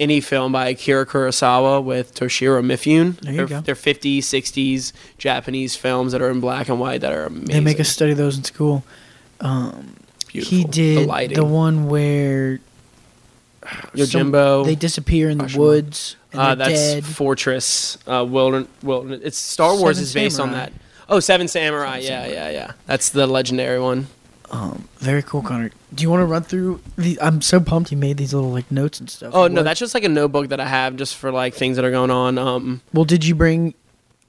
any film by Akira Kurosawa with Toshiro Mifune. There you they're, go. they're 50s, 60s Japanese films that are in black and white that are amazing. They make us study those in school. Beautiful. He did the the, one where some- Yojimbo. they disappear in the Rashomon. woods uh, that's dead. Fortress uh, Wilderness. It's Star Wars Seven is based on Samurai. that. Oh, Seven Samurai. Seven yeah, Samurai. yeah, yeah. That's the legendary one. Um, very cool, Connor. Do you want to run through? The, I'm so pumped you made these little like notes and stuff. Oh no, that's just like a notebook that I have just for like things that are going on. Um, well. Did you bring?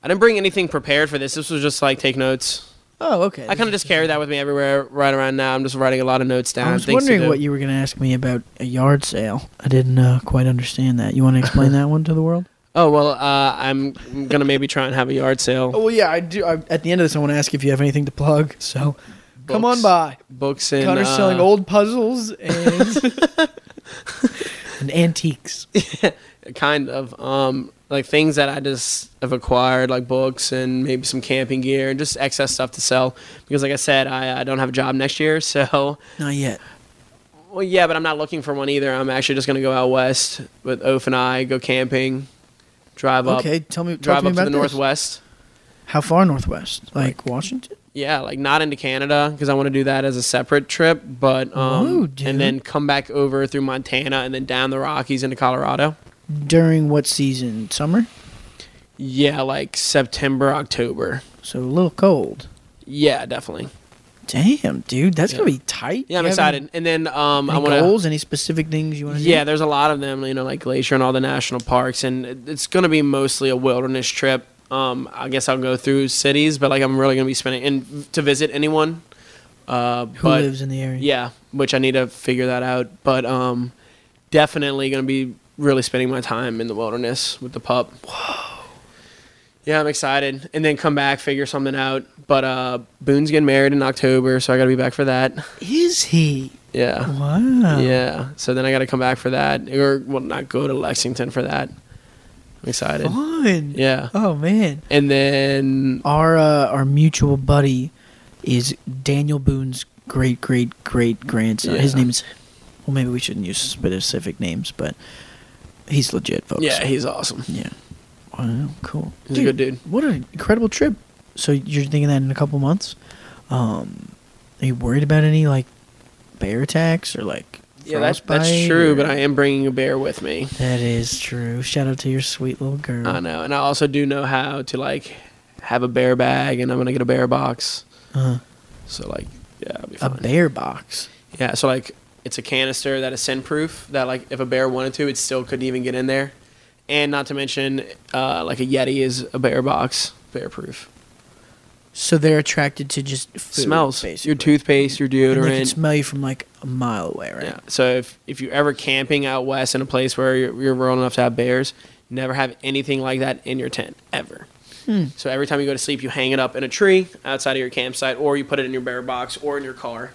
I didn't bring anything prepared for this. This was just like take notes. Oh, okay. I kind of just carry that with me everywhere right around now. I'm just writing a lot of notes down. I was wondering what you were going to ask me about a yard sale. I didn't uh, quite understand that. You want to explain that one to the world? Oh well, uh, I'm gonna maybe try and have a yard sale. Oh well, yeah, I do. I, at the end of this, I want to ask if you have anything to plug. So come on by. Books and Connor's uh, selling old puzzles and and antiques. Yeah, kind of um like things that I just have acquired, like books and maybe some camping gear and just excess stuff to sell. Because like I said, I, I don't have a job next year, so Not yet. well yeah, but I'm not looking for one either. I'm actually just gonna go out west with Oph and I, go camping, drive up, Okay, tell me. Drive to me up to the this. northwest. How far northwest? Like Washington? Yeah, like not into Canada because I want to do that as a separate trip, but um, dude. and then come back over through Montana and then down the Rockies into Colorado. During what season? Summer. Yeah, like September, October. So a little cold. Yeah, definitely. Damn, dude, that's Yeah. gonna be tight. Yeah, I'm excited. And then um, I want to. goals? Any specific things you want to do? Yeah, there's a lot of them. You know, like Glacier and all the national parks, and it's gonna be mostly a wilderness trip. Um, I guess I'll go through cities, but like I'm really gonna be spending and to visit anyone. Uh, Who but lives in the area? Yeah, which I need to figure that out. But um, definitely gonna be really spending my time in the wilderness with the pup. Whoa. Yeah, I'm excited, and then come back, figure something out. But uh, Boone's getting married in October, so I gotta be back for that. Is he? Yeah. Wow. Yeah. So then I gotta come back for that, or well, not go to Lexington for that. I'm excited. Fun. Yeah. Oh man. And then Our uh, our mutual buddy is Daniel Boone's great great great grandson. His Yeah. name is. Well, maybe we shouldn't use specific names, but he's legit, folks. yeah, he's awesome. yeah. Wow, cool. He's a good dude. What an incredible trip. So you're thinking that in a couple months? Um, are you worried about any like bear attacks or like? Yeah, that's that's true. or- But I am bringing a bear with me. That is true. Shout out to your sweet little girl. I know, and I also do know how to like have a bear bag, and I'm gonna get a bear box. Uh-huh. So like, yeah, be a bear box. Yeah, so like, it's a canister that is scent proof. That like, if a bear wanted to, it still couldn't even get in there. And not to mention, uh, like a Yeti is a bear box, bear proof. So they're attracted to just food, Smells basically. your toothpaste, your deodorant. And they can smell you from like a mile away, right? Yeah. So if if you're ever camping out west in a place where you're, you're rural enough to have bears, never have anything like that in your tent ever. Hmm. So every time you go to sleep, you hang it up in a tree outside of your campsite, or you put it in your bear box or in your car.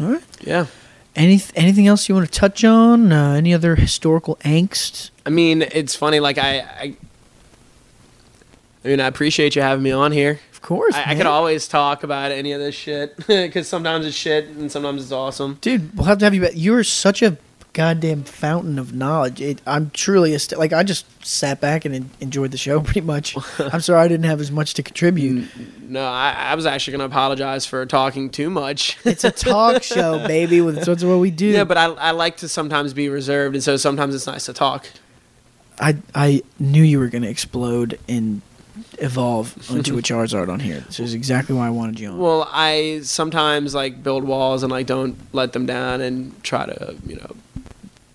All right. Yeah. Any anything else you want to touch on? Uh, any other historical angst? I mean, it's funny. Like I, I, I mean, I appreciate you having me on here. Of course, I, I could always talk about any of this shit because sometimes it's shit and sometimes it's awesome. dude. We'll have to have you back. You're such a goddamn fountain of knowledge. It, I'm truly a st- like I just sat back and en- enjoyed the show pretty much. I'm sorry I didn't have as much to contribute. No, I, I was actually gonna apologize for talking too much. It's a talk show, baby. With that's what we do. yeah, but I, I like to sometimes be reserved, and so sometimes it's nice to talk. I I knew you were gonna explode and evolve into a Charizard on here. This is exactly why I wanted you on. Well, I sometimes like build walls and like don't let them down and try to you know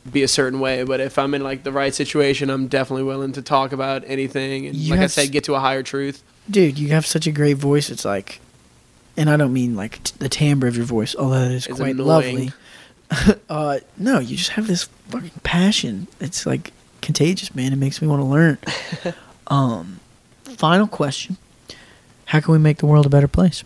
be a certain way. But if I'm in like the right situation, I'm definitely willing to talk about anything and You like I said, get to a higher truth. Dude, you have such a great voice. It's like, and I don't mean like t- the timbre of your voice, although that is It's quite annoying. lovely. uh, no, you just have this fucking passion. It's like contagious, man. It makes me want to learn. um, final question: How can we make the world a better place?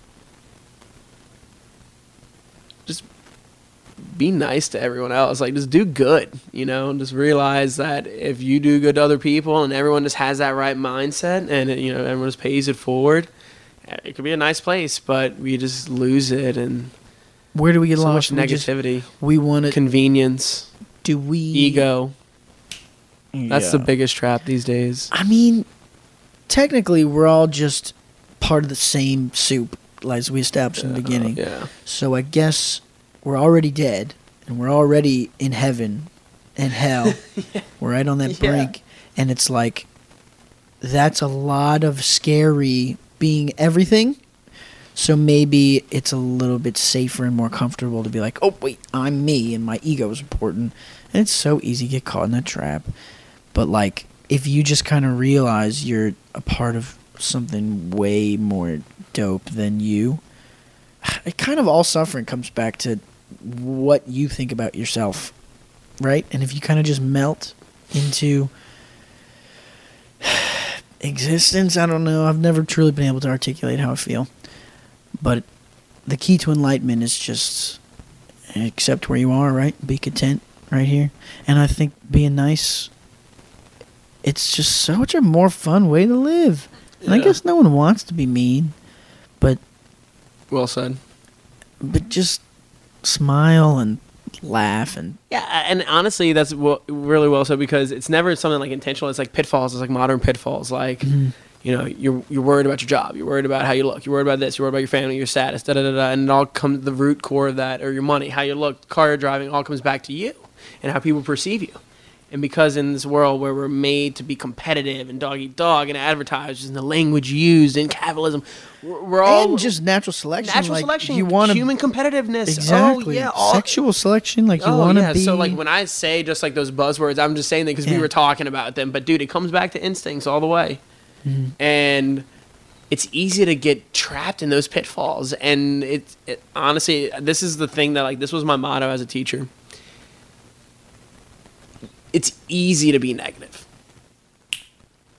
Be nice to everyone else. Like just do good, you know. Just realize that if you do good to other people and everyone just has that right mindset and you know everyone just pays it forward, eh, it could be a nice place. But we just lose it and Where do we get so lost? much We just- negativity, We want to. convenience, do we ego. That's the biggest trap these days. I mean, technically, we're all just part of the same soup, as we established in the beginning. Yeah. So I guess we're already dead, and we're already in heaven and hell. We're right on that Yeah. brink, and it's like that's a lot of scary being everything. So maybe it's a little bit safer and more comfortable to be like, oh wait, I'm me, and my ego is important. And it's so easy to get caught in that trap. But like, if you just kind of realize you're a part of something way more dope than you, it kind of all suffering comes back to what you think about yourself, right? And if you kind of just melt into existence, I don't know. I've never truly been able to articulate how I feel. But the key to enlightenment is just accept where you are, right? Be content right here. And I think being nice it's just such a more fun way to live. And I guess no one wants to be mean, but Well said. but just smile and laugh and Yeah, and honestly, that's w- really well said because it's never something like intentional. It's like pitfalls. It's like modern pitfalls. Like, mm-hmm. you know, you're you're worried about your job. You're worried about how you look. You're worried about this. You're worried about your family, your status, da da da da. And it all comes the root core of that, or your money, how you look, car you're driving, all comes back to you and how people perceive you. And because in this world where we're made to be competitive and dog eat dog and advertisers and the language used in capitalism, we're, we're all and just natural selection. natural like, selection. You want human competitiveness. exactly Oh, yeah. All, sexual selection. Like you oh, want to yeah. be. So like when I say just like those buzzwords, I'm just saying that because Yeah. we were talking about them. But dude, it comes back to instincts all the way, Mm-hmm. and it's easy to get trapped in those pitfalls. And it, it honestly, this is the thing that like this was my motto as a teacher. It's easy to be negative.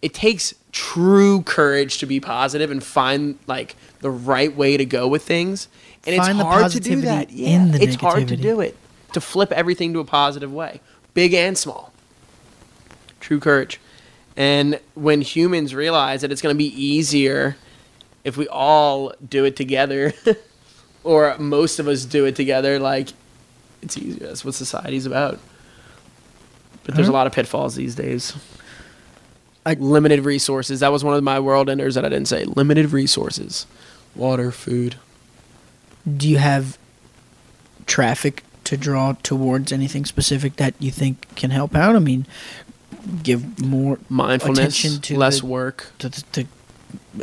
It takes true courage to be positive and find like the right way to go with things. And Find it's hard to do that. Yeah, in the it's hard to do it. To flip everything to a positive way, big and small. True courage. And when humans realize that it's going to be easier if we all do it together, or most of us do it together, like it's easier. That's what society's about. But there's a lot of pitfalls these days. I- Limited resources. That was one of my world enders that I didn't say. Limited resources. Water, food. do you have traffic to draw towards anything specific that you think can help out? I mean, give more Mindfulness. attention to less the- work. to the to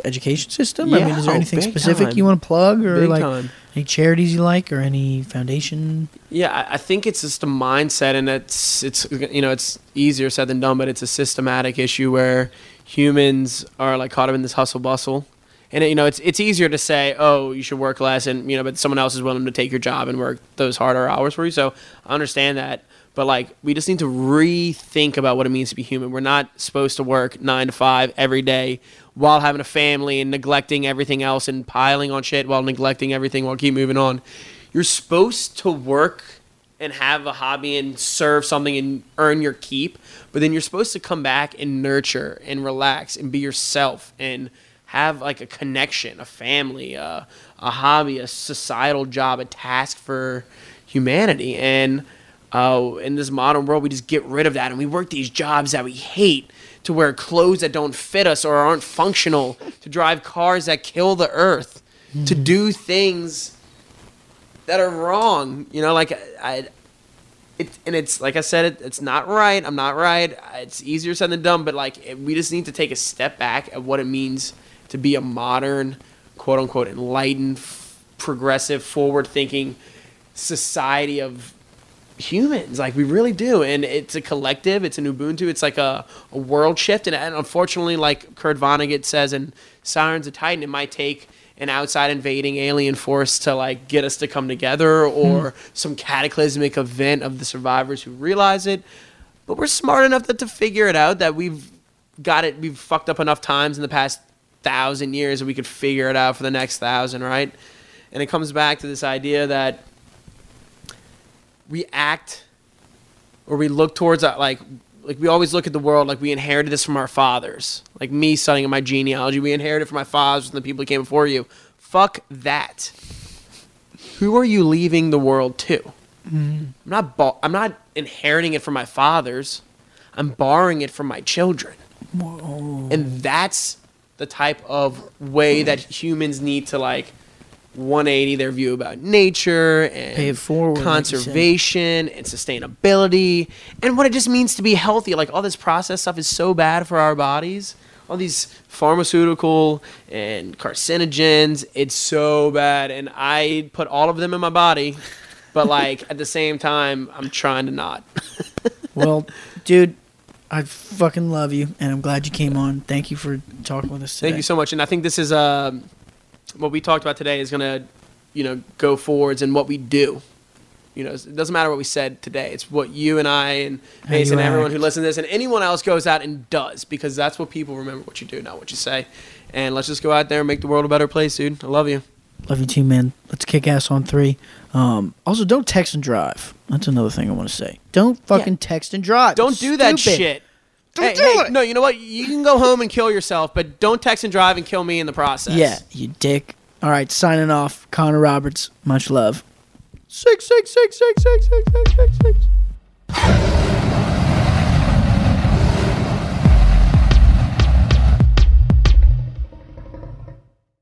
education system. I mean, is there oh, anything big specific time. you want to plug or Big like time. Any charities you like or any foundation? Yeah, I- I think it's just a mindset, and it's it's you know it's easier said than done, but it's a systematic issue where humans are like caught up in this hustle bustle, and you know it's it's easier to say, oh, you should work less, and you know, but someone else is willing to take your job and work those harder hours for you. So I understand that, but like we just need to rethink about what it means to be human. We're not supposed to work nine to five every day while having a family and neglecting everything else and piling on shit while neglecting everything while keep moving on. You're supposed to work and have a hobby and serve something and earn your keep, but then you're supposed to come back and nurture and relax and be yourself and have like a connection, a family, uh, a hobby, a societal job, a task for humanity. And uh, in this modern world, we just get rid of that and we work these jobs that we hate to wear clothes that don't fit us or aren't functional, to drive cars that kill the earth, to hmm. do things that are wrong. You know, like I, it, and it's like I said, it, it's not right. I'm not right. It's easier said than done, but like it, we just need to take a step back at what it means to be a modern, quote unquote, enlightened, f- progressive, forward-thinking society of humans. Like we really do, and it's a collective. It's an Ubuntu. It's like a, a world shift, and, and unfortunately, like Kurt Vonnegut says in Sirens of Titan, it might take an outside invading alien force to like get us to come together, hmm. or some cataclysmic event of the survivors who realize it. But we're smart enough that to figure it out that we've got it. We've fucked up enough times in the past thousand years that we could figure it out for the next thousand, right? And it comes back to this idea that we act or we look towards uh, like like we always look at the world like we inherited this from our fathers. Like me studying my genealogy, we inherited from my fathers and the people who came before you. Fuck that. Who are you leaving the world to? I'm not I'm not inheriting it from my fathers. I'm borrowing it from my children. And that's the type of way that humans need to like 180 their view about nature and forward, like conservation and sustainability and what it just means to be healthy. Like all this processed stuff is so bad for our bodies. All these pharmaceutical and carcinogens, it's so bad. And I put all of them in my body, but like at the same time, I'm trying to not. Well, dude, I fucking love you, and I'm glad you came on. Thank you for talking with us today. Thank you so much. And I think this is um, what we talked about today is gonna, you know, go forwards and what we do. You know, it doesn't matter what we said today. It's what you and I and Mason, and everyone who listens to this, and anyone else goes out and does, because that's what people remember what you do, not what you say. And let's just go out there and make the world a better place, dude. I love you. Love you too, man. Let's kick ass on three. Um, also, don't text and drive. That's another thing I want to say. Don't fucking text and drive. Don't It's do that stupid. shit. Don't hey, do hey, it. No, you know what? You can go home and kill yourself, but don't text and drive and kill me in the process. Yeah, you dick. All right, signing off. Connor Roberts, much love. Six, six, six, six, six, six, six, six, six.